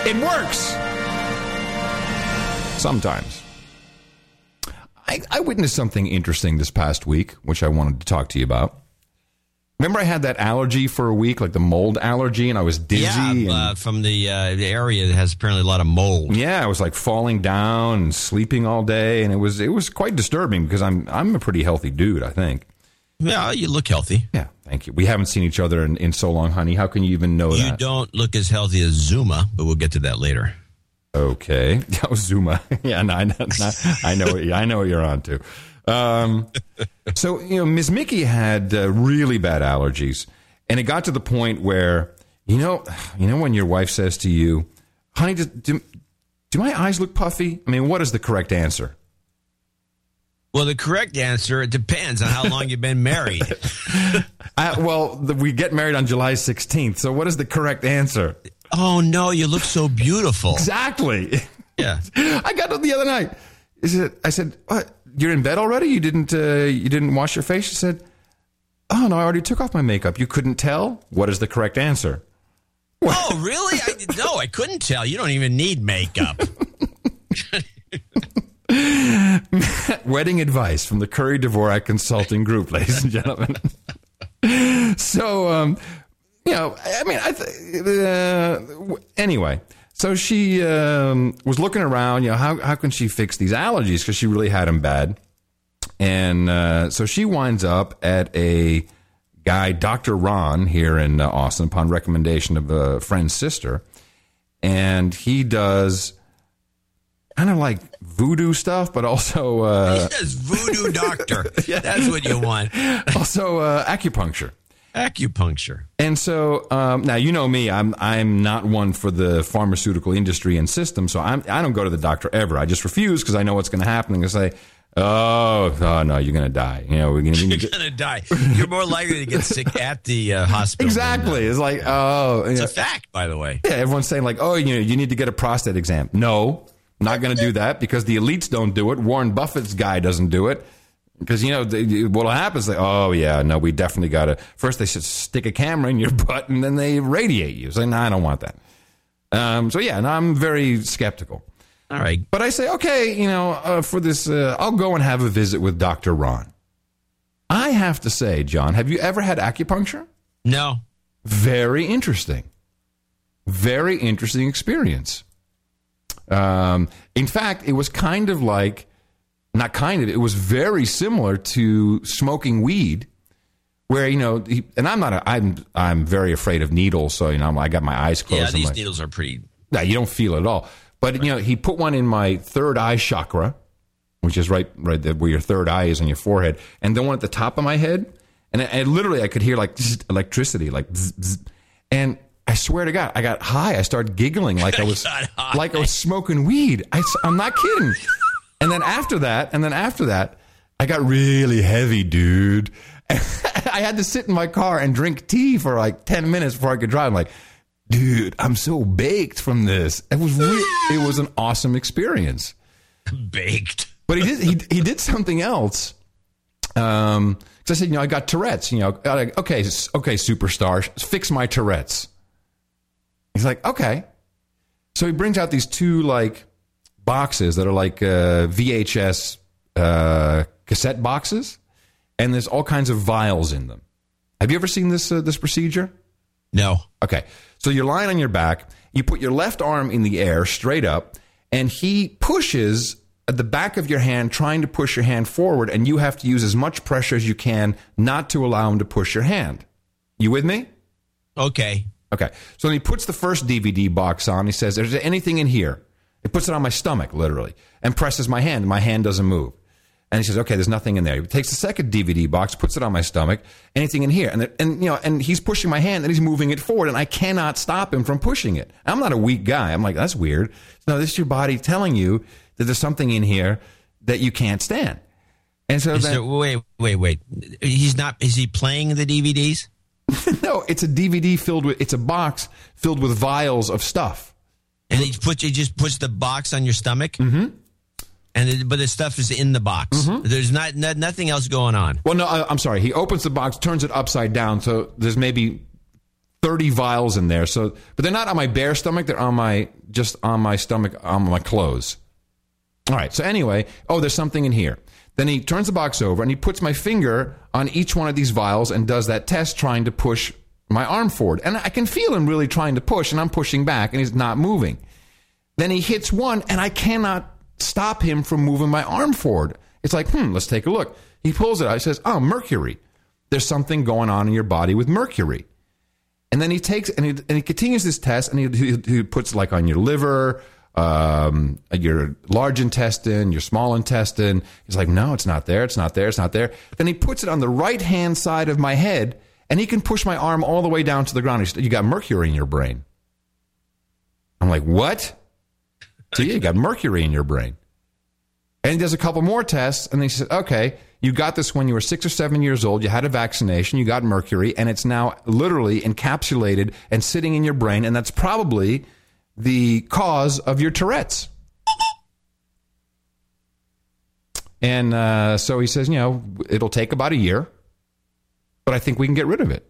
It works. Sometimes. I, I witnessed something interesting this past week, which I wanted to talk to you about. Remember, I had that allergy for a week, like the mold allergy, and I was dizzy. Yeah, and, uh, from the uh, the area that has apparently a lot of mold. yeah, I was like falling down and sleeping all day, and it was it was quite disturbing because I'm I'm a pretty healthy dude, I think. Yeah, you look healthy. Yeah, thank you. We haven't seen each other in, in so long, honey. How can you even know You that? You don't look as healthy as Zuma, but we'll get to that later. Okay, oh, Zuma. yeah, no, I know, no, I know, I know what you're on to. Um, so you know, Ms. Mickey had uh, really bad allergies, and it got to the point where you know, you know, when your wife says to you, "Honey, do, do, do my eyes look puffy?" I mean, what is the correct answer? Well, the correct answer it depends on how long you've been married. Uh, well, the, we get married on July 16th. So, what is the correct answer? Oh no, you look so beautiful. Exactly. Yeah. I got up the other night. Is it? I said, what? You're in bed already? You didn't uh, you didn't wash your face?" She said, "Oh no, I already took off my makeup. You couldn't tell. What is the correct answer?" Oh, really? I, no, I couldn't tell. You don't even need makeup. Wedding advice from the Curry Dvorak Consulting Group, ladies and gentlemen. so, um, you know, I mean, I th- uh, anyway. So she um, was looking around. You know, how how can she fix these allergies? Because she really had them bad. And uh, so she winds up at a guy, Dr. Ron, here in uh, Austin, upon recommendation of a friend's sister. And he does kind of like voodoo stuff, but also. Uh, he does voodoo doctor. That's what you want. Also, uh, acupuncture. Acupuncture. And so um, now you know me. I'm I'm not one for the pharmaceutical industry and system. So I'm I don't go to the doctor ever. I just refuse because I know what's going to happen. And say, oh, oh no, you're going to die. You know, we're going You're gonna die. You're more likely to get sick at the uh, hospital. Exactly. It's like oh, It's you a fact, by the way. Yeah, everyone's saying like, oh, you know, you need to get a prostate exam. No, not going to do that because the elites don't do it. Warren Buffett's guy doesn't do it because you know they, what'll happen is like, oh yeah, no, we definitely got to. First, they should stick a camera in your butt and then they radiate you. So no, I don't want that. Um, so yeah, no, I'm very skeptical. All right, but I say, okay, you know, uh, for this, uh, I'll go and have a visit with Doctor Ron. I have to say, John, have you ever had acupuncture? No. Very interesting. Very interesting experience. Um, in fact, it was kind of like, not kind of, it was very similar to smoking weed, where you know, he, and I'm not, a, I'm, I'm very afraid of needles, so you know, I'm, I got my eyes closed. Yeah, these like- needles are pretty. no, you don't feel it at all. But you know, he put one in my third eye chakra, which is right, right there where your third eye is on your forehead, and then one at the top of my head, and, I, literally I could hear like zzz, electricity, like, zzz, zzz. and I swear to God, I got high. I started giggling like I was like I was smoking weed. I, am not kidding. And then after that, and then after that, I got really heavy, dude. I had to sit in my car and drink tea for like ten minutes before I could drive. I'm like, dude, I'm so baked from this. It was it was an awesome experience. Baked. But he did he he did something else. Um, because I said, you know, I got Tourette's. You know, I- okay, okay, superstar, fix my Tourette's. He's like, okay. So he brings out these two like boxes that are like uh, VHS uh, cassette boxes, and there's all kinds of vials in them. Have you ever seen this uh, this procedure? No. Okay. So you're lying on your back. You put your left arm in the air straight up, and he pushes at the back of your hand, trying to push your hand forward, and you have to use as much pressure as you can not to allow him to push your hand. You with me? Okay. Okay. So then he puts the first DVD box on. He says, Is there anything in here? He puts it on my stomach, literally, and presses my hand. My hand doesn't move. And he says, okay, there's nothing in there. He takes the second DVD box, puts it on my stomach. Anything in here? And, there- and you know, and he's pushing my hand and he's moving it forward, and I cannot stop him from pushing it. I'm not a weak guy. I'm like, that's weird. No, this is your body telling you that there's something in here that you can't stand. And so then, there- wait, wait, wait. He's not. Is he playing the DVDs? no, it's a DVD filled with. It's a box filled with vials of stuff. And he puts. He just puts the box on your stomach. Mm-hmm. And it, but the stuff is in the box. There's not no, nothing else going on. Well, no, I, I'm sorry. He opens the box, turns it upside down, so there's maybe 30 vials in there. So, but they're not on my bare stomach. They're on my just on my stomach on my clothes. All right. So anyway, oh, there's something in here. Then he turns the box over and he puts my finger on each one of these vials and does that test, trying to push my arm forward. And I can feel him really trying to push, and I'm pushing back, and he's not moving. Then he hits one, and I cannot stop him from moving my arm forward. It's like, hmm, let's take a look. He pulls it out. He says, oh, mercury. There's something going on in your body with mercury. And then he takes and he, and he continues this test, and he, he, he puts like on your liver, um, your large intestine, your small intestine. He's like, no, it's not there. It's not there. It's not there. Then he puts it on the right hand side of my head, and he can push my arm all the way down to the ground. He said, you got mercury in your brain. I'm like, what? So you got mercury in your brain. And he does a couple more tests, and he says, okay, you got this when you were six or seven years old. You had a vaccination, you got mercury, and it's now literally encapsulated and sitting in your brain, and that's probably the cause of your Tourette's. And uh, so he says, you know, it'll take about a year, but I think we can get rid of it.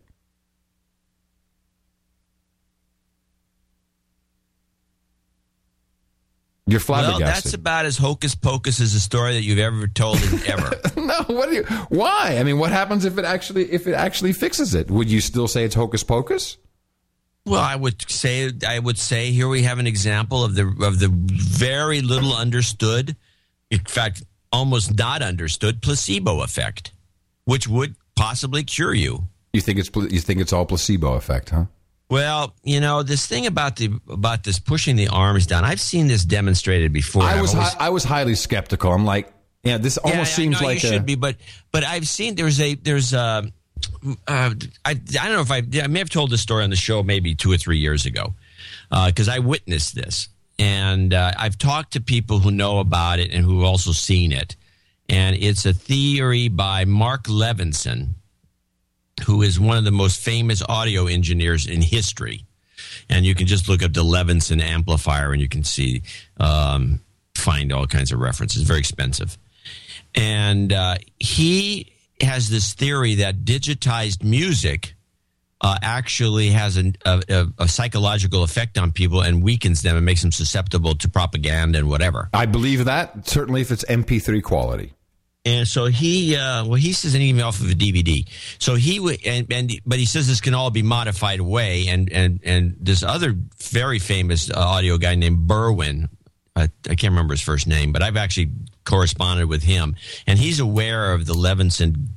You're Well, that's about as hocus pocus as a story that you've ever told in ever. no, what do you? Why? I mean, what happens if it actually if it actually fixes it? Would you still say it's hocus pocus? Well, I would say I would say here we have an example of the of the very little understood, in fact, almost not understood placebo effect, which would possibly cure you. You think it's you think it's all placebo effect, huh? Well, you know this thing about the about this pushing the arms down. I've seen this demonstrated before. I was always- I was highly skeptical. I'm like, yeah, this Yeah, almost I seems like you a, should be, but but I've seen there's a there's a uh, I I don't know if I I may have told this story on the show maybe two or three years ago because I witnessed this and uh, I've talked to people who know about it and who have also seen it and it's a theory by Mark Levinson who is one of the most famous audio engineers in history and you can just look up the Levinson amplifier and you can see um, find all kinds of references very expensive and uh, he has this theory that digitized music uh, actually has an, a, a, a psychological effect on people and weakens them and makes them susceptible to propaganda and whatever. I believe that certainly if it's MP3 quality. And so he, uh, well, he says anything off of a DVD. So he and, and but he says this can all be modified away. And and and this other very famous uh, audio guy named Berwin, I, I can't remember his first name, but I've actually corresponded with him, and he's aware of the Levinson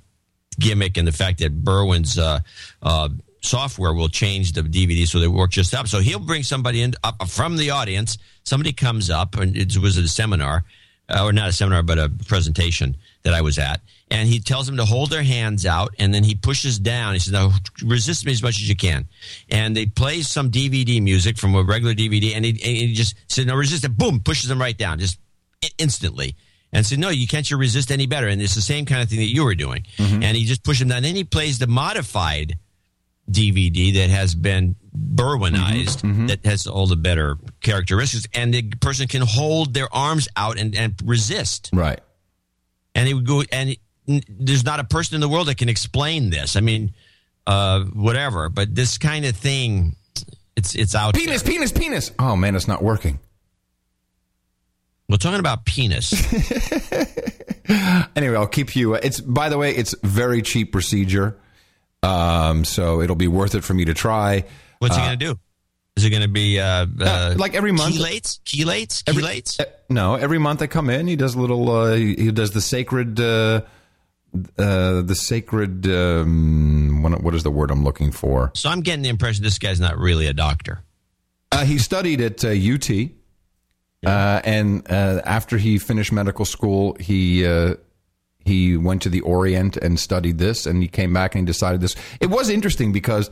gimmick and the fact that Berwin's uh, uh, software will change the DVD so they work just up. So he'll bring somebody in up from the audience. Somebody comes up, and it was at a seminar, uh, or not a seminar, but a presentation that I was at, and he tells them to hold their hands out, and then he pushes down. He says, "Now resist me as much as you can," and they play some DVD music from a regular DVD, and he, and he just said, "No, resist it." Boom, pushes them right down, just instantly. And said, no, you can't you resist any better. And it's the same kind of thing that you were doing. And he just pushed them down. Then he plays the modified DVD that has been Berwinized, that has all the better characteristics. And the person can hold their arms out and, and resist. Right. And he would go, and there's not a person in the world that can explain this. I mean, uh, whatever. But this kind of thing, it's it's out. Penis, penis, penis. Oh man, it's not working. We're talking about penis. Anyway, I'll keep you. uh, It's by the way, it's very cheap procedure, um, so it'll be worth it for me to try. What's he Uh, to do? Is it to be uh, uh, like every month? Chelates, chelates, Every- chelates. uh, no, every month I come in. He does a little. Uh, he, he does the sacred. Uh, uh, the sacred. Um, what, what is the word I'm looking for? So I'm getting the impression this guy's not really a doctor. Uh, he studied at uh, UT, uh, and uh, after he finished medical school, he uh, he went to the Orient and studied this, and he came back and he decided this. It was interesting because.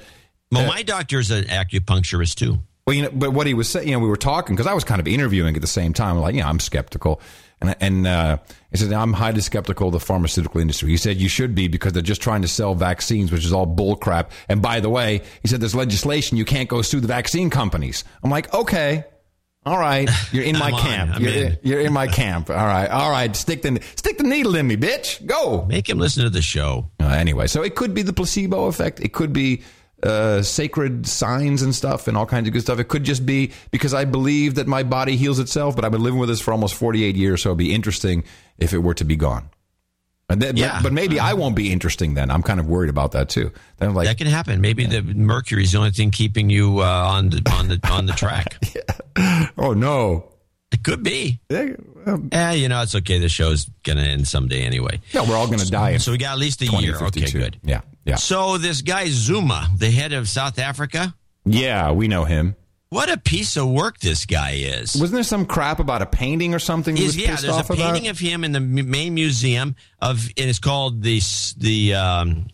Well, my doctor's an acupuncturist too. Well, you know, but what he was saying, you know, we were talking because I was kind of interviewing at the same time. Like, yeah, I'm skeptical, and and uh, he said I'm highly skeptical of the pharmaceutical industry. He said you should be because they're just trying to sell vaccines, which is all bull crap. And by the way, he said there's legislation you can't go sue the vaccine companies. I'm like, okay. All right, you're in my on. camp. I'm You're in. you're in my camp. All right, all right. Stick the stick the needle in me, bitch. Go. Make him listen to the show. Uh, anyway, so it could be the placebo effect. It could be uh, sacred signs and stuff and all kinds of good stuff. It could just be because I believe that my body heals itself, but I've been living with this for almost 48 years, so it'd be interesting if it were to be gone. And then, Yeah. but, but maybe I won't be interesting then. I'm kind of worried about that too. Then like, that can happen. Maybe the mercury is the only thing keeping you uh, on the on the on the track. oh no, it could be. Yeah, um, Eh, you know, it's okay. The show's gonna end someday anyway. Yeah, we're all going to die. So we got at least a year. Okay, good. Yeah, yeah, So this guy Zuma, the head of South Africa, yeah. We know him. What a piece of work this guy is. Wasn't there some crap about a painting or something? he was yeah, pissed there's a off about? painting of him in the main museum of, and it's called the the um,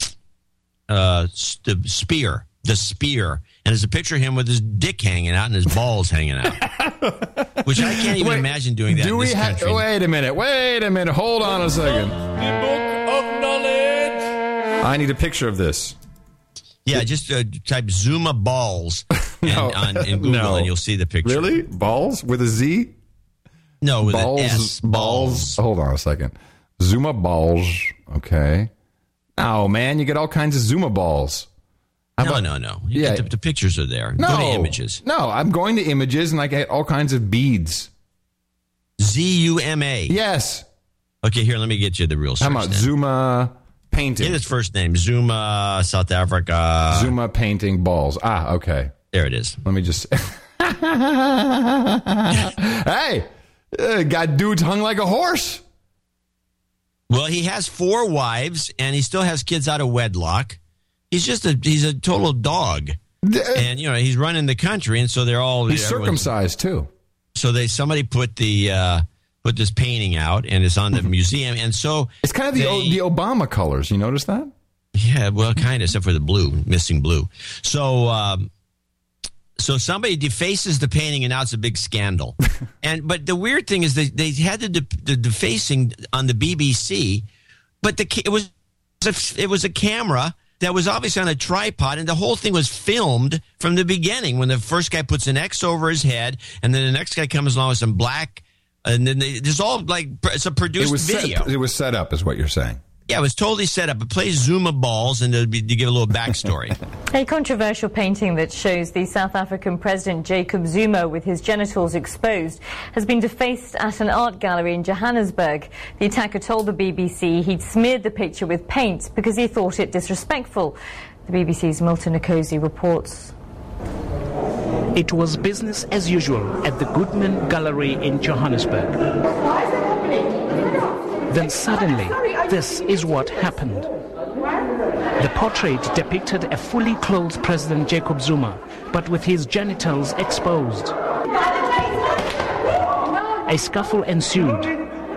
uh, the spear, the spear, and there's a picture of him with his dick hanging out and his balls hanging out, which I can't even Wait, imagine doing that Do in we have? Wait a minute. Wait a minute. Hold on a second. The book of knowledge. I need a picture of this. Yeah, just uh, type Zuma balls and, No. on in Google, No. and you'll see the picture. Really? Balls with a Z? No, with balls. an S. Balls. Hold on a second. Zuma balls. Okay. Oh man, you get all kinds of Zuma balls. How no, about- no, no. You Yeah. the, the pictures are there. No Go to images. No, I'm going to images and I get all kinds of beads. Z U M A. Yes. Okay, here, let me get you the real How about then. Zuma painting? Get his first name. Zuma, South Africa. Zuma painting balls. Ah, okay. There it is. Let me just. hey, uh, got dudes hung like a horse. Well, he has four wives and he still has kids out of wedlock. He's just a he's a total dog. And you know, he's running the country and so they're all He's circumcised too. So they somebody put the uh put this painting out and it's on the museum and so It's kind of the o- the Obama colors. You notice that? Yeah, well, kind of, except for the blue, missing blue. So, um, so somebody defaces the painting, and now it's a big scandal. and but the weird thing is they they had the, de- the defacing on the BBC, but the it was it was a camera that was obviously on a tripod, and the whole thing was filmed from the beginning. When the first guy puts an X over his head, and then the next guy comes along with some black, and then they, there's all like it's a produced it was video. Set, it was set up, is what you're saying. Yeah, it was totally set up. It plays Zuma balls, and it'd be, to give a little backstory. A controversial painting that shows the South African President Jacob Zuma with his genitals exposed has been defaced at an art gallery in Johannesburg. The attacker told the BBC he'd smeared the picture with paint because he thought it disrespectful. The BBC's Milton Nkosi reports. It was business as usual at the Goodman Gallery in Johannesburg. Then suddenly, this is what happened. The portrait depicted a fully clothed President Jacob Zuma, but with his genitals exposed. A scuffle ensued,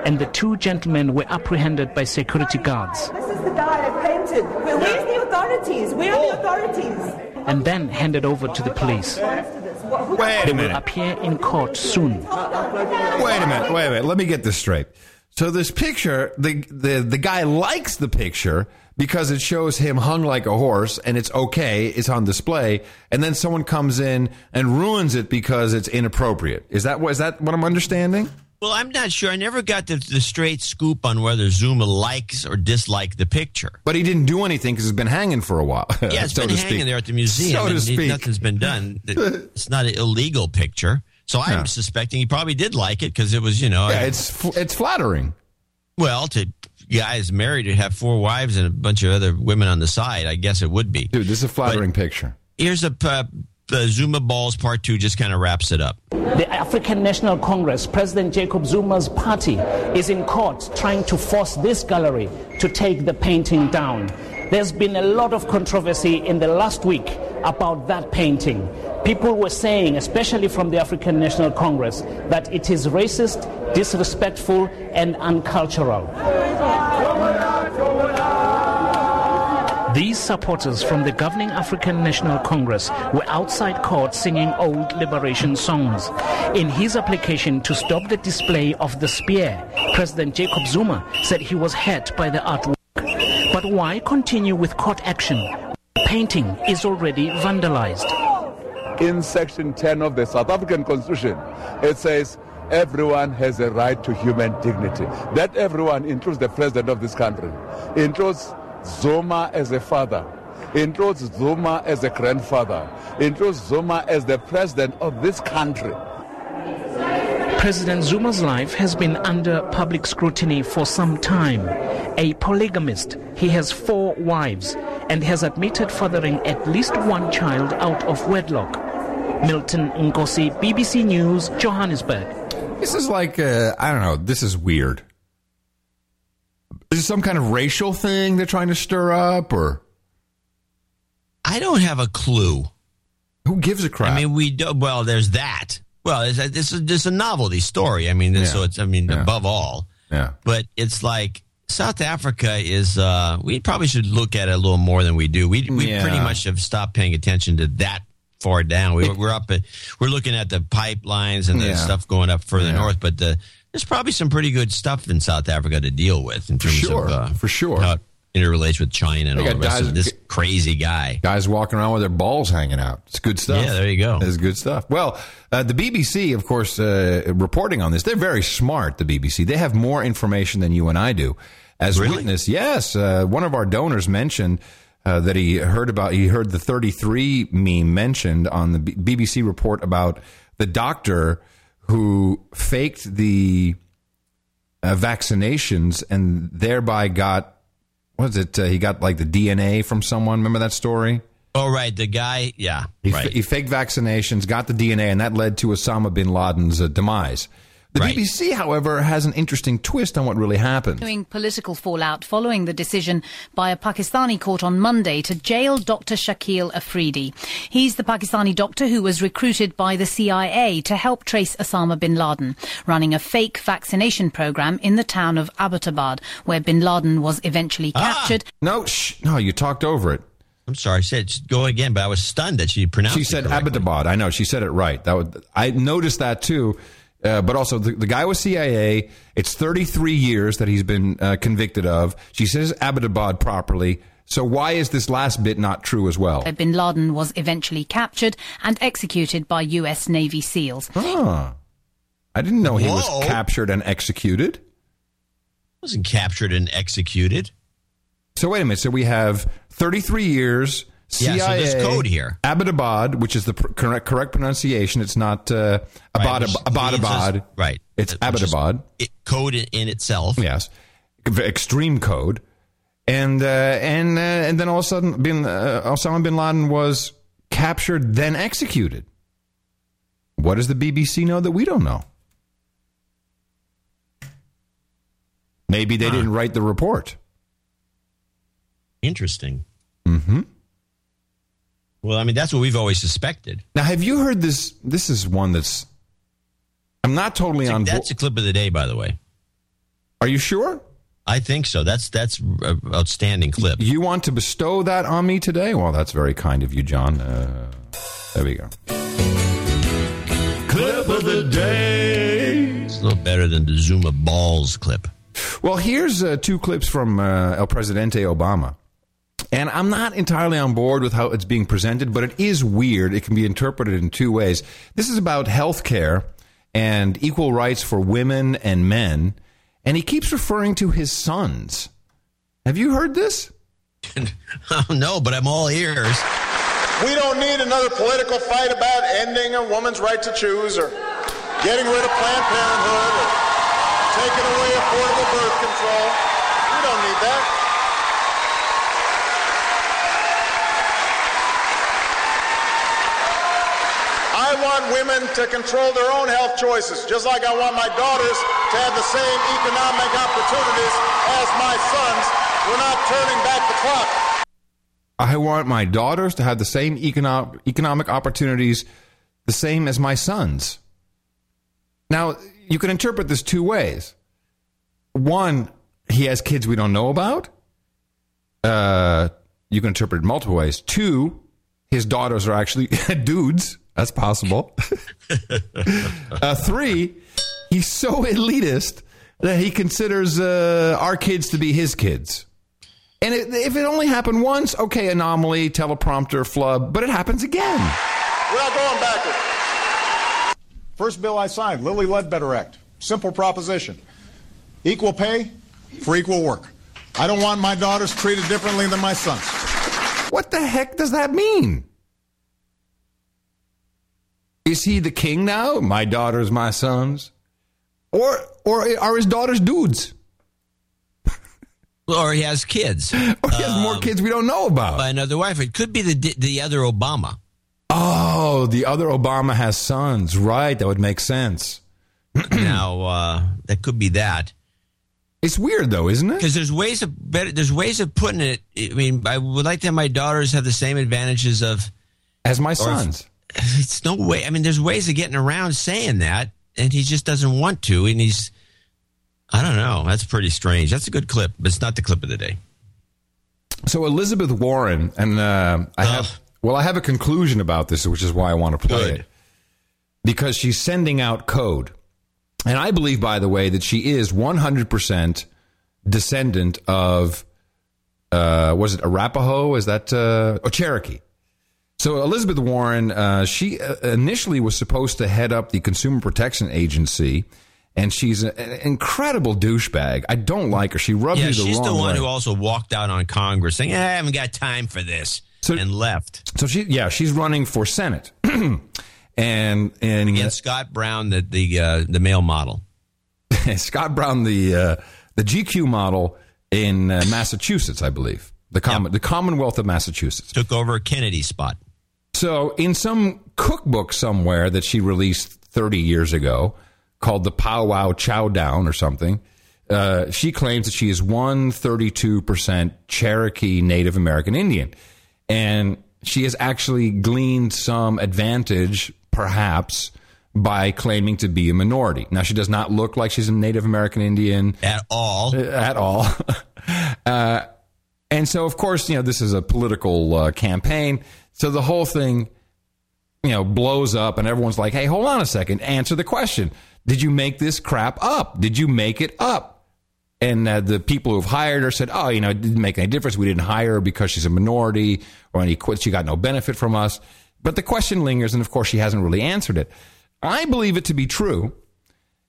and the two gentlemen were apprehended by security guards This is the guy that painted. Where, where's the authorities? Where are the oh. authorities? And then handed over to the police. Wait They a will minute. appear in court soon. Wait a minute. Wait a minute. Let me get this straight. So this picture, the the the guy likes the picture because it shows him hung like a horse, and it's okay. It's on display, and then someone comes in and ruins it because it's inappropriate. Is that what is that what I'm understanding? Well, I'm not sure. I never got the, the straight scoop on whether Zuma likes or dislikes the picture. But he didn't do anything because it's been hanging for a while. Yeah, it's so been hanging speak. there at the museum. So to speak. Nothing's been done. It's not an illegal picture. So I'm Yeah. suspecting he probably did like it because it was, you know. Yeah, it's it's flattering. Well, to guys married to have four wives and a bunch of other women on the side, I guess it would be. Dude, this is a flattering picture. Here's a uh, the Zuma balls part two. Just kind of wraps it up. The African National Congress, President Jacob Zuma's party, is in court trying to force this gallery to take the painting down. There's been a lot of controversy in the last week about that painting. People were saying, especially from the African National Congress, that it is racist, disrespectful, and uncultural. These supporters from the governing African National Congress were outside court singing old liberation songs. In his application to stop the display of the spear, President Jacob Zuma said he was hurt by the artwork. But why continue with court action? The painting is already vandalized. In Section 10 of the South African Constitution, it says everyone has a right to human dignity. That everyone includes the president of this country, includes Zuma as a father, includes Zuma as a grandfather, includes Zuma as the president of this country. President Zuma's life has been under public scrutiny for some time. A polygamist, he has four wives and has admitted fathering at least one child out of wedlock. Milton Nkosi, BBC News, Johannesburg. This is like uh, I don't know. This is weird. Is it some kind of racial thing they're trying to stir up, or I don't have a clue. who gives a crap? I mean, we do. Well, there's that. Well, it's a, it's a, it's a novelty story. I mean, Yeah. so it's. I mean, Yeah. above all, yeah. but it's like South Africa is. uh We probably should look at it a little more than we do. We we Yeah. pretty much have stopped paying attention to that far down. We, we're up at. We're looking at the pipelines and the stuff going up further north, but the, there's probably some pretty good stuff in South Africa to deal with in terms sure, of uh, for sure. how it interrelates with China and all the rest guys- of this crazy guy. Guys walking around with their balls hanging out. It's good stuff. Yeah, there you go. It's good stuff. Well, uh, the BBC, of course, uh, reporting on this, they're very smart, the BBC. They have more information than you and I do. As Really? witness, yes. Uh, one of our donors mentioned uh, that he heard about, he heard the 33 meme mentioned on the B- BBC report about the doctor who faked the uh, vaccinations and thereby got, what was it? Uh, he got like the DNA from someone. Remember that story? Oh, right. The guy, yeah. He, right. he faked vaccinations, got the DNA, and that led to Osama bin Laden's uh, demise. The Right. BBC, however, has an interesting twist on what really happened. Continuing political fallout following the decision by a Pakistani court on Monday to jail Dr. Shakil Afridi. He's the Pakistani doctor who was recruited by the CIA to help trace Osama bin Laden, running a fake vaccination program in the town of Abbottabad, where bin Laden was eventually ah! captured. No, shh, no, you talked over it. I'm sorry. I said just go again, but I was stunned that she pronounced She said correctly. Abbottabad. I know she said it right. That would, I noticed that too. Uh, but also, the, the guy was CIA. It's 33 years that he's been uh, convicted of. She says Abbottabad properly. So why is this last bit not true as well? where Bin Laden was eventually captured and executed by U.S. Navy SEALs. Huh. I didn't know he Whoa. was captured and executed. wasn't captured and executed. So wait a minute. So we have 33 years. CIA, Yeah, so there's code here. Abbottabad, which is the pr- correct, correct pronunciation. It's not uh, Right, Abbottabad. right. It's Which Abbottabad. it- code in, in itself. Yes. Extreme code. And uh, and uh, and then all of a sudden, bin, uh, Osama bin Laden was captured, then executed. What does the BBC know that we don't know? Maybe they didn't write the report. Interesting. Mm-hmm. Well, I mean, that's what we've always suspected. Now, have you heard this? This is one that's. I'm not totally on board. That's a clip of the day, by the way. Are you sure? I think so. That's that's an outstanding clip. You want to bestow that on me today? Well, that's very kind of you, John. Uh, there we go. Clip of the day. It's a little better than the Zuma balls clip. Well, here's uh, two clips from uh, El Presidente Obama. And I'm not entirely on board with how it's being presented, but it is weird. It can be interpreted in two ways. This is about health care and equal rights for women and men. And he keeps referring to his sons. Have you heard this? oh, no, but I'm all ears. We don't need another political fight about ending a woman's right to choose or getting rid of Planned Parenthood or taking away affordable birth control. We don't need that. I want women to control their own health choices, just like I want my daughters to have the same economic opportunities as my sons. We're not turning back the clock. I want my daughters to have the same economic economic opportunities, the same as my sons. Now, you can interpret this two ways. One, he has kids we don't know about. Uh, you can interpret it multiple ways. Two, his daughters are actually dudes. That's possible. uh, three, he's so elitist that he considers uh, our kids to be his kids. And it, if it only happened once, okay, anomaly, teleprompter, flub, but it happens again. We're not going backward. First bill I signed, Lilly Ledbetter Act. Simple proposition. Equal pay for equal work. I don't want my daughters treated differently than my sons. What the heck does that mean? Is he the king now? My daughters, my sons? Or or are his daughters dudes? Or he has kids. Or he has more kids we don't know about. By another wife. It could be the the other Obama. Oh, the other Obama has sons. Right, that would make sense. now, uh, that could be that. It's weird though, isn't it? Because there's ways of better. There's ways of putting it. I mean, I would like to have my daughters have the same advantages of as my if- sons. It's no way. I mean, there's ways of getting around saying that, and he just doesn't want to. And he's, I don't know. That's pretty strange. That's a good clip, but it's not the clip of the day. So Elizabeth Warren, and uh, I have well, I have a conclusion about this, which is why I want to play it because she's sending out code, and I believe, by the way, that she is one hundred percent descendant of uh, was it Arapaho? Is that uh, oh Cherokee? So Elizabeth Warren, uh, she uh, initially was supposed to head up the Consumer Protection Agency, and she's an incredible douchebag. I don't like her. She rubs yeah, me the she's the one way. who also walked out on Congress saying, "Eh, "I haven't got time for this," and left. So she, yeah, she's running for Senate, and and against Scott Brown, the the uh, the male model. Scott Brown, the uh, the GQ model in uh, Massachusetts, I believe, the common the Commonwealth of Massachusetts took over Kennedy's spot. So, in some cookbook somewhere that she released 30 years ago, called the Pow Wow Chow Down or something, uh, she claims that she is 132% Cherokee Native American Indian. And she has actually gleaned some advantage, perhaps, by claiming to be a minority. Now, she does not look like she's a Native American Indian at all. At all. uh, and so, of course, you know, this is a political uh, campaign. So the whole thing, you know, blows up, and everyone's like, hey, hold on a second, answer the question. Did you make this crap up? Did you make it up? And uh, the people who've hired her said, oh, you know, it didn't make any difference. We didn't hire her because she's a minority or any quit. She got no benefit from us. But the question lingers, and of course, she hasn't really answered it. I believe it to be true.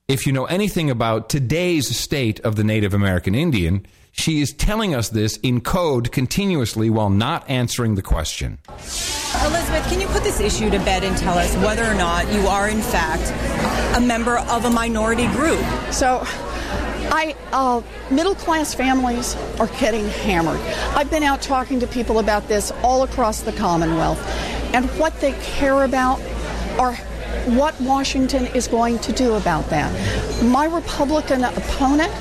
If you know anything about today's state of the Native American Indian, she is telling us this in code continuously while not answering the question. Elizabeth, can you put this issue to bed and tell us whether or not you are, in fact, a member of a minority group? So, I uh, middle class families are getting hammered. I've been out talking to people about this all across the Commonwealth, and what they care about are what Washington is going to do about that. My Republican opponent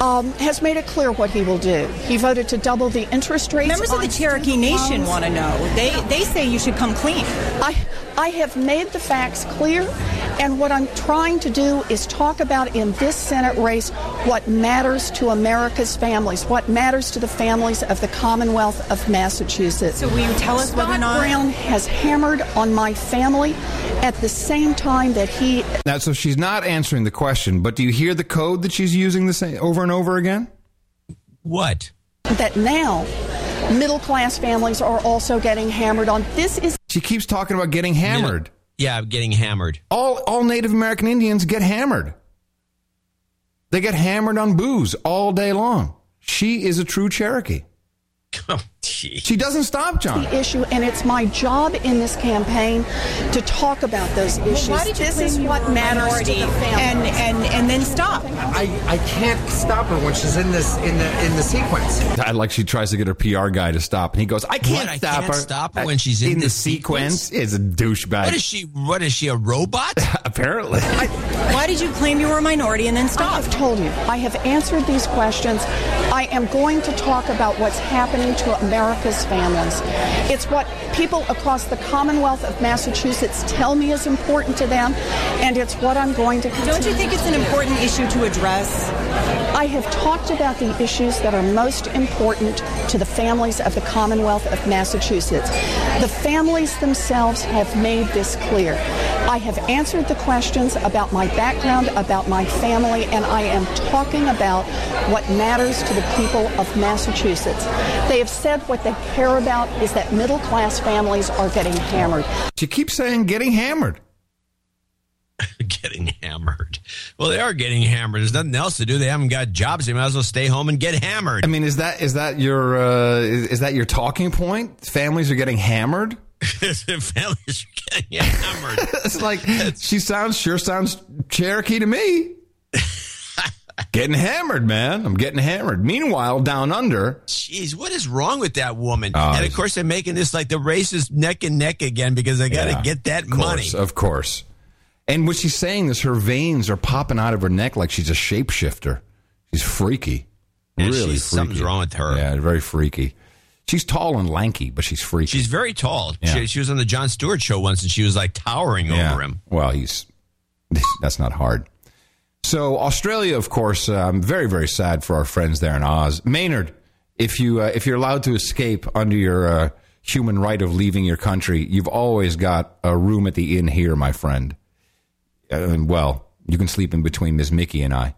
um, has made it clear what he will do. He voted to double the interest rates. Members of the Cherokee Nation want to know. They they say you should come clean. I I have made the facts clear, and what I'm trying to do is talk about in this Senate race what matters to America's families, what matters to the families of the Commonwealth of Massachusetts. So will you tell us whether or not- Brown has hammered on my family at the same time that he Now, so she's not answering the question, but do you hear the code that she's using the same over and over again? What? that now middle class families are also getting hammered on. This is She keeps talking about getting hammered. Yeah, getting hammered. All all Native American Indians get hammered. They get hammered on booze all day long. She is a true Cherokee. Oh, She doesn't stop, John. the issue, and it's my job in this campaign to talk about those issues. why did you this is what matters minority to the family. and and and then stop? I, I can't stop her when she's in this in the in the sequence. I like she tries to get her PR guy to stop, and he goes, "I can't What, I stop can't her." stop her when she's in the, the sequence. Is a douchebag. What is she? What is she? A robot? Apparently. Why did you claim you were a minority and then stop? I have told you. I have answered these questions. I am going to talk about what's happening to America's families. It's what people across the Commonwealth of Massachusetts tell me is important to them, and it's what I'm going to continue. Don't you think it's an important issue to address? I have talked about the issues that are most important to the families of the Commonwealth of Massachusetts. The families themselves have made this clear. I have answered the questions about my background, about my family, and I am talking about what matters to the people of Massachusetts. They have said what they care about is that middle class families are getting hammered. She keeps saying getting hammered. getting hammered. Well, they are getting hammered. There's nothing else to do. They haven't got jobs. They might as well stay home and get hammered. I mean, is that is that your uh, is, is that your talking point? Families are getting hammered. Families are getting hammered. it's like she sounds sure sounds Cherokee to me. getting hammered, man. I'm getting hammered. Meanwhile, down under, Jeez, what is wrong with that woman? Oh, and of course, they're making this like the race is neck and neck again because they got to Yeah, get that of course, money. Of course. And what she's saying is her veins are popping out of her neck like she's a shapeshifter. She's freaky. Yeah, really she's- freaky. something's wrong with her. Yeah, very freaky. She's tall and lanky, but she's freaky. She's very tall. Yeah. She, she was on the Jon Stewart show once, and she was like towering Yeah. over him. Well, he's that's not hard. So Australia, of course, uh, I'm very very sad for our friends there in Oz. Maynard, if you uh, if you're allowed to escape under your uh, human right of leaving your country, you've always got a room at the inn here, my friend. Uh, well, you can sleep in between Miss Mickey and I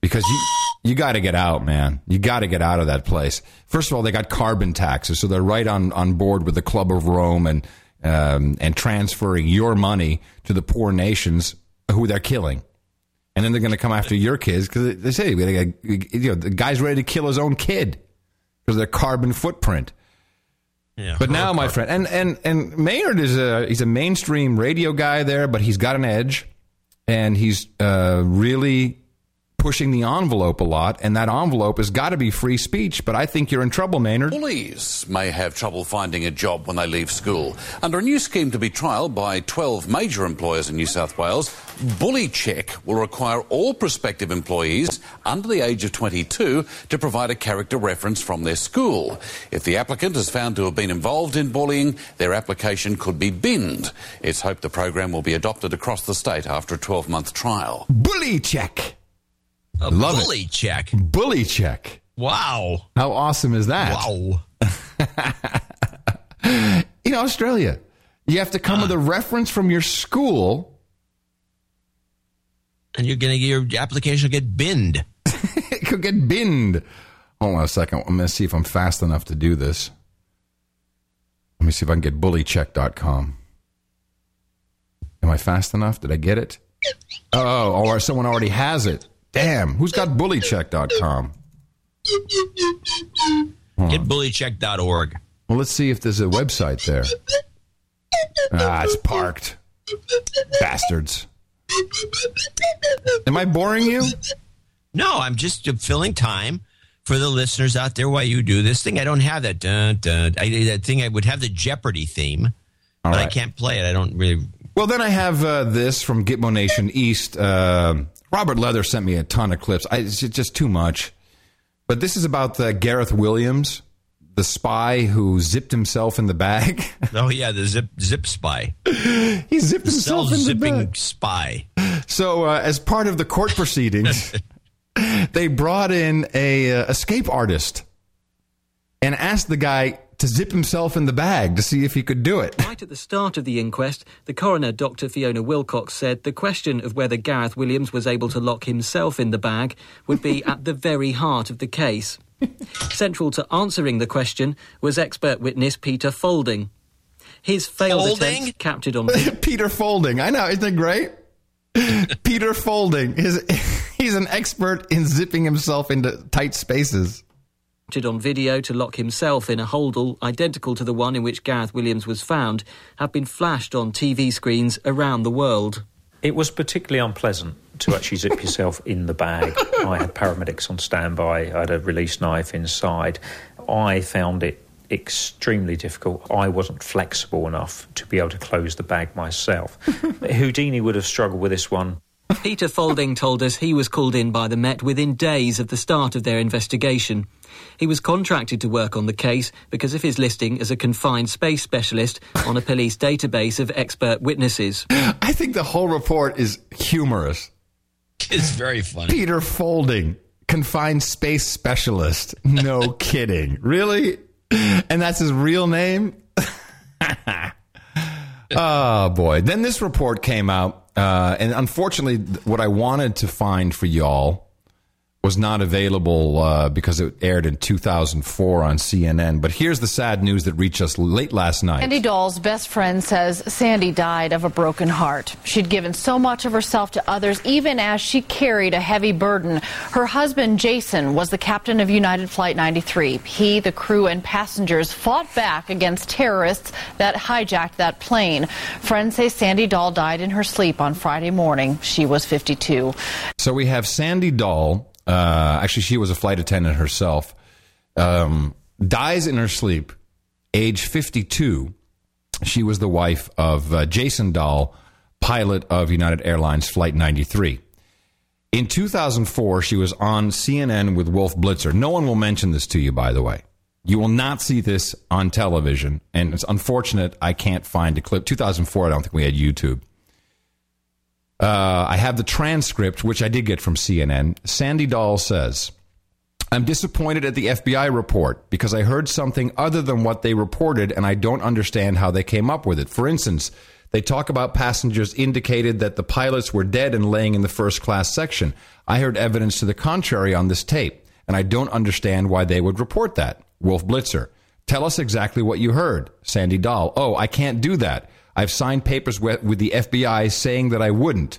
because you You got to get out, man. You got to get out of that place. First of all, they got carbon taxes, so they're right on, on board with the Club of Rome and um, and transferring your money to the poor nations who they're killing. And then they're going to come after your kids because they say you know the guy's ready to kill his own kid because of their carbon footprint. Yeah, But now, my friend, and and and Maynard is a he's a mainstream radio guy there, but he's got an edge, and he's uh, really pushing the envelope a lot, and that envelope has got to be free speech. But I think you're in trouble, Maynard. Bullies may have trouble finding a job when they leave school. Under a new scheme to be trialled by 12 major employers in New South Wales, Bully Check will require all prospective employees under the age of 22 to provide a character reference from their school. If the applicant is found to have been involved in bullying, their application could be binned. It's hoped the program will be adopted across the state after a 12 month trial. Bully Check. A Love bully it. check. Bully Check. Wow. How awesome is that? Wow. In Australia, you have to come with a ah. reference from your school. And you're to your application will get binned. it could get binned. Hold on a second. I'm to see if I'm fast enough to do this. Let me see if I can get bullycheck.com. Am I fast enough? Did I get it? Oh, or someone already has it. Damn. Who's got bullycheck.com? Get bullycheck.org. Well, let's see if there's a website there. Ah, it's parked. Bastards. Am I boring you? No, I'm just filling time for the listeners out there while you do this thing. I don't have that. Dun, dun, I, that thing I would have the Jeopardy theme, All but I can't play it. I don't really. Well, then I have uh, this from Gitmo Nation East. Uh, Robert Leather sent me a ton of clips. I, it's just too much. But this is about uh, Gareth Williams, the spy who zipped himself in the bag. Oh yeah, the zip zip spy. he zipped himself in the zipping bag. spy. So, uh, as part of the court proceedings, they brought in a uh, escape artist and asked the guy to zip himself in the bag to see if he could do it. Right at the start of the inquest, the coroner, Dr. Fiona Wilcox, said the question of whether Gareth Williams was able to lock himself in the bag would be at the very heart of the case. Central to answering the question was expert witness Peter Faulding. His failed Faulding? attempt captured on Peter Faulding. I know, isn't it great? Peter Faulding. His, he's an expert in zipping himself into tight spaces. On video to lock himself in a holdall identical to the one in which Gareth Williams was found have been flashed on TV screens around the world. It was particularly unpleasant to actually zip yourself in the bag. I had paramedics on standby, I had a release knife inside. I found it extremely difficult. I wasn't flexible enough to be able to close the bag myself. Houdini would have struggled with this one. Peter Faulding told us he was called in by the Met within days of the start of their investigation. He was contracted to work on the case because of his listing as a confined space specialist on a police database of expert witnesses. I think the whole report is humorous. It's very funny. Peter Faulding, confined space specialist. No kidding. Really? And that's his real name? oh, boy. Then this report came out. Uh, and unfortunately, what I wanted to find for y'all was not available uh, because it aired in 2004 on CNN. But here's the sad news that reached us late last night. Sandy Dahl's best friend says Sandy died of a broken heart. She'd given so much of herself to others, even as she carried a heavy burden. Her husband, Jason, was the captain of United Flight 93. He, the crew, and passengers fought back against terrorists that hijacked that plane. Friends say Sandy Dahl died in her sleep on Friday morning. She was 52. So we have Sandy Dahl. Uh, actually, she was a flight attendant herself. Um, dies in her sleep, age 52. She was the wife of uh, Jason Dahl, pilot of United Airlines Flight 93. In 2004, she was on CNN with Wolf Blitzer. No one will mention this to you, by the way. You will not see this on television, and it's unfortunate I can't find a clip. 2004, I don't think we had YouTube. Uh, I have the transcript, which I did get from CNN. Sandy Dahl says, I'm disappointed at the FBI report because I heard something other than what they reported and I don't understand how they came up with it. For instance, They talk about passengers indicated that the pilots were dead and laying in the first class section. I heard evidence to the contrary on this tape, and I don't understand why they would report that. Wolf Blitzer. Tell us exactly what you heard. Sandy Dahl. Oh, I can't do that. I've signed papers with, with the FBI saying that I wouldn't.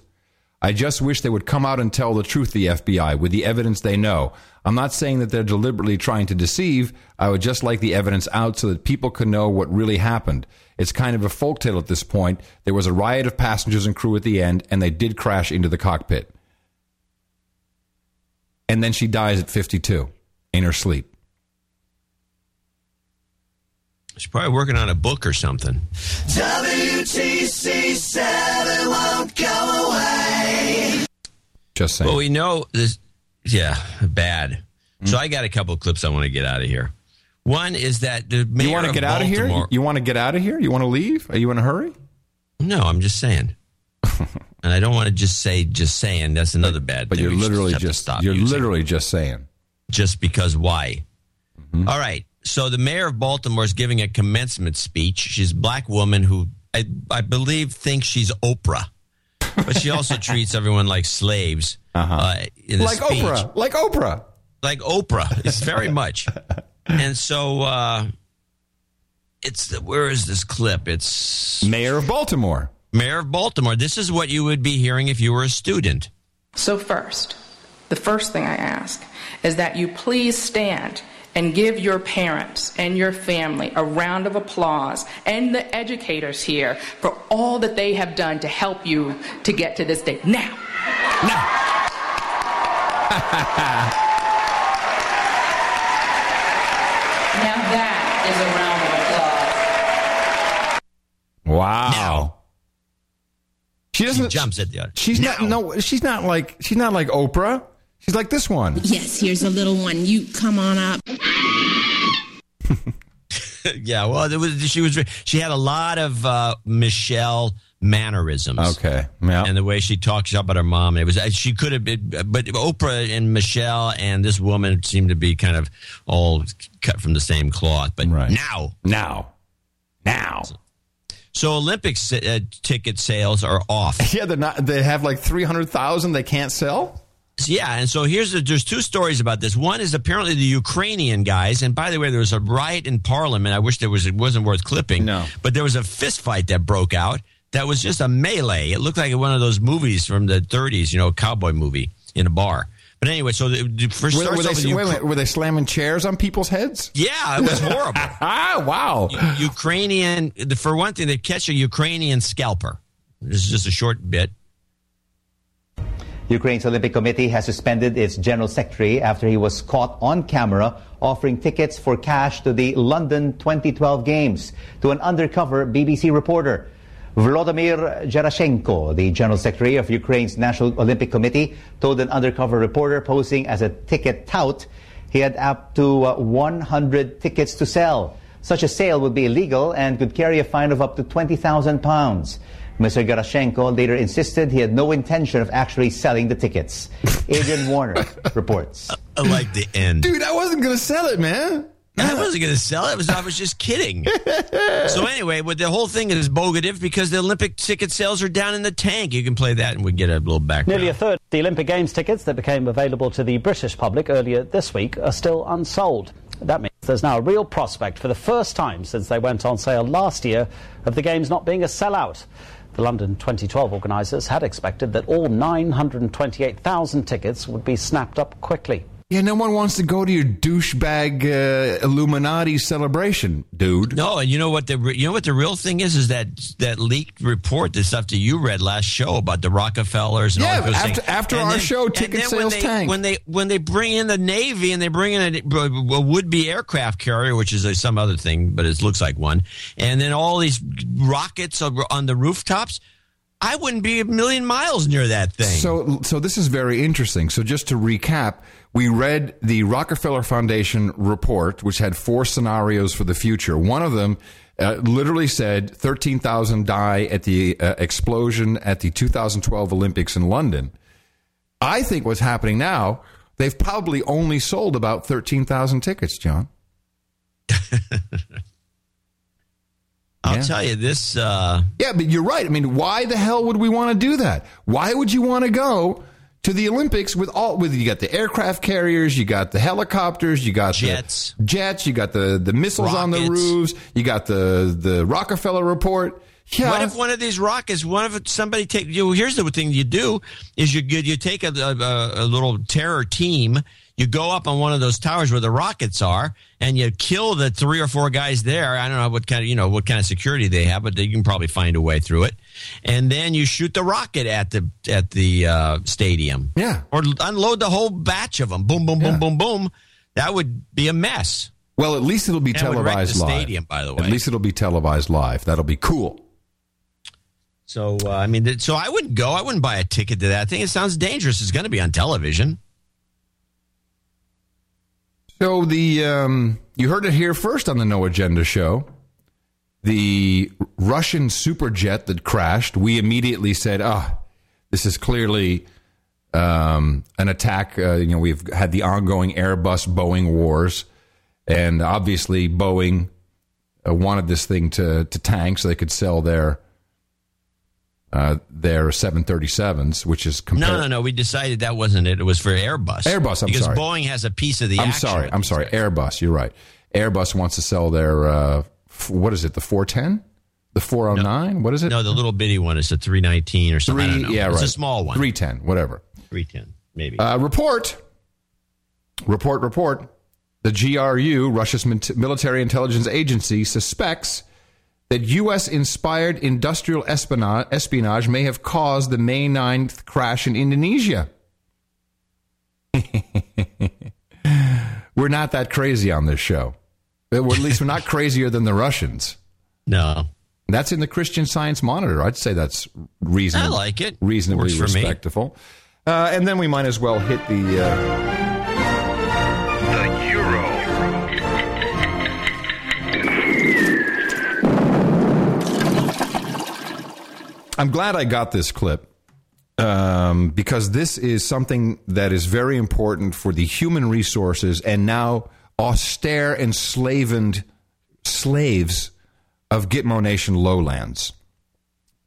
I just wish they would come out and tell the truth, the FBI, with the evidence they know. I'm not saying that they're deliberately trying to deceive. I would just like the evidence out so that people can know what really happened. It's kind of a folktale at this point. There was a riot of passengers and crew at the end, and they did crash into the cockpit. And then she dies at 52 in her sleep. She's probably working on a book or something. WTC it won't go away. Just saying. Well, we know this. Yeah, bad. So I got a couple of clips I want to get out of here. One is that the mayor You want to get out of here? You want to get out of here? You want to leave? Are you in a hurry? No, I'm just saying. and I don't want to just say just saying. That's another bad. But thing. you're We literally to just stop you're using. literally just saying. just because why? Mm-hmm. All right. So the mayor of Baltimore is giving a commencement speech. She's a black woman who I, I believe thinks she's Oprah, but she also treats everyone like slaves. Uh-huh. in the Like speech. Oprah. Like Oprah. Like Oprah. It's very much. and so uh, it's the, where is this clip? It's Mayor of Baltimore. Mayor of Baltimore. This is what you would be hearing if you were a student. So, first, the first thing I ask is that you please stand and give your parents and your family a round of applause and the educators here for all that they have done to help you to get to this day. Now, now that is a round of applause. Wow. She doesn't jumps at the She's not no she's not like she's not like Oprah. She's like this one. Yes, here's a little one. You come on up. yeah, well, it was, she was she had a lot of uh, Michelle mannerisms. Okay, yeah, and the way she talks about her mom, it was she could have been, but Oprah and Michelle and this woman seemed to be kind of all cut from the same cloth. But now, now, now. So Olympics uh, ticket sales are off. Yeah, they're not. They have like three hundred thousand. They can't sell. Yeah, and so here's the, there's two stories about this. One is apparently the Ukrainian guys, and by the way, there was a riot in Parliament. I wish there was it wasn't worth clipping. No, but there was a fist fight that broke out. That was just a melee. It looked like one of those movies from the 30s, you know, a cowboy movie in a bar. But anyway, so the, the first Were, were they, off wait Ukra- were they slamming chairs on people's heads? Yeah, it was horrible. ah, wow. U- Ukrainian, for one thing, they catch a Ukrainian scalper. This is just a short bit. Ukraine's Olympic Committee has suspended its general secretary after he was caught on camera offering tickets for cash to the London 2012 Games to an undercover BBC reporter. Volodymyr Gerashenko, the general secretary of Ukraine's National Olympic Committee, told an undercover reporter posing as a ticket tout he had up to uh, 100 tickets to sell. Such a sale would be illegal and could carry a fine of up to 20,000 pounds. Mr. Gerashenko later insisted he had no intention of actually selling the tickets. Adrian Warner reports. I like the end. Dude, I wasn't going to sell it, man. I wasn't going to sell it. I was, I was just kidding. so anyway, but the whole thing is bogative because the Olympic ticket sales are down in the tank. You can play that and we get a little background. Nearly a third of the Olympic Games tickets that became available to the British public earlier this week are still unsold. That means there's now a real prospect for the first time since they went on sale last year of the Games not being a sellout. The London 2012 organisers had expected that all 928,000 tickets would be snapped up quickly. Yeah, no one wants to go to your douchebag uh, Illuminati celebration, dude. No, and you know what the re- you know what the real thing is is that that leaked report, the stuff that you read last show about the Rockefellers and Yeah, all those after- things. after And our then- show, ticket then when sales they, tanked. When they when they bring in the Navy and they bring in a, a would be aircraft carrier, which is a, some other thing, but it looks like one, and then all these rockets on the rooftops. I wouldn't be a million miles near that thing. So, so this is very interesting. So, just to recap, we read the Rockefeller Foundation report, which had four scenarios for the future. One of them uh, literally said 13,000 die at the uh, explosion at the 2012 Olympics in London. I think what's happening now, they've probably only sold about 13,000 tickets, John. I'll Yeah. tell you this. Uh, Yeah, but you're right. I mean, why the hell would we want to do that? Why would you want to go to the Olympics with all with you got the aircraft carriers, you got the helicopters, you got Jets. the jets, you got the the missiles on the roofs, you got the the Rockefeller report. Yeah, What if one of these rockets? One of somebody take you. Here's the thing you do is you you, you take a, a, a little terror team. You go up on one of those towers where the rockets are, and you kill the three or four guys there. I don't know what kind of you know what kind of security they have, but you can probably find a way through it. And then you shoot the rocket at the at the uh, stadium. Yeah, or unload the whole batch of them. Boom, boom, boom, boom, boom. That would be a mess. Well, at least it'll be That would wreck televised live. stadium, by the way. At least it'll be televised live. That'll be cool. So uh, I mean, so I wouldn't go. I wouldn't buy a ticket to that. thing. it sounds dangerous. It's going to be on television. So the um, you heard it here first on the No Agenda show. The Russian superjet that crashed, we immediately said, "Ah, this is clearly um, an attack." Uh, you know, we've had the ongoing Airbus Boeing wars, and obviously Boeing uh, wanted this thing to to tank so they could sell their uh, their 737s, which is compar- No, no, no. We decided that wasn't it. It was for Airbus. Airbus, I'm because sorry. Boeing has a piece of the. I'm sorry. I'm sorry. Airbus. You're right. Airbus wants to sell their uh, what is it? The 410, the 409. What is it? No, the little bitty one is a 319 or something. I don't know. Yeah, it's right. a small one. 310, whatever. 310, maybe. Uh, report. Report. Report. The GRU, Russia's military intelligence agency, suspects that U.S. inspired industrial espionage, espionage may have caused the May 9th crash in Indonesia. we're not that crazy on this show. We're, at least we're not crazier than the Russians. No. That's in the Christian Science Monitor. I'd say that's reasonable. I like it. Reasonably Works respectful. Uh, and then we might as well hit the. Uh, The Euro. I'm glad I got this clip um, because this is something that is very important for the human resources and now austere and slavened slaves of Gitmo Nation lowlands.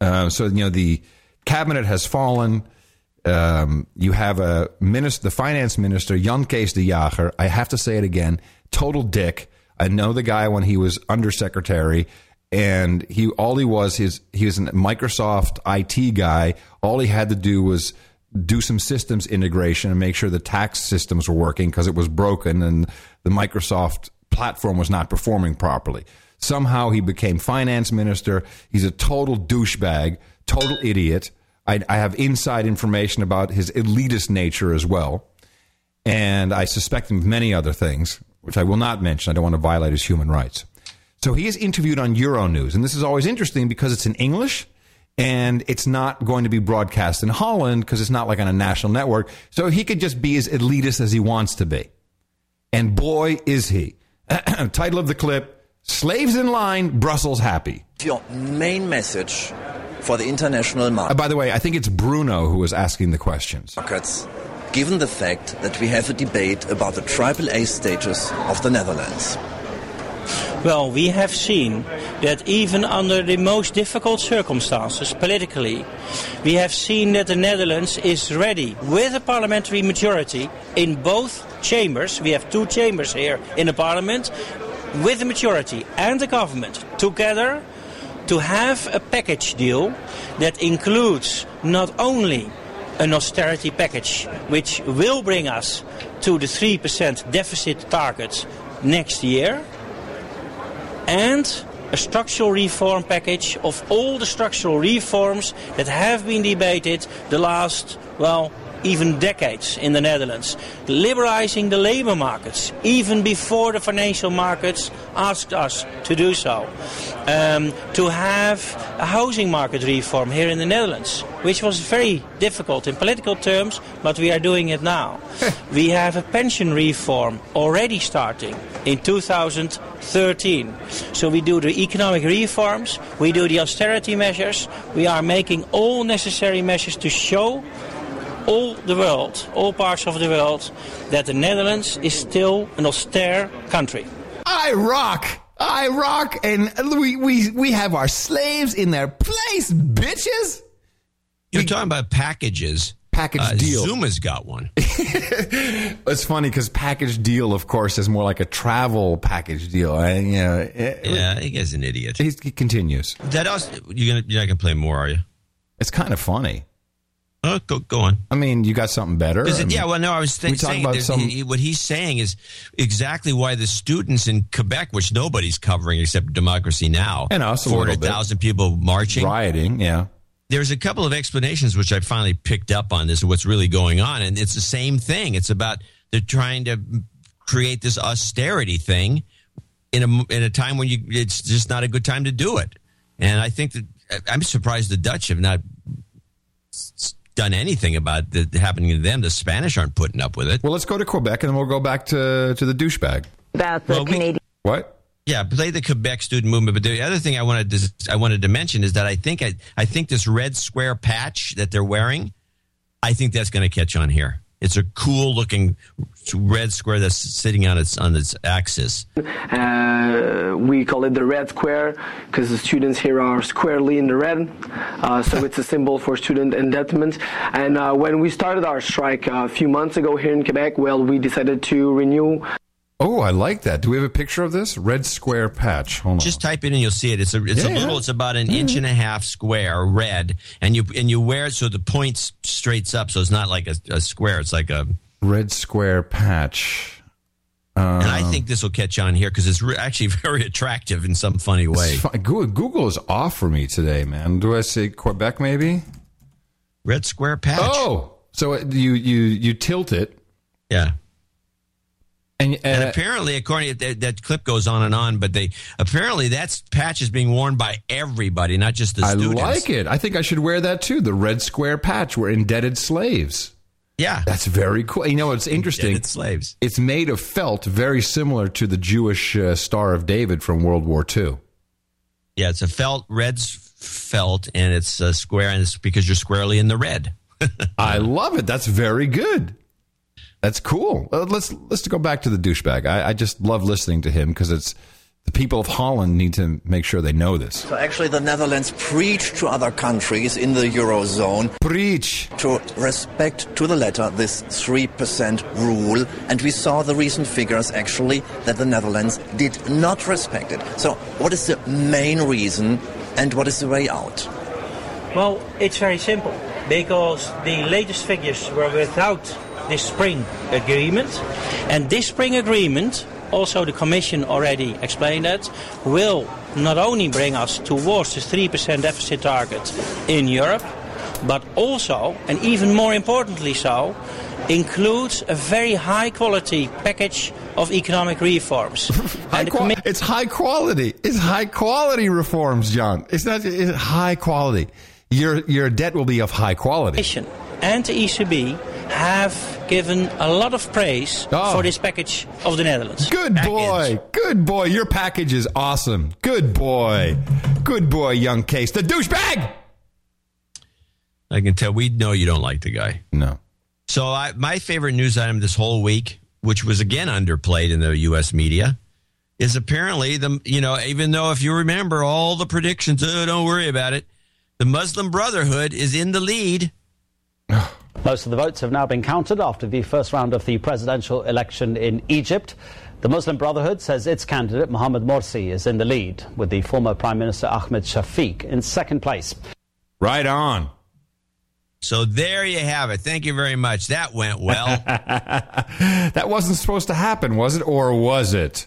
Uh, so you know the cabinet has fallen. Um, you have a minister, the finance minister, Jan Kees de Jager. I have to say it again, total dick. I know the guy when he was undersecretary, and he all he was his he was a Microsoft IT guy. All he had to do was do some systems integration and make sure the tax systems were working because it was broken and the Microsoft platform was not performing properly. Somehow he became finance minister. He's a total douchebag, total idiot. I, I have inside information about his elitist nature as well. And I suspect him of many other things, which I will not mention. I don't want to violate his human rights. So he is interviewed on Euronews. And this is always interesting because it's in English and it's not going to be broadcast in Holland because it's not like on a national network. So he could just be as elitist as he wants to be. And boy, is he. Title of the clip Slaves in Line, Brussels Happy. Your main message for the international Uh, market. by the way, I think it's Bruno who was asking the questions. markets, given the fact that we have a debate about the AAA status of the Netherlands. Well, we have seen that even under the most difficult circumstances politically, we have seen that the Netherlands is ready with a parliamentary majority in both chambers. We have two chambers here in the parliament with a majority and the government together to have a package deal that includes not only an austerity package which will bring us to the 3% deficit target next year and a structural reform package of all the structural reforms that have been debated the last, well, even decades in the Netherlands. Liberalizing the labor markets, even before the financial markets asked us to do so. Um, to have a housing market reform here in the Netherlands, which was very difficult in political terms, but we are doing it now. we have a pension reform already starting in 2013. So we do the economic reforms, we do the austerity measures, we are making all necessary measures to show all the world, all parts of the world, that the Netherlands is still an austere country. I rock. I rock, and we we we have our slaves in their place, bitches. You're talking about packages. Package Uh, deal. Zuma's got one. It's funny because package deal, of course, is more like a travel package deal. I, you know, it- Yeah, I think he's an idiot. he, he continues. That also, you're gonna you're not gonna play more, are you? It's kind of funny. Oh, go go on. I mean, you got something better. Is I it, mean, yeah, well, no, I was th- saying about some- he- what he's saying is exactly why the students in Quebec, which nobody's covering except Democracy Now, And us four hundred thousand people marching, rioting. Yeah, there's a couple of explanations which I finally picked up on this what's really going on, and it's the same thing. It's about they're trying to create this austerity thing in a in a time when you it's just not a good time to do it. And I think that I'm surprised the Dutch have not done anything about the happening to them. The Spanish aren't putting up with it. Well, let's go to Quebec, and then we'll go back to to the douchebag. About the Well, we- Canadian. What? Yeah, play the Quebec student movement. But the other thing I wanted to I wanted to mention is that I think I, I think this red square patch that they're wearing, I think that's going to catch on here. It's a cool looking red square that's sitting on its on its axis. Uh, we call it the red square because the students here are squarely in the red. Uh, so it's a symbol for student endowment. And uh, when we started our strike uh, a few months ago here in Quebec, well, we decided to renew Oh, I like that. Do we have a picture of this red square patch? Hold on. Just type it in and you'll see it. It's a it's Yeah, a little. It's about an inch and a half square, red, and you and you wear it so the point straights up, so it's not like a, a square. It's like a red square patch. and I Um, think this will catch on here because it's re- actually very attractive in some funny way. Google is off for me today, man. Do I say Quebec maybe? Red square patch. Oh, so you you you tilt it. Yeah. And, And uh, apparently, according to that, that clip goes on and on, but they apparently that patch is being worn by everybody, not just the I students. I like it. I think I should wear that too. The red square patch. We're indebted slaves. Yeah, That's very cool. You know, it's interesting. Indebted slaves. It's made of felt, very similar to the Jewish uh, Star of David from World War II. Yeah, it's a felt red felt, and it's a square, and it's because you're squarely in the red. I love it. That's very good. That's cool. Uh, let's let's go back to the douchebag. I, I just love listening to him because it's the people of Holland need to make sure they know this. So actually, the Netherlands preach to other countries in the eurozone preach to respect to the letter this three percent rule, and we saw the recent figures actually that the Netherlands did not respect it. So, what is the main reason, and what is the way out? Well, it's very simple because the latest figures were without this spring agreement, and this spring agreement, also the Commission already explained that, will not only bring us towards the 3% deficit target in Europe, but also, and even more importantly so, includes a very high quality package of economic reforms. High it's high quality. It's high quality reforms, John. It's not it's high quality. Your your debt will be of high quality. and the ECB have given a lot of praise oh. for this package of the Netherlands. Good boy. Good boy. Your package is awesome. Good boy. Good boy, Jan Kees. The douchebag. I can tell we know you don't like the guy. No. So I, my favorite news item this whole week, which was again underplayed in the U.S. media, is apparently the you know even though if you remember all the predictions, oh, don't worry about it, the Muslim Brotherhood is in the lead. Oh. Most of the votes have now been counted after the first round of the presidential election in Egypt. The Muslim Brotherhood says its candidate, Mohamed Morsi, is in the lead, with the former Prime Minister Ahmed Shafiq in second place. Right on. So there you have it. Thank you very much. That went well. that wasn't supposed to happen, was it? Or was it?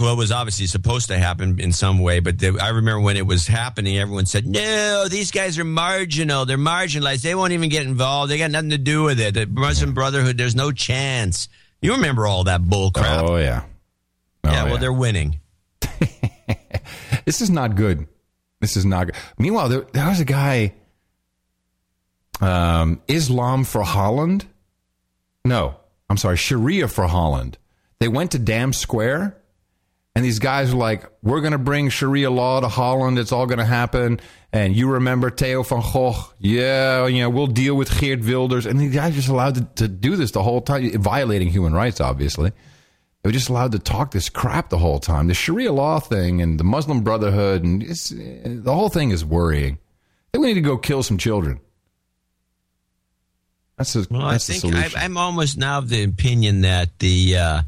Well, it was obviously supposed to happen in some way, but the, I remember when it was happening, everyone said, "No, these guys are marginal. They're marginalized. They won't even get involved. They got nothing to do with it. The Muslim Brotherhood, there's no chance." You remember all that bull crap? Oh yeah. yeah. Well, they're winning. This is not good. This is not good. Meanwhile, there, there was a guy, um, Islam for Holland. No, I'm sorry, Sharia for Holland. They went to Dam Square, and these guys were like, "We're going to bring Sharia law to Holland. It's all going to happen." And you remember Theo van Gogh? Yeah, you know, we'll deal with Geert Wilders. And these guys just allowed to, to do this the whole time, violating human rights, obviously. They're just allowed to talk this crap the whole time. The Sharia law thing and the Muslim Brotherhood and it's, the whole thing is worrying. I think we need to go kill some children. That's, a, Well, that's I the think solution. I, I'm almost now of the opinion that the uh,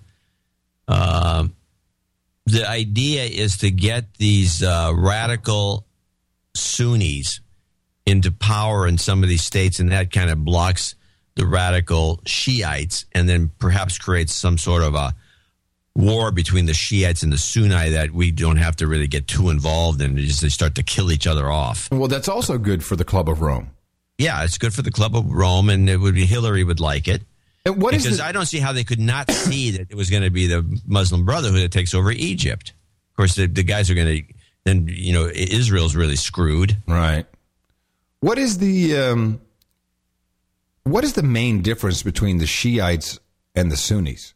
uh, the idea is to get these uh, radical Sunnis into power in some of these states, and that kind of blocks the radical Shiites, and then perhaps creates some sort of a war between the Shiites and the Sunni that we don't have to really get too involved in. Just they start to kill each other off. well, that's also good for the Club of Rome. Yeah, it's good for the Club of Rome, and it would be Hillary would like it. And what is because the- I don't see how they could not see that it was going to be the Muslim Brotherhood that takes over Egypt. Of course, the, the guys are going to then you know Israel's really screwed. Right. What is the um, what is the main difference between the Shiites and the Sunnis?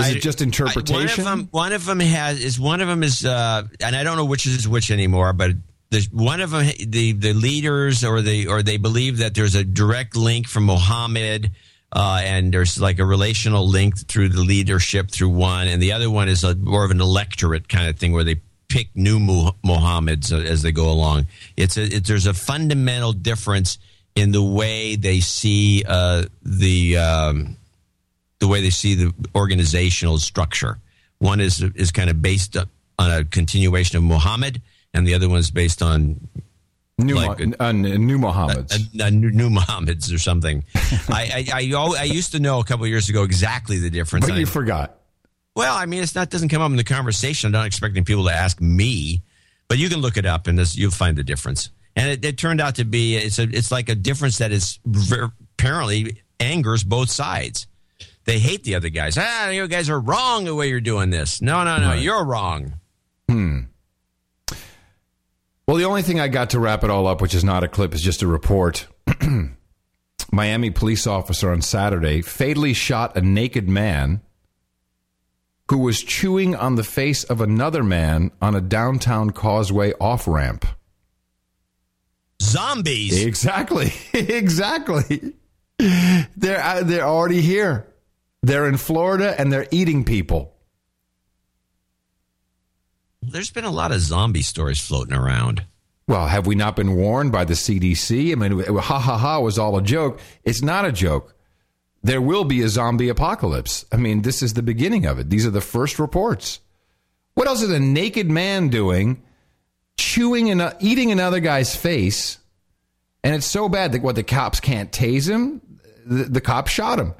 Is it just interpretation? one of them, one of them has is one of them is, uh, and I don't know which is which anymore, but. There's one of them, the the leaders, or the or they believe that there's a direct link from Muhammad, uh, and there's like a relational link through the leadership through one, and the other one is a, more of an electorate kind of thing where they pick new Muhammads as they go along. It's a it, there's a fundamental difference in the way they see uh, the um, the way they see the organizational structure. One is is kind of based on a continuation of Muhammad, and the other one's based on New, like Mo- uh, new Mohammeds. a, a new, new Mohammeds or something. I, I, I, I used to know a couple of years ago exactly the difference. but you I- forgot. well, I mean, it's not doesn't come up in the conversation. I'm not expecting people to ask me, but you can look it up and this, you'll find the difference. And it, it turned out to be it's a it's like a difference that is ver- apparently angers both sides. They hate the other guys. Ah, you guys are wrong the way you're doing this. No, no, no, Right. you're wrong. Well, the only thing I got to wrap it all up, which is not a clip, is just a report. Miami police officer on Saturday fatally shot a naked man who was chewing on the face of another man on a downtown causeway off ramp. Zombies. Exactly. exactly. They're uh, they're already here. They're in Florida and they're eating people. There's been a lot of zombie stories floating around. Well, have we not been warned by the CDC? I mean, ha ha ha was all a joke. It's not a joke. There will be a zombie apocalypse. I mean, this is the beginning of it. These are the first reports. What else is a naked man doing? Chewing and eating another guy's face, and it's so bad that what the cops can't tase him. The, the cop shot him,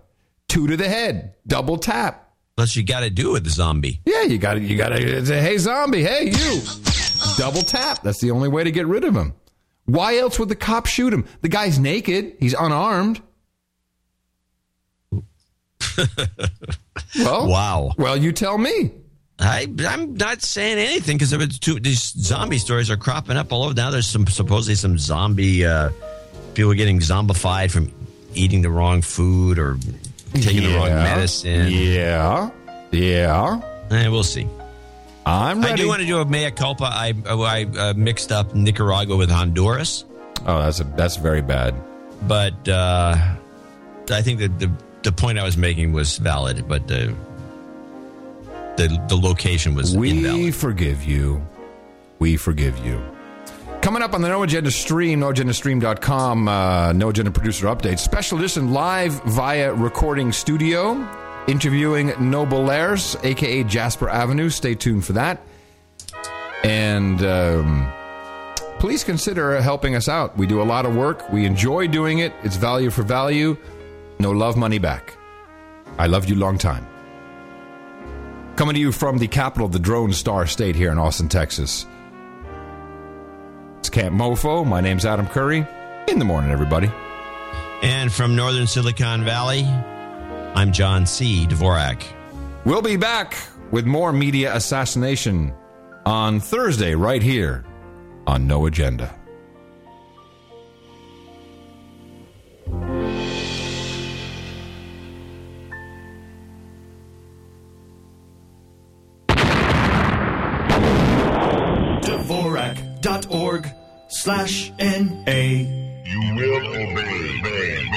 two to the head, double tap. Plus, you got to do with the zombie. Yeah, you got to you got to say, "Hey, zombie, hey, you." Double tap. That's the only way to get rid of him. Why else would the cop shoot him? The guy's naked. He's unarmed. well, Wow. Well, you tell me. I, I'm not saying anything because these zombie stories are cropping up all over. Now there's some supposedly some zombie uh, people getting zombified from eating the wrong food or taking the wrong medicine. Yeah, yeah. Eh, we'll see. I'm I do want to do a mea culpa. I I uh, mixed up Nicaragua with Honduras, oh, that's a, that's very bad. but uh, I think that the the point I was making was valid, but the the the location was We invalid. forgive you. We forgive you. Coming up on the No Agenda stream, noagendastream.com, uh, No Agenda producer update. Special edition live via recording studio, interviewing Noble Lairs, aka Jasper Avenue. Stay tuned for that. And um, please consider helping us out. We do a lot of work. We enjoy doing it. It's value for value. No love, money back. I loved you long time. Coming to you from the capital of the Drone Star State here in Austin, Texas. It's Camp Mofo. My name's Adam Curry. In the morning, everybody. And from northern Silicon Valley, I'm John C. Dvorak. We'll be back with more media assassination on Thursday, right here on No Agenda. Slash N-A. You will obey.